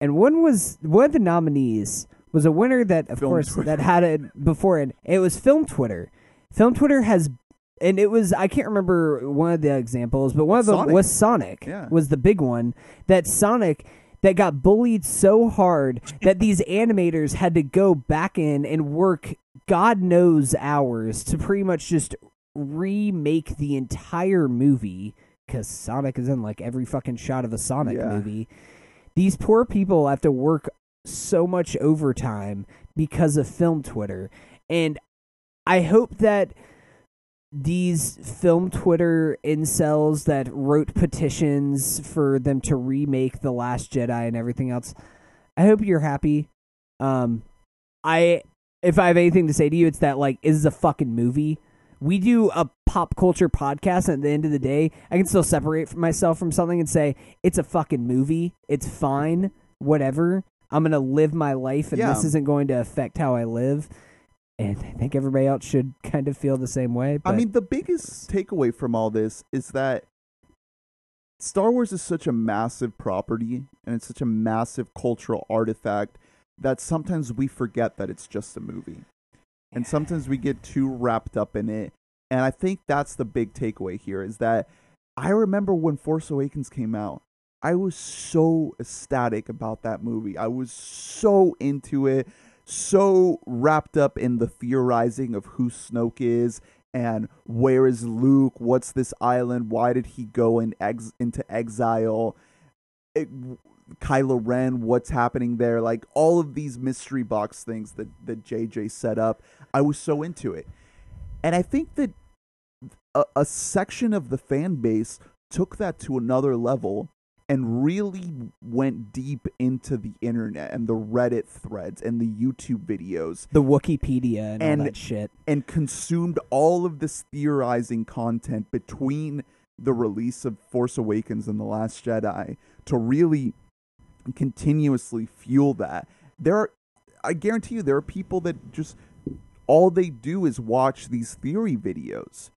[SPEAKER 2] and one was one of the nominees was a winner that, of Film course, Twitter. that had it before it. It was Film Twitter. Film Twitter has and it was I can't remember one of the examples, but one of them Sonic. was Sonic. Yeah. Was the big one that Sonic that got bullied so hard that these animators had to go back in and work God knows hours to pretty much just remake the entire movie because Sonic is in like every fucking shot of a Sonic yeah. movie. These poor people have to work so much overtime because of film Twitter. And I hope that these film Twitter incels that wrote petitions for them to remake The Last Jedi and everything else. I hope you're happy. Um, I if I have anything to say to you, it's that like is a fucking movie. We do a pop culture podcast, and at the end of the day, I can still separate myself from something and say it's a fucking movie. It's fine, whatever. I'm gonna live my life, and yeah. this isn't going to affect how I live and I think everybody else should kind of feel the same way.
[SPEAKER 1] But... I mean, the biggest takeaway from all this is that Star Wars is such a massive property and it's such a massive cultural artifact that sometimes we forget that it's just a movie. And sometimes we get too wrapped up in it. And I think that's the big takeaway here is that I remember when Force Awakens came out, I was so ecstatic about that movie. I was so into it so wrapped up in the theorizing of who Snoke is and where is Luke? What's this island? Why did he go in ex- into exile? It, Kylo Ren, what's happening there? Like all of these mystery box things that that JJ set up. I was so into it, and I think that a, a section of the fan base took that to another level and really went deep into the internet and the Reddit threads and the YouTube videos
[SPEAKER 2] The Wikipedia and,
[SPEAKER 1] And-
[SPEAKER 2] all that shit.
[SPEAKER 1] and consumed all of this theorizing content between the release of Force Awakens and The Last Jedi to really continuously fuel that. There are I guarantee you there are people that just all they do is watch these theory videos.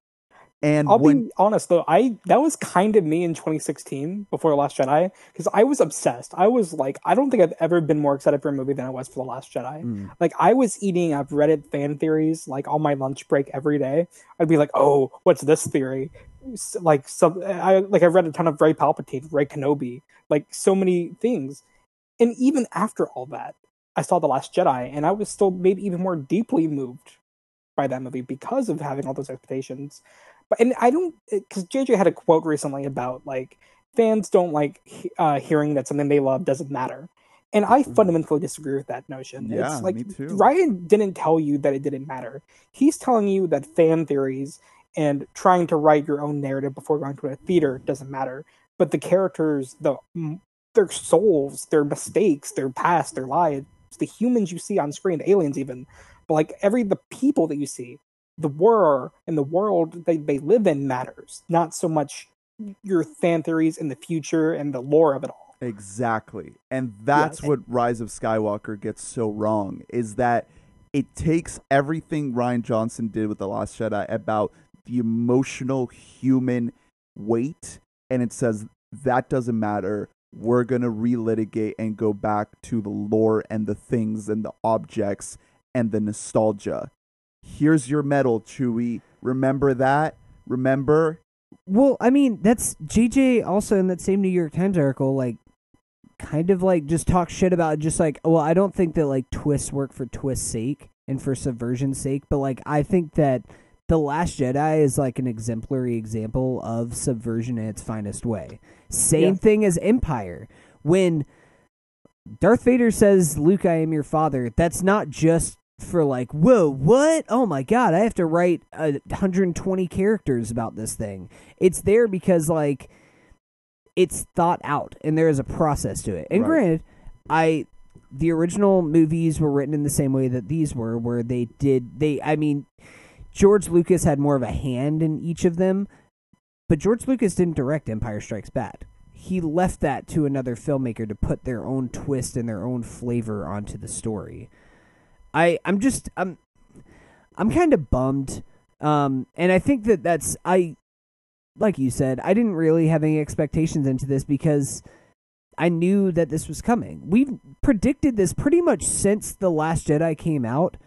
[SPEAKER 1] And
[SPEAKER 3] I'll
[SPEAKER 1] when
[SPEAKER 3] be honest though, I that was kind of me in 2016 before the Last Jedi because I was obsessed. I was like, I don't think I've ever been more excited for a movie than I was for the Last Jedi.
[SPEAKER 1] Mm.
[SPEAKER 3] Like I was eating up Reddit fan theories like on my lunch break every day. I'd be like, oh, what's this theory? Like some, I like I read a ton of Rey Palpatine, Rey Kenobi, like so many things. And even after all that, I saw the Last Jedi, and I was still maybe even more deeply moved by that movie because of having all those expectations. But and I don't because JJ had a quote recently about like fans don't like uh, hearing that something they love doesn't matter, and I fundamentally disagree with that notion.
[SPEAKER 1] Mm-hmm. Yeah,
[SPEAKER 3] it's like
[SPEAKER 1] me too.
[SPEAKER 3] Rian didn't tell you that it didn't matter. He's telling you that fan theories and trying to write your own narrative before going to a theater doesn't matter. But the characters, the their souls, their mistakes, their past, their lives, the humans you see on screen, the aliens even, but like every the people that you see, the war and the world they, they live in matters, not so much your fan theories in the future and the lore of it all.
[SPEAKER 1] Exactly. And that's
[SPEAKER 3] Yes.
[SPEAKER 1] what Rise of Skywalker gets so wrong is that it takes everything Rian Johnson did with The Last Jedi about the emotional human weight and it says that doesn't matter. We're going to relitigate and go back to the lore and the things and the objects and the nostalgia. Here's your medal, Chewie. Remember that? Remember?
[SPEAKER 2] Well, I mean, that's JJ also in that same New York Times article, like, kind of like just talk shit about just like, well, I don't think that like twists work for twist's sake and for subversion's sake, but like, I think that The Last Jedi is like an exemplary example of subversion in its finest way. Same
[SPEAKER 3] Yeah.
[SPEAKER 2] thing as Empire. When Darth Vader says, Luke, I am your father, that's not just for like, whoa, what? Oh my god, I have to write uh, 120 characters about this thing. It's there because like it's thought out and there is a process to it. And
[SPEAKER 1] Right.
[SPEAKER 2] granted, I the original movies were written in the same way that these were, where they did they. I mean, George Lucas had more of a hand in each of them, but George Lucas didn't direct Empire Strikes Back. He left that to another filmmaker to put their own twist and their own flavor onto the story. I I'm just I'm I'm kind of bummed. Um and I think that that's I like you said, I didn't really have any expectations into this because I knew that this was coming. We've predicted this pretty much since The Last Jedi came out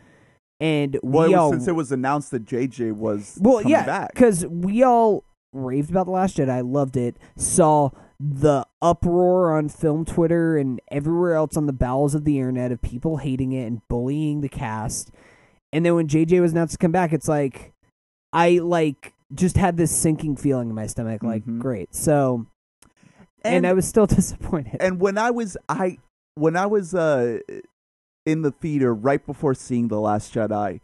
[SPEAKER 2] and
[SPEAKER 1] Well,
[SPEAKER 2] we
[SPEAKER 1] it was
[SPEAKER 2] all
[SPEAKER 1] since it was announced that JJ was
[SPEAKER 2] well, yeah, because we all raved about the Last Jedi, loved it, saw the uproar on film Twitter and everywhere else on the bowels of the internet of people hating it and bullying the cast. And then when JJ was announced to come back, it's like I like just had this sinking feeling in my stomach. Like,
[SPEAKER 1] Mhm.
[SPEAKER 2] great. So, and,
[SPEAKER 1] And-
[SPEAKER 2] I was still disappointed.
[SPEAKER 1] and when I was I when I was uh in the theater right before seeing The Last Jedi,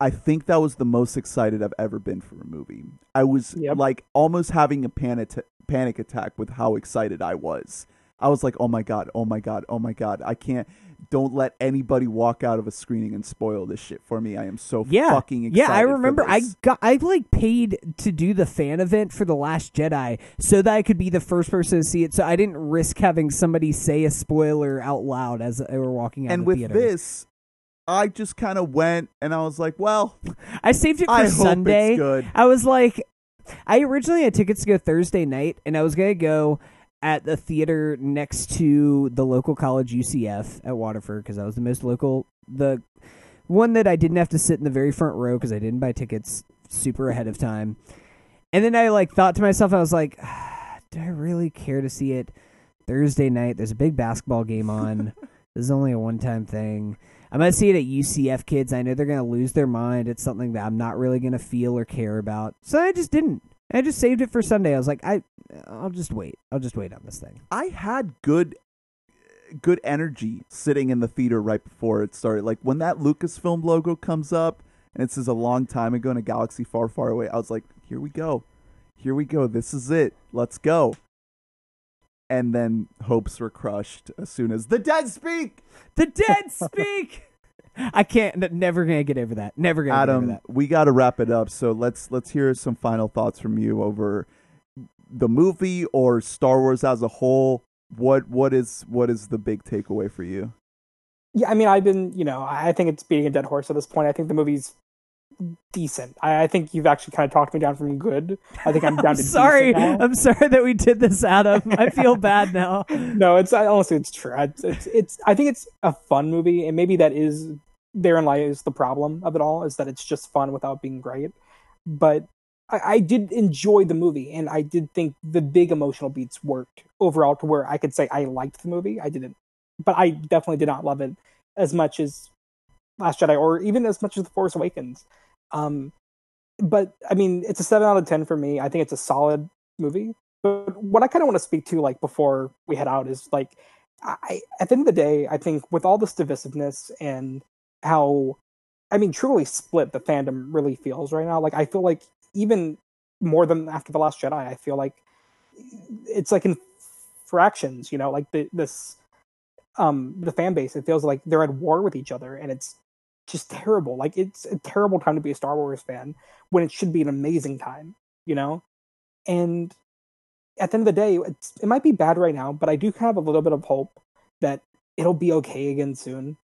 [SPEAKER 1] I think that was the most excited I've ever been for a movie. I was
[SPEAKER 3] Yep.
[SPEAKER 1] like almost having a panic panic attack with how excited I was. I was like, "Oh my god, oh my god, oh my god. I can't don't let anybody walk out of a screening and spoil this shit for me. I am so
[SPEAKER 2] yeah,
[SPEAKER 1] fucking excited."
[SPEAKER 2] yeah. I remember I got I like paid to do the fan event for the Last Jedi so that I could be the first person to see it. So I didn't risk having somebody say a spoiler out loud as they were walking out.
[SPEAKER 1] and
[SPEAKER 2] the
[SPEAKER 1] with
[SPEAKER 2] theater.
[SPEAKER 1] this I just kind of went and I was like, "Well,
[SPEAKER 2] I saved it for
[SPEAKER 1] I
[SPEAKER 2] Sunday.
[SPEAKER 1] it's good."
[SPEAKER 2] I was like, I originally had tickets to go Thursday night, and I was gonna go at the theater next to the local college UCF at Waterford because that was the most local, the one that I didn't have to sit in the very front row because I didn't buy tickets super ahead of time. And then I like thought to myself, I was like, ah, do I really care to see it Thursday night? There's a big basketball game on. this is only a one time thing. I'm gonna see it at UCF kids. I know they're gonna lose their mind. It's something that I'm not really gonna feel or care about. So I just didn't. I just saved it for Sunday. I was like, I, I'll just wait. I'll just wait on this thing.
[SPEAKER 1] I had good good energy sitting in the theater right before it started. Like when that Lucasfilm logo comes up and it says a long time ago in a galaxy far, far away, I was like, here we go. Here we go. This is it. Let's go. And then hopes were crushed as soon as the dead speak.
[SPEAKER 2] The dead speak. I can't. n- Never gonna get over that. Never gonna get over
[SPEAKER 1] Adam,
[SPEAKER 2] that.
[SPEAKER 1] we got to wrap it up. So let's let's hear some final thoughts from you over the movie or Star Wars as a whole. What what is what is the big takeaway for you?
[SPEAKER 3] Yeah, I mean, I've been, you know, I I think it's beating a dead horse at this point. I think the movie's decent. I, I think you've actually kind of talked me down from good. I think I'm down
[SPEAKER 2] I'm
[SPEAKER 3] to
[SPEAKER 2] sorry.
[SPEAKER 3] decent now.
[SPEAKER 2] I'm sorry that we did this, Adam. I feel bad now.
[SPEAKER 3] no, it's I, honestly it's true. It's, it's it's I think it's a fun movie, and maybe that is therein lies the problem of it all is that it's just fun without being great. But I, I did enjoy the movie, and I did think the big emotional beats worked overall to where I could say I liked the movie. I didn't, but I definitely did not love it as much as Last Jedi, or even as much as The Force Awakens. Um, but I mean, it's a seven out of ten for me. I think it's a solid movie. But what I kind of want to speak to, like before we head out, is like, I at the end of the day, I think with all this divisiveness and how, I mean, truly split the fandom really feels right now. Like I feel like even more than after the Last Jedi, I feel like it's like in fractions. You know, like the this um the fan base. It feels like they're at war with each other, and it's just terrible. Like it's a terrible time to be a Star Wars fan when it should be an amazing time. You know, and at the end of the day, it's, it might be bad right now, but I do have a little bit of hope that it'll be okay again soon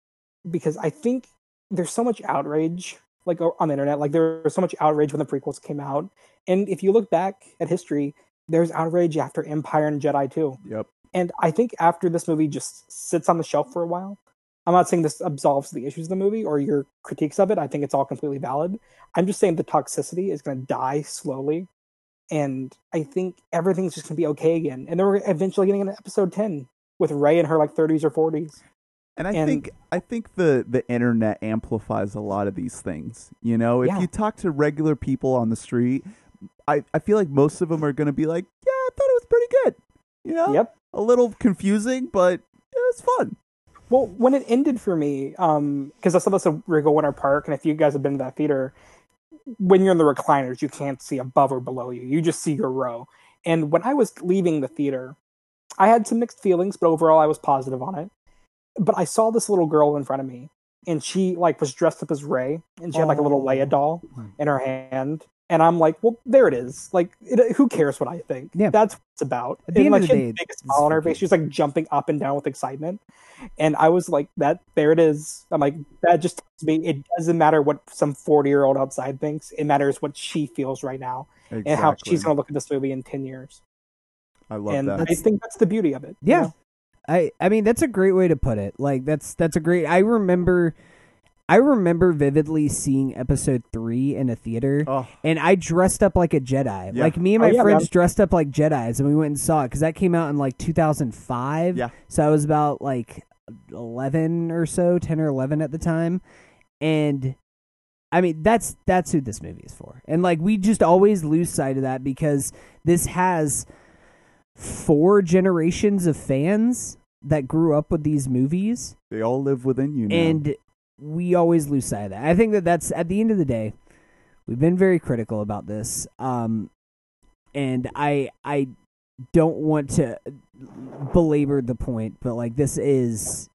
[SPEAKER 3] because I think there's so much outrage like on the internet. Like there was so much outrage when the prequels came out, and if you look back at history, there's outrage after Empire and Jedi too.
[SPEAKER 1] Yep.
[SPEAKER 3] And I think after this movie just sits on the shelf for a while, I'm not saying this absolves the issues of the movie or your critiques of it. I think it's all completely valid. I'm just saying the toxicity is going to die slowly. And I think everything's just going to be okay again. And then we're eventually getting into episode 10 with Rey in her like 30s or 40s.
[SPEAKER 1] And I
[SPEAKER 3] And-
[SPEAKER 1] think I think the the internet amplifies a lot of these things. You know, if
[SPEAKER 3] Yeah.
[SPEAKER 1] you talk to regular people on the street, I I feel like most of them are going to be like, "Yeah, I thought it was pretty good." You know,
[SPEAKER 3] Yep.
[SPEAKER 1] a little confusing, but it was fun.
[SPEAKER 3] Well, when it ended for me, um, because I saw this at Regal Winter Park, and if you guys have been to that theater, when you're in the recliners, you can't see above or below you. You just see your row. And when I was leaving the theater, I had some mixed feelings, but overall I was positive on it. But I saw this little girl in front of me, and she like was dressed up as Rey, and she had like a little
[SPEAKER 2] Oh.
[SPEAKER 3] Leia doll in her hand. And I'm like, well, there it is. Like, it, who cares what I think?
[SPEAKER 2] Yeah.
[SPEAKER 3] That's what it's about.
[SPEAKER 2] At the
[SPEAKER 3] and
[SPEAKER 2] end
[SPEAKER 3] like,
[SPEAKER 2] of the day,
[SPEAKER 3] a big
[SPEAKER 2] it's
[SPEAKER 3] smile on her face. She was like jumping up and down with excitement. And I was like, that, there it is. I'm like, that just tells me it doesn't matter what some 40 year old outside thinks. It matters what she feels right now
[SPEAKER 1] Exactly.
[SPEAKER 3] and how she's going to look at this movie in 10 years.
[SPEAKER 1] I love that.
[SPEAKER 3] and
[SPEAKER 1] that.
[SPEAKER 3] I think that's the beauty of it. you
[SPEAKER 2] Yeah.
[SPEAKER 3] know?
[SPEAKER 2] I I mean that's a great way to put it. Like that's that's a great. I remember, I remember vividly seeing episode three in a theater,
[SPEAKER 1] Oh,
[SPEAKER 2] and I dressed up like a Jedi.
[SPEAKER 1] Yeah.
[SPEAKER 2] Like me and
[SPEAKER 3] Oh,
[SPEAKER 2] my
[SPEAKER 3] yeah,
[SPEAKER 2] friends
[SPEAKER 3] man.
[SPEAKER 2] dressed up like Jedi's, and we went and saw it because that came out in like 2005.
[SPEAKER 1] Yeah.
[SPEAKER 2] So I was about like 11 or so, 10 or 11 at the time, and. I mean that's that's who this movie is for. And like we just always lose sight of that because this has four generations of fans that grew up with these movies
[SPEAKER 1] they all live within you now.
[SPEAKER 2] and we always lose sight of that. I think that that's at the end of the day, we've been very critical about this, um, and I I don't want to belabor the point, but like this is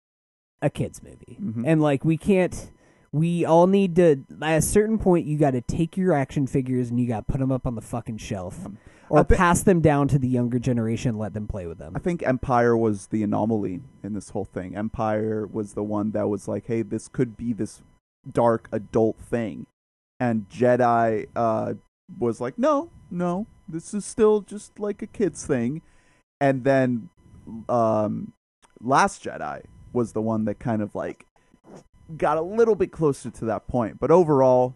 [SPEAKER 2] a kids movie,
[SPEAKER 1] Mhm.
[SPEAKER 2] and like we can't. We all need to. At a certain point, you got to take your action figures and you got to put them up on the fucking shelf, or
[SPEAKER 1] thi-
[SPEAKER 2] pass them down to the younger generation. and Let them play with them.
[SPEAKER 1] I think Empire was the anomaly in this whole thing. Empire was the one that was like, "Hey, this could be this dark adult thing," and Jedi uh, was like, "No, no, this is still just like a kids thing." And then, um, Last Jedi was the one that kind of like got a little bit closer to that point, but overall,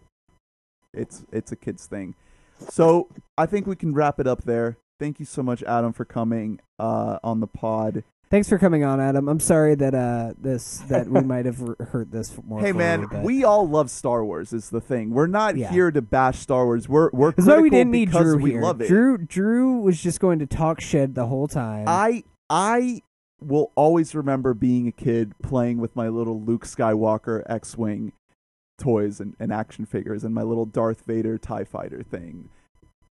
[SPEAKER 1] it's it's a kids thing. So I think we can wrap it up there. Thank you so much, Adam, for coming uh, on the pod.
[SPEAKER 2] Thanks for coming on, Adam. I'm sorry that uh this that we might have hurt this more.
[SPEAKER 1] hey, man,
[SPEAKER 2] you,
[SPEAKER 1] we all love Star Wars. Is the thing. We're not
[SPEAKER 2] Yeah.
[SPEAKER 1] here to bash Star Wars. We're we're
[SPEAKER 2] That's why we didn't need Drew
[SPEAKER 1] we
[SPEAKER 2] here.
[SPEAKER 1] love it.
[SPEAKER 2] Drew Drew was just going to talk shit the whole time.
[SPEAKER 1] I I will always remember being a kid playing with my little Luke Skywalker X-wing toys and, and action figures and my little Darth Vader Tie Fighter thing.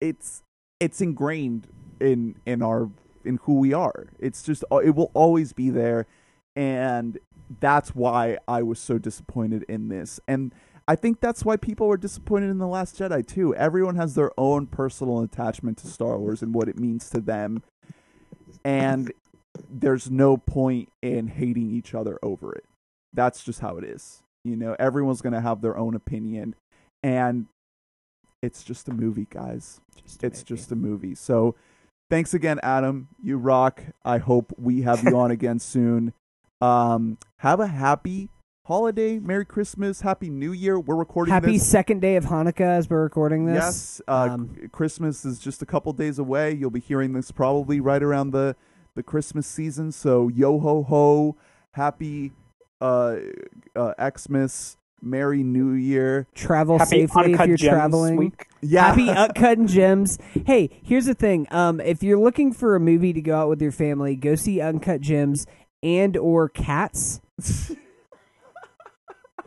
[SPEAKER 1] It's it's ingrained in in our in who we are. It's just uh, it will always be there, and that's why I was so disappointed in this. And I think that's why people were disappointed in the Last Jedi too. Everyone has their own personal attachment to Star Wars and what it means to them, and there's no point in hating each other over it. That's just how it is. You know, everyone's gonna have their own opinion, and it's just a movie, guys.
[SPEAKER 2] Just a
[SPEAKER 1] It's
[SPEAKER 2] movie.
[SPEAKER 1] just a movie. So, thanks again, Adam. You rock. I hope we have you on again soon. Um, have a happy holiday, Merry Christmas, Happy New Year. We're recording
[SPEAKER 2] Happy
[SPEAKER 1] this.
[SPEAKER 2] second day of Hanukkah as we're recording this.
[SPEAKER 1] Yes, uh,
[SPEAKER 2] Um,
[SPEAKER 1] Christmas is just a couple days away. You'll be hearing this probably right around the the Christmas season. So yo ho ho, happy uh, uh, Xmas, Merry New Year.
[SPEAKER 2] Travel
[SPEAKER 3] Happy
[SPEAKER 2] safely if you're
[SPEAKER 3] Gems
[SPEAKER 2] traveling.
[SPEAKER 3] week.
[SPEAKER 1] Yeah,
[SPEAKER 2] Happy Uncut Gems. Hey, here's the thing. Um, if you're looking for a movie to go out with your family, go see Uncut Gems and or Cats.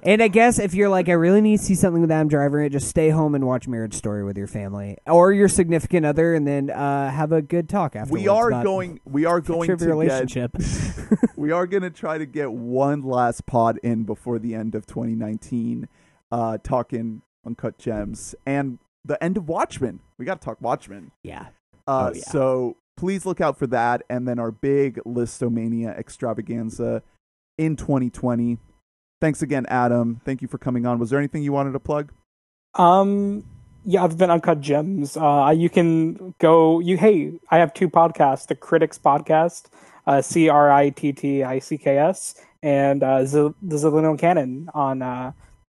[SPEAKER 2] and I guess if you're like, I really need to see something with Adam Driver, just stay home and watch Marriage Story with your family or your significant other, and then uh, have a good talk after.
[SPEAKER 1] we are going. We are going to
[SPEAKER 2] your
[SPEAKER 1] get
[SPEAKER 2] relationship.
[SPEAKER 1] we are going to try to get one last pod in before the end of 2019, uh, talking Uncut Gems and the end of Watchmen. We got to talk Watchmen.
[SPEAKER 2] yeah.
[SPEAKER 1] Uh,
[SPEAKER 2] Oh, yeah.
[SPEAKER 1] So please look out for that. And then our big Listomania extravaganza in 2020. Thanks again, Adam. Thank you for coming on. Was there anything you wanted to plug?
[SPEAKER 3] Um, yeah, I've been uncut gems. Uh, you can go. You hey, I have two podcasts: the Critics Podcast, uh, C R I T T I C K S, and uh, Z- the Zillion Canon. On uh,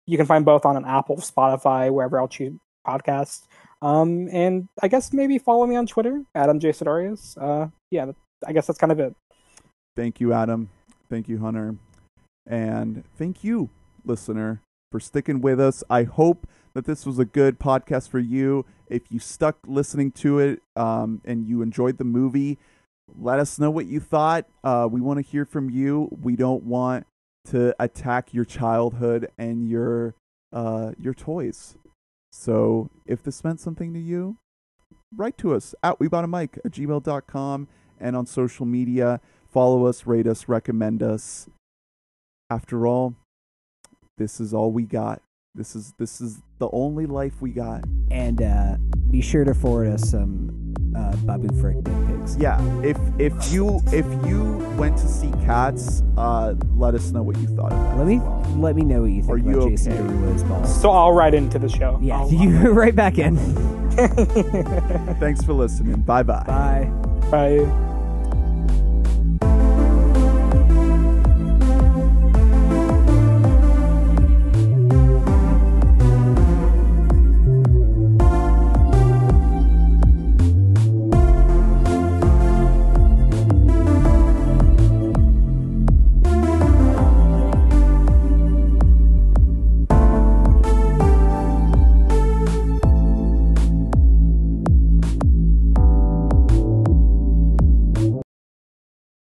[SPEAKER 3] you can find both on an Apple, Spotify, wherever else you podcast. Um, and I guess maybe follow me on Twitter, Adam J Sidorius. Uh, yeah, I guess that's kind of it.
[SPEAKER 1] Thank you, Adam. Thank you, Hunter. And thank you, listener, for sticking with us. I hope that this was a good podcast for you. If you stuck listening to it um, and you enjoyed the movie, let us know what you thought. Uh, we want to hear from you. We don't want to attack your childhood and your uh, your toys. So if this meant something to you, write to us at we bought a mic at gmail.com and on social media. Follow us, rate us, recommend us. After all, this is all we got. This is this is the only life we got.
[SPEAKER 2] And uh, be sure to forward us some uh, Babu Frick dick pics.
[SPEAKER 1] Yeah, if if you if you went to see Cats, uh, let us know what you thought of that.
[SPEAKER 2] Let me
[SPEAKER 1] well.
[SPEAKER 2] let me know what you think
[SPEAKER 1] Are
[SPEAKER 2] about
[SPEAKER 1] you
[SPEAKER 2] Jason
[SPEAKER 1] okay?
[SPEAKER 2] Derulo's balls.
[SPEAKER 3] So I'll write into the show.
[SPEAKER 2] Yeah,
[SPEAKER 3] I'll-
[SPEAKER 2] you right back in.
[SPEAKER 1] Thanks for listening. Bye bye.
[SPEAKER 2] Bye.
[SPEAKER 3] Bye.